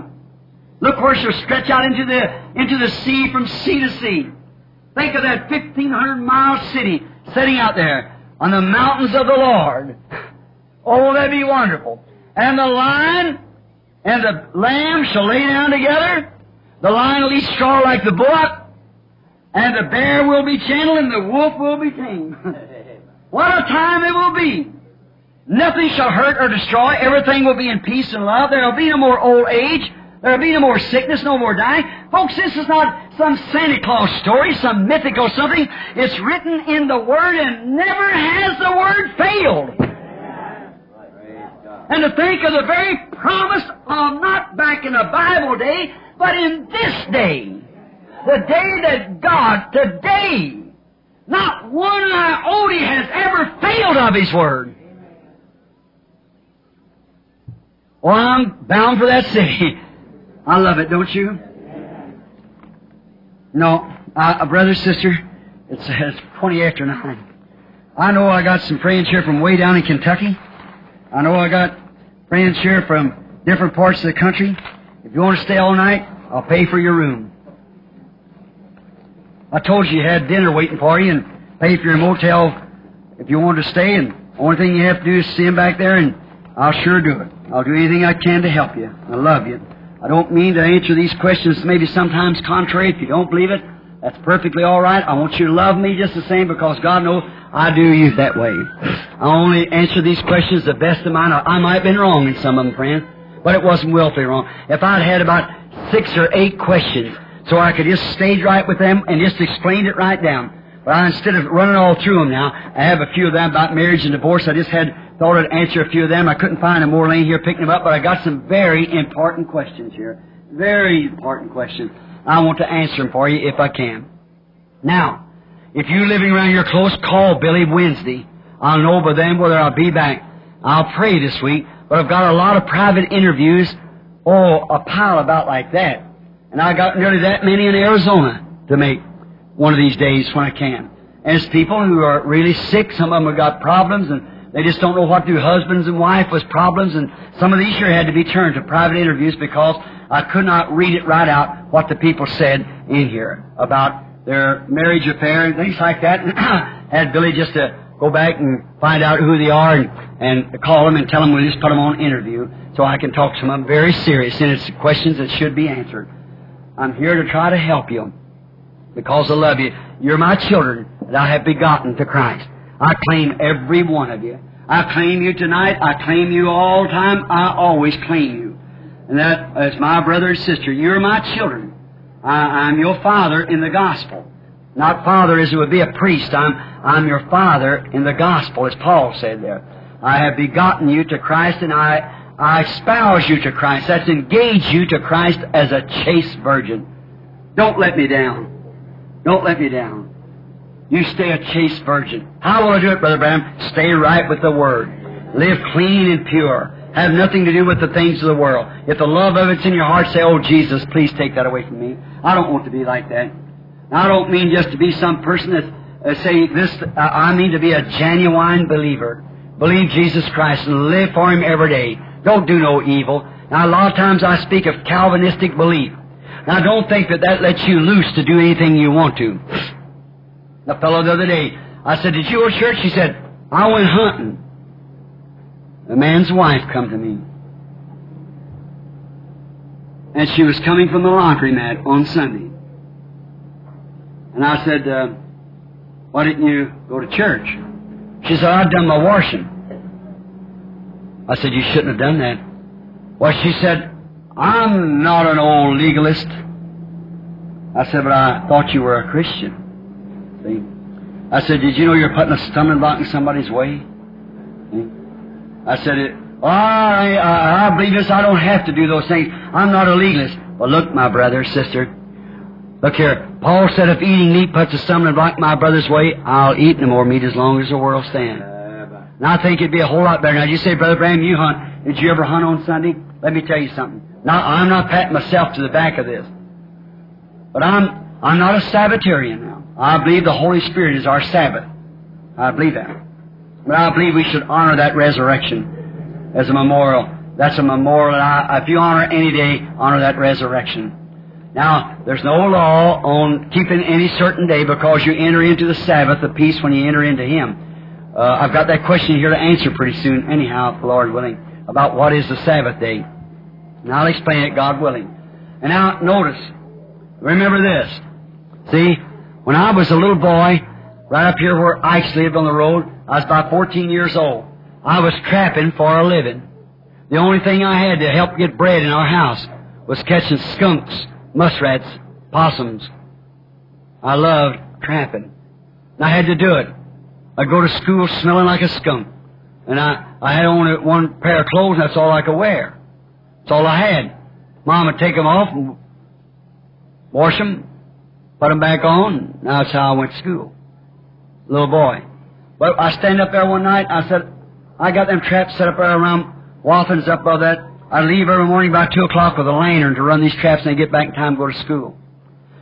Look where she'll stretch out into the, into the sea from sea to sea. Think of that 1,500 mile city sitting out there on the mountains of the Lord. Oh, that'd be wonderful. And the lion and the lamb shall lay down together. The lion will eat straw like the bullock. And the bear will be gentle and the wolf will be tame. what a time it will be. Nothing shall hurt or destroy. Everything will be in peace and love. There will be no more old age. There will be no more sickness, no more dying. Folks, this is not some Santa Claus story, some mythical something. It's written in the Word and never has the Word failed. And to think of the very promise of not back in a Bible day, but in this day. The day that God, today, not one iota has ever failed of His Word. Well, I'm bound for that city. I love it, don't you? No, uh, brother, sister, it's, it's 20 after 9. I know I got some friends here from way down in Kentucky. I know I got friends here from different parts of the country. If you want to stay all night, I'll pay for your room. I told you you had dinner waiting for you and pay for your motel if you wanted to stay. And only thing you have to do is see him back there, and I'll sure do it. I'll do anything I can to help you. I love you. I don't mean to answer these questions maybe sometimes contrary. If you don't believe it, that's perfectly all right. I want you to love me just the same because God knows I do you that way. I only answer these questions the best of mine. I might have been wrong in some of them, friend, but it wasn't willfully wrong. If I'd had about six or eight questions, so I could just stage right with them and just explain it right down. But I, instead of running all through them now, I have a few of them about marriage and divorce. I just had thought I'd answer a few of them. I couldn't find them more laying here picking them up, but I got some very important questions here. Very important questions. I want to answer them for you if I can. Now, if you're living around here close, call Billy Wednesday. I'll know by then whether I'll be back. I'll pray this week, but I've got a lot of private interviews, oh, a pile about like that. And I got nearly that many in Arizona to make one of these days when I can. And it's people who are really sick. Some of them have got problems and they just don't know what to do. Husbands and wife with problems and some of these here had to be turned to private interviews because I could not read it right out what the people said in here about their marriage affair and things like that. And had Billy just to go back and find out who they are and, and call them and tell them we'll just put them on interview so I can talk to them very serious and it's questions that should be answered. I'm here to try to help you because I love you. You're my children that I have begotten to Christ. I claim every one of you. I claim you tonight. I claim you all time. I always claim you. And that is my brother and sister. You're my children. I, I'm your father in the gospel. Not father as it would be a priest. I'm, I'm your father in the gospel, as Paul said there. I have begotten you to Christ and I, I espouse you to Christ. That's engage you to Christ as a chaste virgin. Don't let me down. Don't let me down. You stay a chaste virgin. How will I do it, Brother Branham? Stay right with the Word. Live clean and pure. Have nothing to do with the things of the world. If the love of it's in your heart, say, Oh, Jesus, please take that away from me. I don't want to be like that. I don't mean just to be some person that uh, say this, uh, I mean to be a genuine believer. Believe Jesus Christ and live for Him every day. Don't do no evil. Now, a lot of times I speak of Calvinistic belief. Now, don't think that that lets you loose to do anything you want to. The fellow the other day, I said, Did you go to church? He said, I went hunting. The man's wife come to me. And she was coming from the laundromat on Sunday. And I said, uh, Why didn't you go to church? She said, I've done my washing. I said, You shouldn't have done that. Well, she said, I'm not an old legalist. I said, But I thought you were a Christian. See? I said, Did you know you're putting a stumbling block in somebody's way? I said, I, I, I believe this. I don't have to do those things. I'm not a legalist. Well, look, my brother, sister. Look here. Paul said, if eating meat puts a stumbling block in my brother's way, I'll eat no more meat as long as the world stands. And I think it'd be a whole lot better. Now, you say, Brother Bram, you hunt. Did you ever hunt on Sunday? Let me tell you something. Now, I'm not patting myself to the back of this. But I'm, I'm not a Sabbatarian now. I believe the Holy Spirit is our Sabbath. I believe that. But I believe we should honor that resurrection as a memorial. That's a memorial. I, if you honor any day, honor that resurrection. Now, there's no law on keeping any certain day because you enter into the Sabbath of peace when you enter into Him. Uh, I've got that question here to answer pretty soon, anyhow, if the Lord willing, about what is the Sabbath day. And I'll explain it, God willing. And now, notice, remember this. See, when I was a little boy, right up here where Ike's lived on the road, I was about 14 years old. I was trapping for a living. The only thing I had to help get bread in our house was catching skunks, muskrats, possums. I loved trapping. And I had to do it. I'd go to school smelling like a skunk. And I, I had only one pair of clothes, and that's all I could wear. That's all I had. Mom would take them off and wash them, put them back on. And that's how I went to school. Little boy. But I stand up there one night, I said, I got them traps set up there around Wathans up above that. I leave every morning about 2 o'clock with a lantern to run these traps and I get back in time to go to school.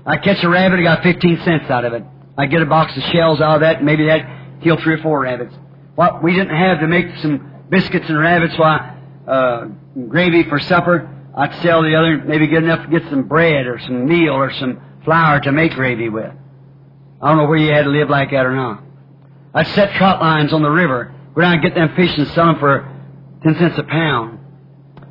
I catch a rabbit, I got 15 cents out of it. I get a box of shells out of that, maybe that kill three or four rabbits. What we didn't have to make some biscuits and rabbits, why, uh, gravy for supper, I'd sell the other, maybe get enough to get some bread or some meal or some flour to make gravy with. I don't know where you had to live like that or not. I'd set trot lines on the river, go down and get them fish and sell them for 10 cents a pound.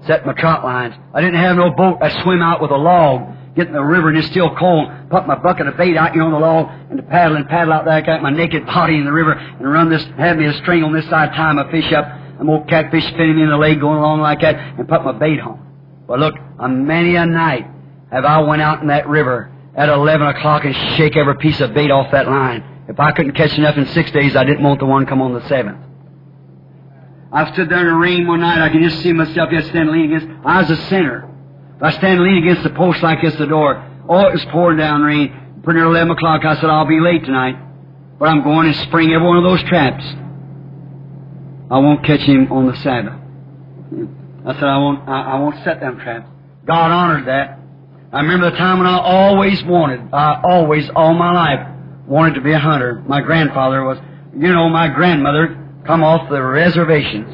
Set my trot lines. I didn't have no boat. I'd swim out with a log, get in the river and it's still cold, put my bucket of bait out here on the log and to paddle and paddle out there, I got my naked body in the river and run this, have me a string on this side, tie my fish up, and old catfish spinning me in the lake going along like that and put my bait on. Well look, on many a night have I went out in that river at 11 o'clock and shake every piece of bait off that line. If I couldn't catch enough in six days, I didn't want the one come on the seventh. I stood there in the rain one night. I could just see myself yet standing leaning against. I was a sinner. If I stand leaning against the post like this, the door. Oh, it was pouring down rain. Pretty near 11 o'clock, I said, I'll be late tonight. But I'm going to spring every one of those traps. I won't catch him on the Sabbath. I said, I won't, I, I won't set them traps. God honored that. I remember the time when I always wanted, I always, all my life, wanted to be a hunter. My grandfather was, you know, my grandmother come off the reservations.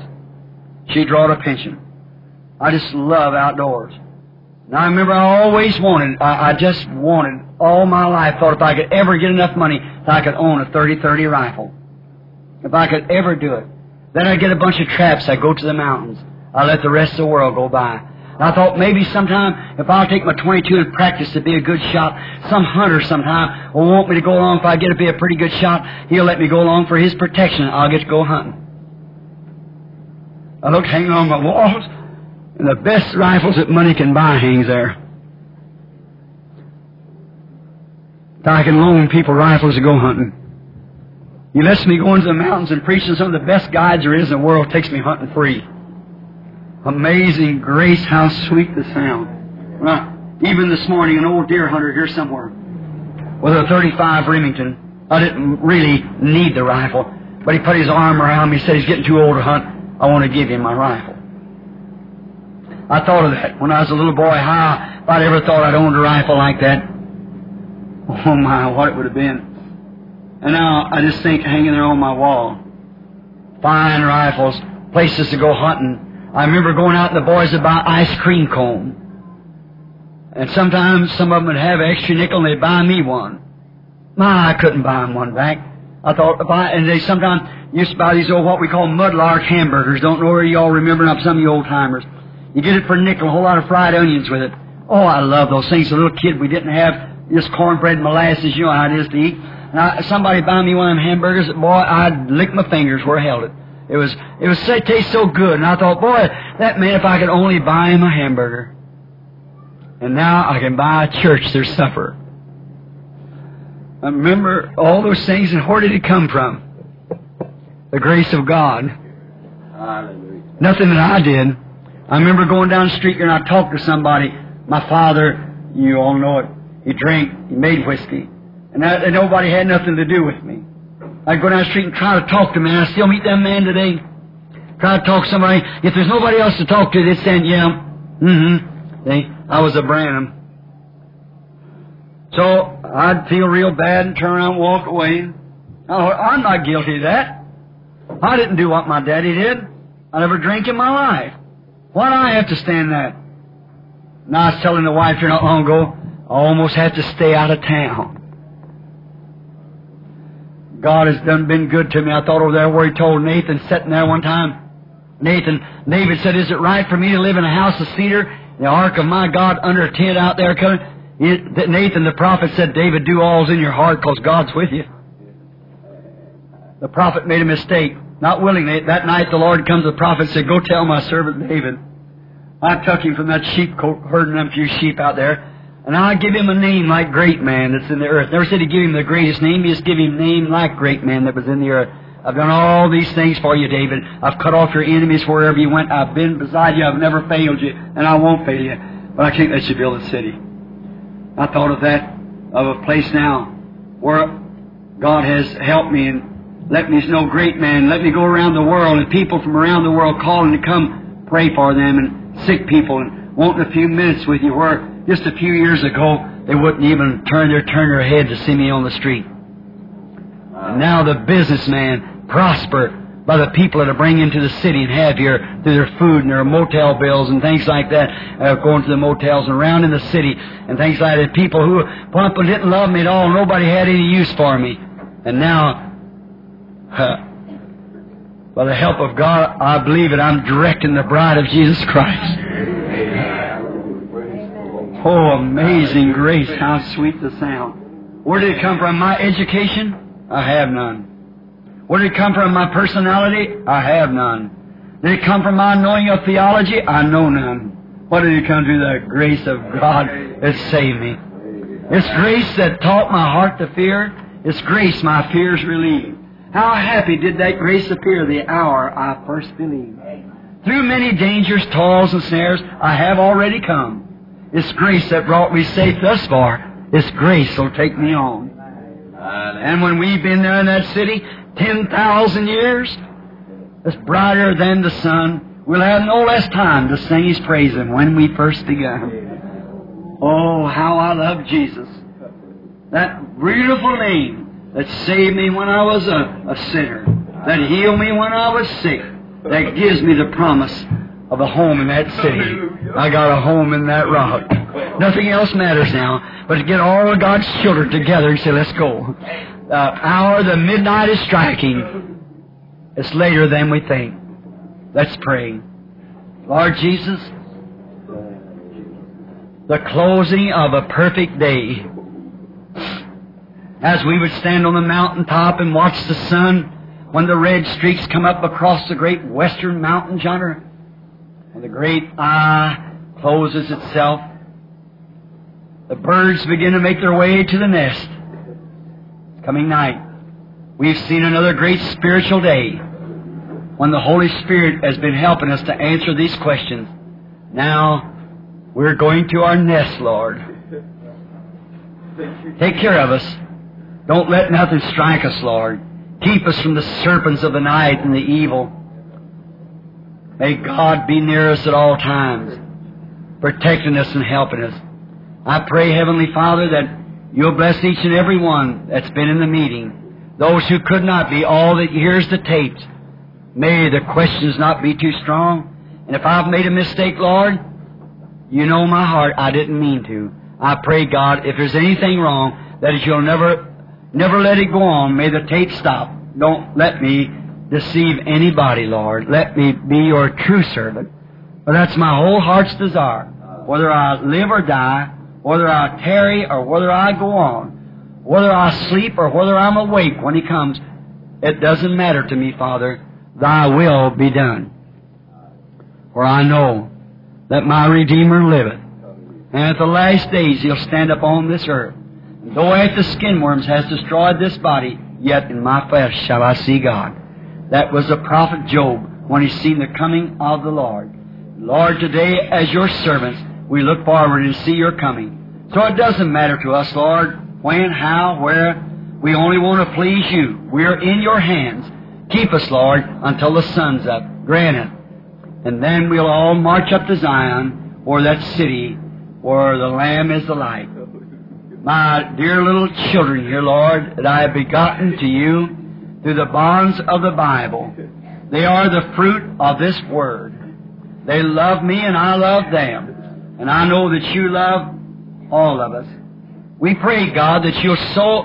She drawed a pension. I just love outdoors. And I remember I always wanted, I, I just wanted all my life, thought if I could ever get enough money, that I could own a 30-30 rifle. If I could ever do it. Then I'd get a bunch of traps, I'd go to the mountains. I'd let the rest of the world go by. I thought maybe sometime, if I'll take my 22 and practice to be a good shot, some hunter sometime will want me to go along. If I get to be a pretty good shot, he'll let me go along for his protection. I'll get to go hunting. I looked hanging on my walls, and the best rifles that money can buy hangs there. I can loan people rifles to go hunting. He lets me go into the mountains and preach to some of the best guides there is in the world, takes me hunting free. Amazing grace, how sweet the sound. Right. Even this morning, an old deer hunter here somewhere with a 35 Remington. I didn't really need the rifle, but he put his arm around me, said he's getting too old to hunt. I want to give him my rifle. I thought of that when I was a little boy, how I'd ever thought I'd owned a rifle like that. Oh my, what it would have been. And now I just think hanging there on my wall. Fine rifles, places to go hunting. I remember going out and the boys would buy ice cream cone. And sometimes some of them would have extra nickel and they'd buy me one. My, I couldn't buy them one back. I thought if I, and they sometimes used to buy these old, what we call mudlark hamburgers. Don't know where you all remember them, some of you old timers. You get it for a nickel, a whole lot of fried onions with it. Oh, I love those things. As a little kid, we didn't have this cornbread and molasses, you know how it is to eat. I, somebody buy me one of them hamburgers, boy, I'd lick my fingers where I held it. It was, it was, it tastes so good. And I thought, boy, that man, if I could only buy him a hamburger. And now I can buy a church their supper. I remember all those things, and where did it come from? The grace of God. Hallelujah. Nothing that I did. I remember going down the street here and I talked to somebody. My father, you all know it, he drank, he made whiskey. And, that, and nobody had nothing to do with me. I'd go down the street and try to talk to me, and I still meet that man today. Try to talk to somebody. If there's nobody else to talk to, they'd say, yeah, mm-hmm. I was a Branham. So I'd feel real bad and turn around and walk away. Oh, I'm not guilty of that. I didn't do what my daddy did. I never drank in my life. Why do I have to stand that? Now I was telling the wife here not long ago, I almost had to stay out of town. God has done been good to me. I thought over there where he told Nathan sitting there one time. Nathan, David said, Is it right for me to live in a house of cedar? The ark of my God under a tent out there? It, Nathan the prophet said, David, do all's in your heart because God's with you. The prophet made a mistake. Not willingly. That night the Lord comes to the prophet and said, Go tell my servant David. I took him from that sheep herding them few sheep out there. And I give him a name like great man that's in the earth. Never said to give him the greatest name, he just give him name like great man that was in the earth. I've done all these things for you, David. I've cut off your enemies wherever you went. I've been beside you. I've never failed you, and I won't fail you. But I can't let you build a city. I thought of that, of a place now where God has helped me and let me know great man. Let me go around the world and people from around the world calling to come pray for them and sick people and wanting a few minutes with you where just a few years ago, they wouldn't even turn their turn their head to see me on the street. And now the businessman prosper by the people that are bringing into the city and have here through their food and their motel bills and things like that, uh, going to the motels and around in the city and things like that. People who Papa didn't love me at all, nobody had any use for me, and now, by the help of God, I believe it. I'm directing the bride of Jesus Christ. Oh, amazing grace, how sweet the sound. Where did it come from? My education? I have none. Where did it come from? My personality? I have none. Did it come from my knowing of theology? I know none. What did it come to? The grace of God that saved me. It's grace that taught my heart to fear. It's grace my fears relieved. How happy did that grace appear the hour I first believed. Through many dangers, toils, and snares, I have already come. It's grace that brought me safe thus far. It's grace will take me on. And when we've been there in that city, 10,000 years, it's brighter than the sun. We'll have no less time to sing His praise than when we first began. Oh, how I love Jesus. That beautiful name that saved me when I was a, a sinner, that healed me when I was sick, that gives me the promise of a home in that city. I got a home in that rock. Nothing else matters now but to get all of God's children together and say, let's go. The hour, the midnight is striking. It's later than we think. Let's pray. Lord Jesus, the closing of a perfect day. As we would stand on the mountaintop and watch the sun when the red streaks come up across the great western mountains yonder, when the great eye closes itself, the birds begin to make their way to the nest. It's coming night. We've seen another great spiritual day when the Holy Spirit has been helping us to answer these questions. Now, we're going to our nest, Lord. Take care of us. Don't let nothing strike us, Lord. Keep us from the serpents of the night and the evil. May God be near us at all times, protecting us and helping us. I pray, Heavenly Father, that you'll bless each and every one that's been in the meeting. Those who could not be, all that hears the tapes. May the questions not be too strong. And if I've made a mistake, Lord, you know my heart. I didn't mean to. I pray, God, if there's anything wrong, that you'll never, never let it go on. May the tape stop. Don't let me deceive anybody, Lord. Let me be your true servant. That's my whole heart's desire. Whether I live or die, whether I tarry or whether I go on, whether I sleep or whether I'm awake when He comes, it doesn't matter to me, Father. Thy will be done. For I know that my Redeemer liveth, and at the last days He'll stand upon this earth. Though the skin worms has destroyed this body, yet in my flesh shall I see God. That was the prophet Job when he seen the coming of the Lord. Lord, today as your servants, we look forward and see your coming. So it doesn't matter to us, Lord, when, how, where. We only want to please you. We're in your hands. Keep us, Lord, until the sun's up. Grant it. And then we'll all march up to Zion, or that city where the Lamb is the light. My dear little children here, Lord, that I have begotten to you through the bonds of the Bible. They are the fruit of this Word. They love me and I love them. And I know that you love all of us. We pray, God, that you'll so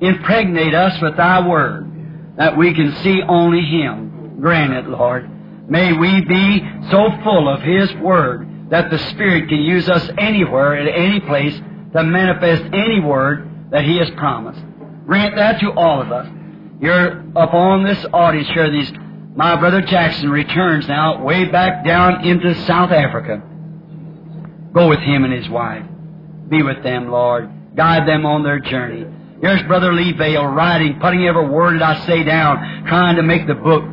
impregnate us with thy Word that we can see only Him. Grant it, Lord. May we be so full of His Word that the Spirit can use us anywhere, at any place, to manifest any word that He has promised. Grant that to all of us. You're upon this audience here. These, my brother Jackson returns now way back down into South Africa. Go with him and his wife. Be with them, Lord. Guide them on their journey. Here's Brother Lee Vayle writing, putting every word that I say down, trying to make the book.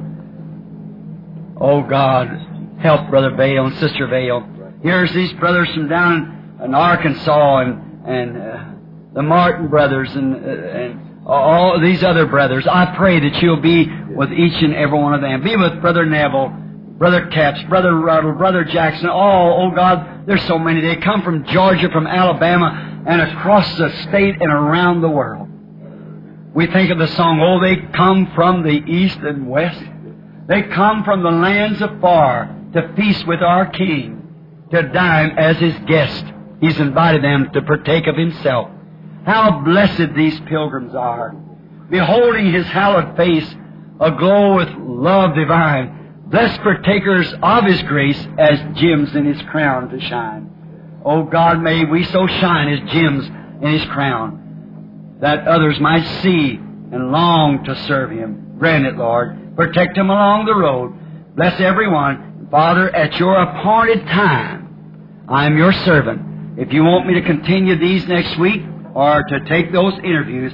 Oh God, help Brother Vayle and Sister Vayle. Here's these brothers from down in Arkansas and and uh, the Martin brothers and uh, and all these other brothers. I pray that you'll be with each and every one of them. Be with Brother Neville, Brother Capps, Brother Ruddell, Brother Jackson. All, oh God, there's so many. They come from Georgia, from Alabama, and across the state and around the world. We think of the song, Oh, they come from the east and west. They come from the lands afar to feast with our King, to dine as his guest. He's invited them to partake of himself. How blessed these pilgrims are, beholding his hallowed face, aglow with love divine, blessed partakers of his grace as gems in his crown to shine. Oh God, may we so shine as gems in his crown, that others might see and long to serve him. Grant it, Lord. Protect him along the road. Bless everyone. Father, at your appointed time, I am your servant. If you want me to continue these next week or to take those interviews,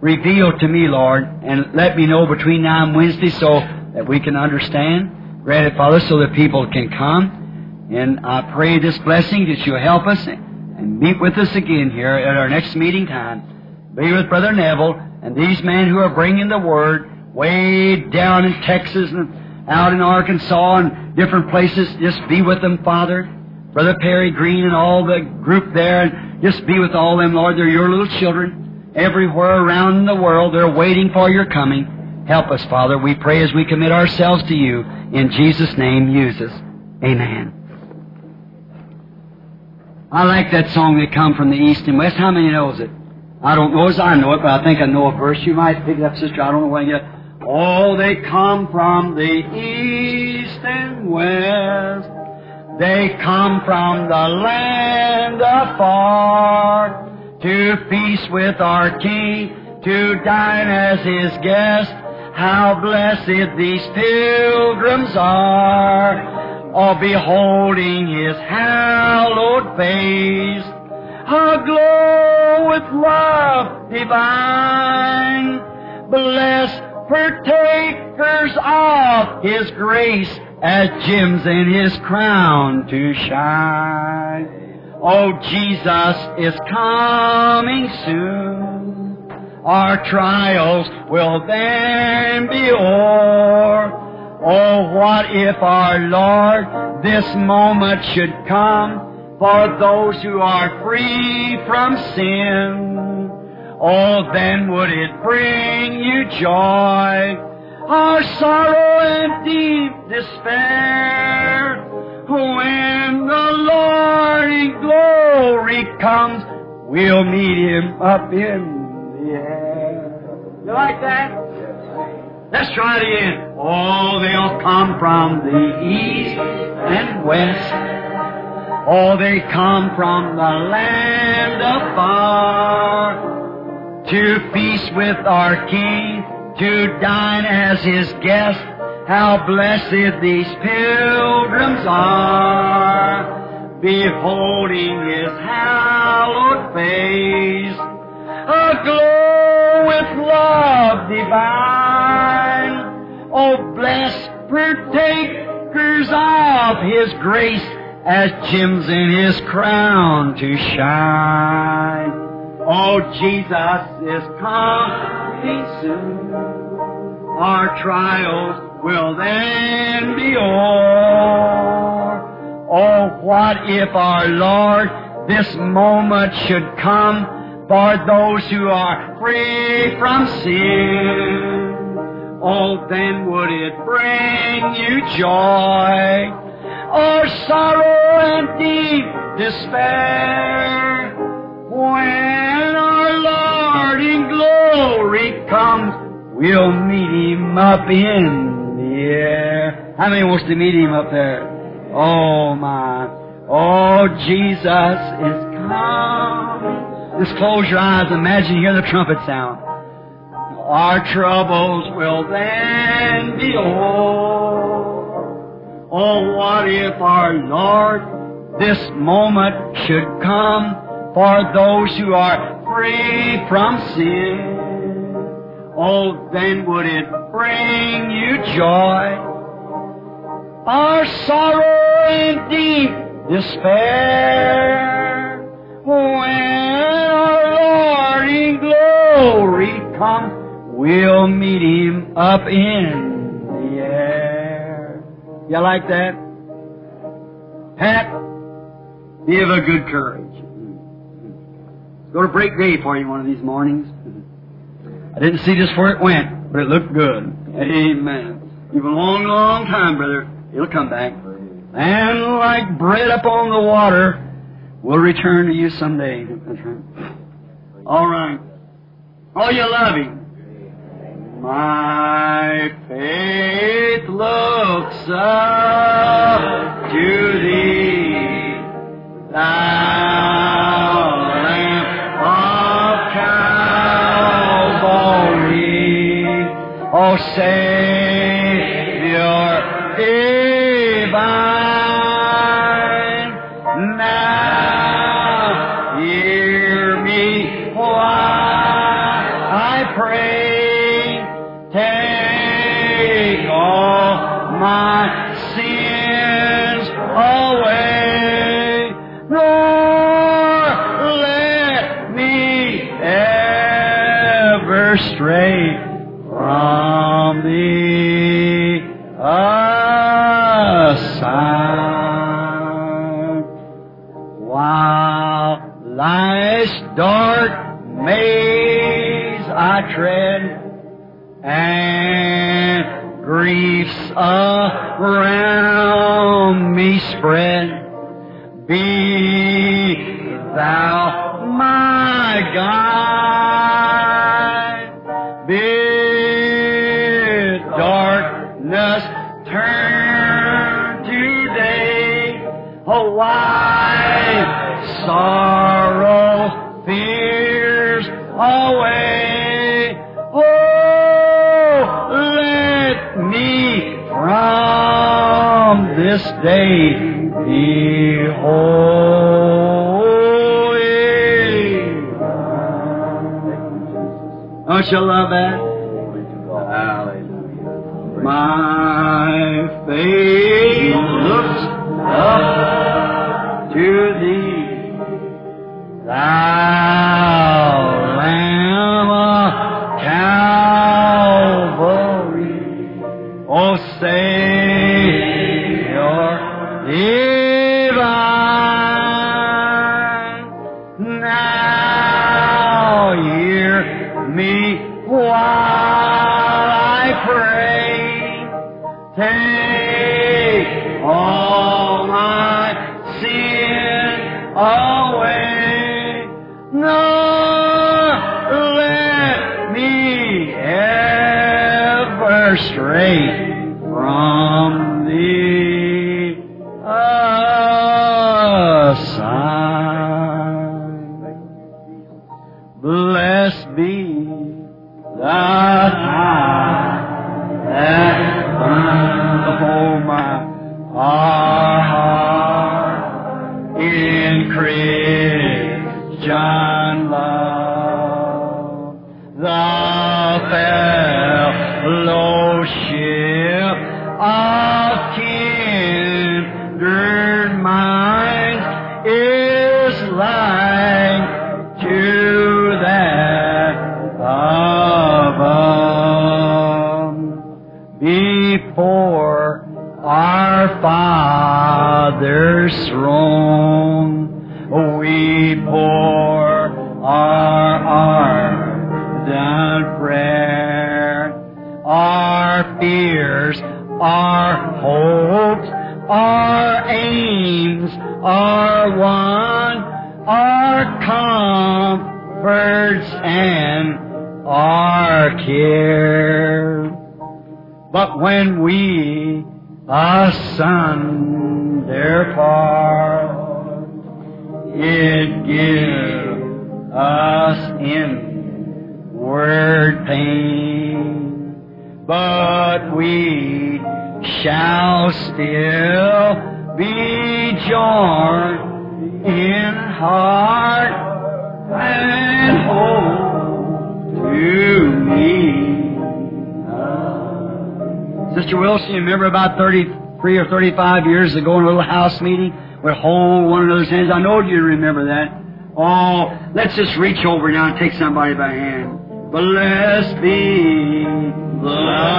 reveal to me, Lord, and let me know between now and Wednesday so that we can understand. Grant it, Father, so that people can come. And I pray this blessing that you'll help us and meet with us again here at our next meeting time. Be with Brother Neville and these men who are bringing the Word way down in Texas and out in Arkansas and different places. Just be with them, Father. Brother Pearry Green and all the group there, and just be with all them, Lord. They're your little children. Everywhere around the world, they're waiting for your coming. Help us, Father. We pray as we commit ourselves to you. In Jesus' name, use us. Amen. I like that song that come from the east and west. How many knows it? I don't know as I know it, but I think I know a verse. You might pick it up, sister. I don't know when yet. Oh, they come from the east and west. They come from the land afar to feast with our King, to dine as His guest. How blessed these pilgrims are, all beholding His hallowed face, aglow with love divine. Blessed partakers of His grace, as gems in His crown to shine. Oh, Jesus is coming soon. Our trials will then be o'er. Oh, what if our Lord this moment should come for those who are free from sin? Oh, then would it bring you joy? Our sorrow and deep despair. When the Lord in glory comes, we'll meet Him up in the air. You like that? Let's try it again. Oh, they'll come from the east and west. Oh, they come from the land afar to feast with our King, to dine as His guest. How blessed these pilgrims are, beholding His hallowed face, aglow with love divine. Oh, blessed partakers of His grace, as gems in His crown to shine. Oh, Jesus is coming soon. Our trials will then be o'er. Oh, what if our Lord this moment should come for those who are free from sin? Oh, then would it bring you joy? Or sorrow and deep despair? When our Lord in glory comes, we'll meet Him up in the air. How many wants to meet Him up there? Oh my. Oh, Jesus is coming. Just close your eyes. Imagine you hear the trumpet sound. Our troubles will then be o'er. Oh, what if our Lord this moment should come for those who are free from sin? Oh, then would it bring you joy? Our sorrow and deep despair when our Lord in glory comes, we'll meet Him up in the air. You like that? Pat, of a good courage. Going to break day for you one of these mornings. I didn't see just where it went, but it looked good. Amen. You've a long, long time, brother. It'll come back. And like bread upon the water, we'll return to you someday. All right. Oh, you love Him. My faith looks up to Thee, Thou of Calvary. Oh, Savior divine, now hear me while I Shalom 33 or 35 years ago in a little house meeting. We hold one another's hands. I know you remember that. Oh, let's just reach over now and take somebody by the hand. Blessed be the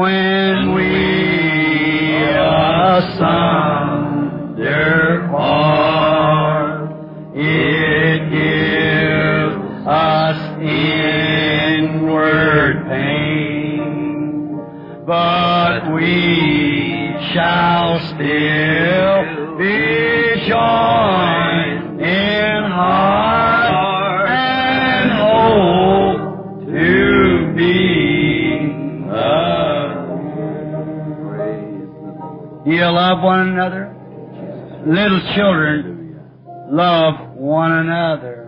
when we asunder part, it gives us inward pain, but we shall still love one another? Little children, love one another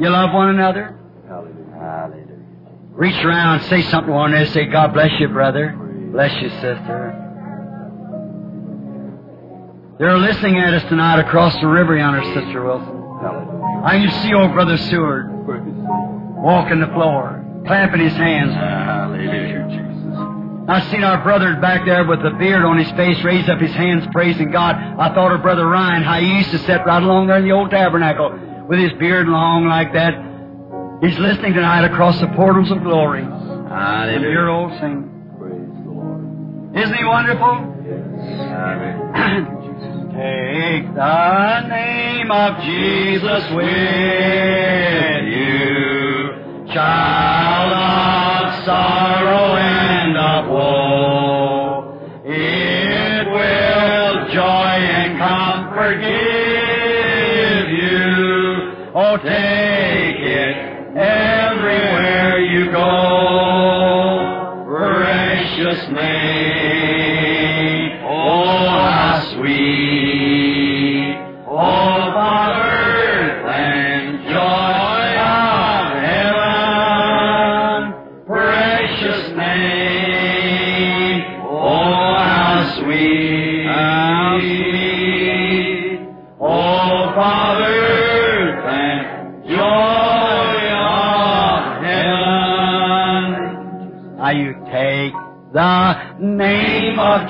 You love one another? Hallelujah. Reach around, and say something to one another. Say, God bless you, brother. Bless you, sister. They're listening at us tonight across the river yonder, Sister Wilson. I can see old Brother Seward walking the floor, clapping his hands. Hallelujah, Jesus. I seen our brother back there with the beard on his face raise up his hands praising God. I thought of Brother Ryan, how he used to sit right along there in the old tabernacle with his beard long like that. He's listening tonight across the portals of glory. The Hallelujah. dear old sing. Praise the Lord. Isn't he wonderful? Hallelujah. Take the name of Jesus with you, child of sorrow and everywhere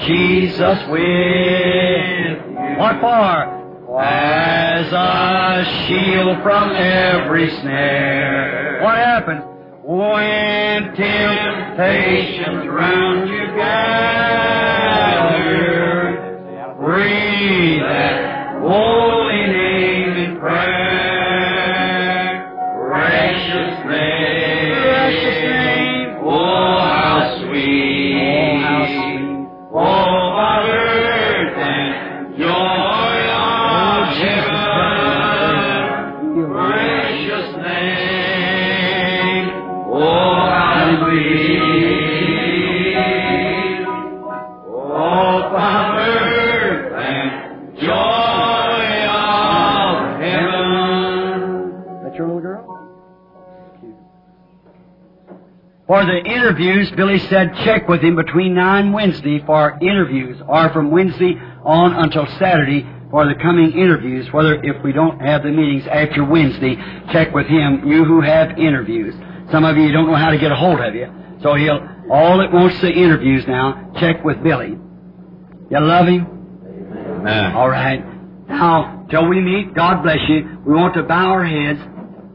Jesus with. What for? As a shield from every snare. What happens? Interviews, Billy said check with him between 9 Wednesday for interviews, or from Wednesday on until Saturday for the coming interviews, whether if we don't have the meetings after Wednesday, check with him, you who have interviews. Some of you don't know how to get a hold of you. So he'll, all that wants the interviews now, check with Billy. You love him? Amen. All right. Now, till we meet, God bless you. We want to bow our heads.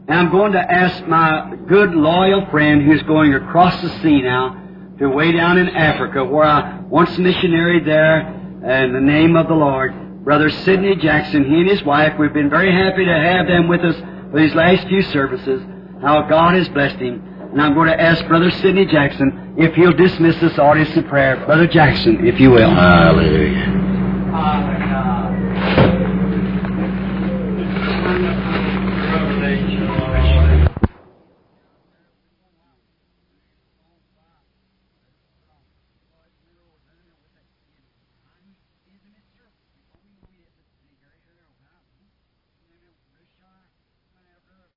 And I'm going to ask my good, loyal friend who's going across the sea now to way down in Africa, where I once missionary there in the name of the Lord. Brother Sidney Jackson, he and his wife, we've been very happy to have them with us for these last few services. How God has blessed him. And I'm going to ask Brother Sidney Jackson if he'll dismiss this audience in prayer. Brother Jackson, if you will. Hallelujah.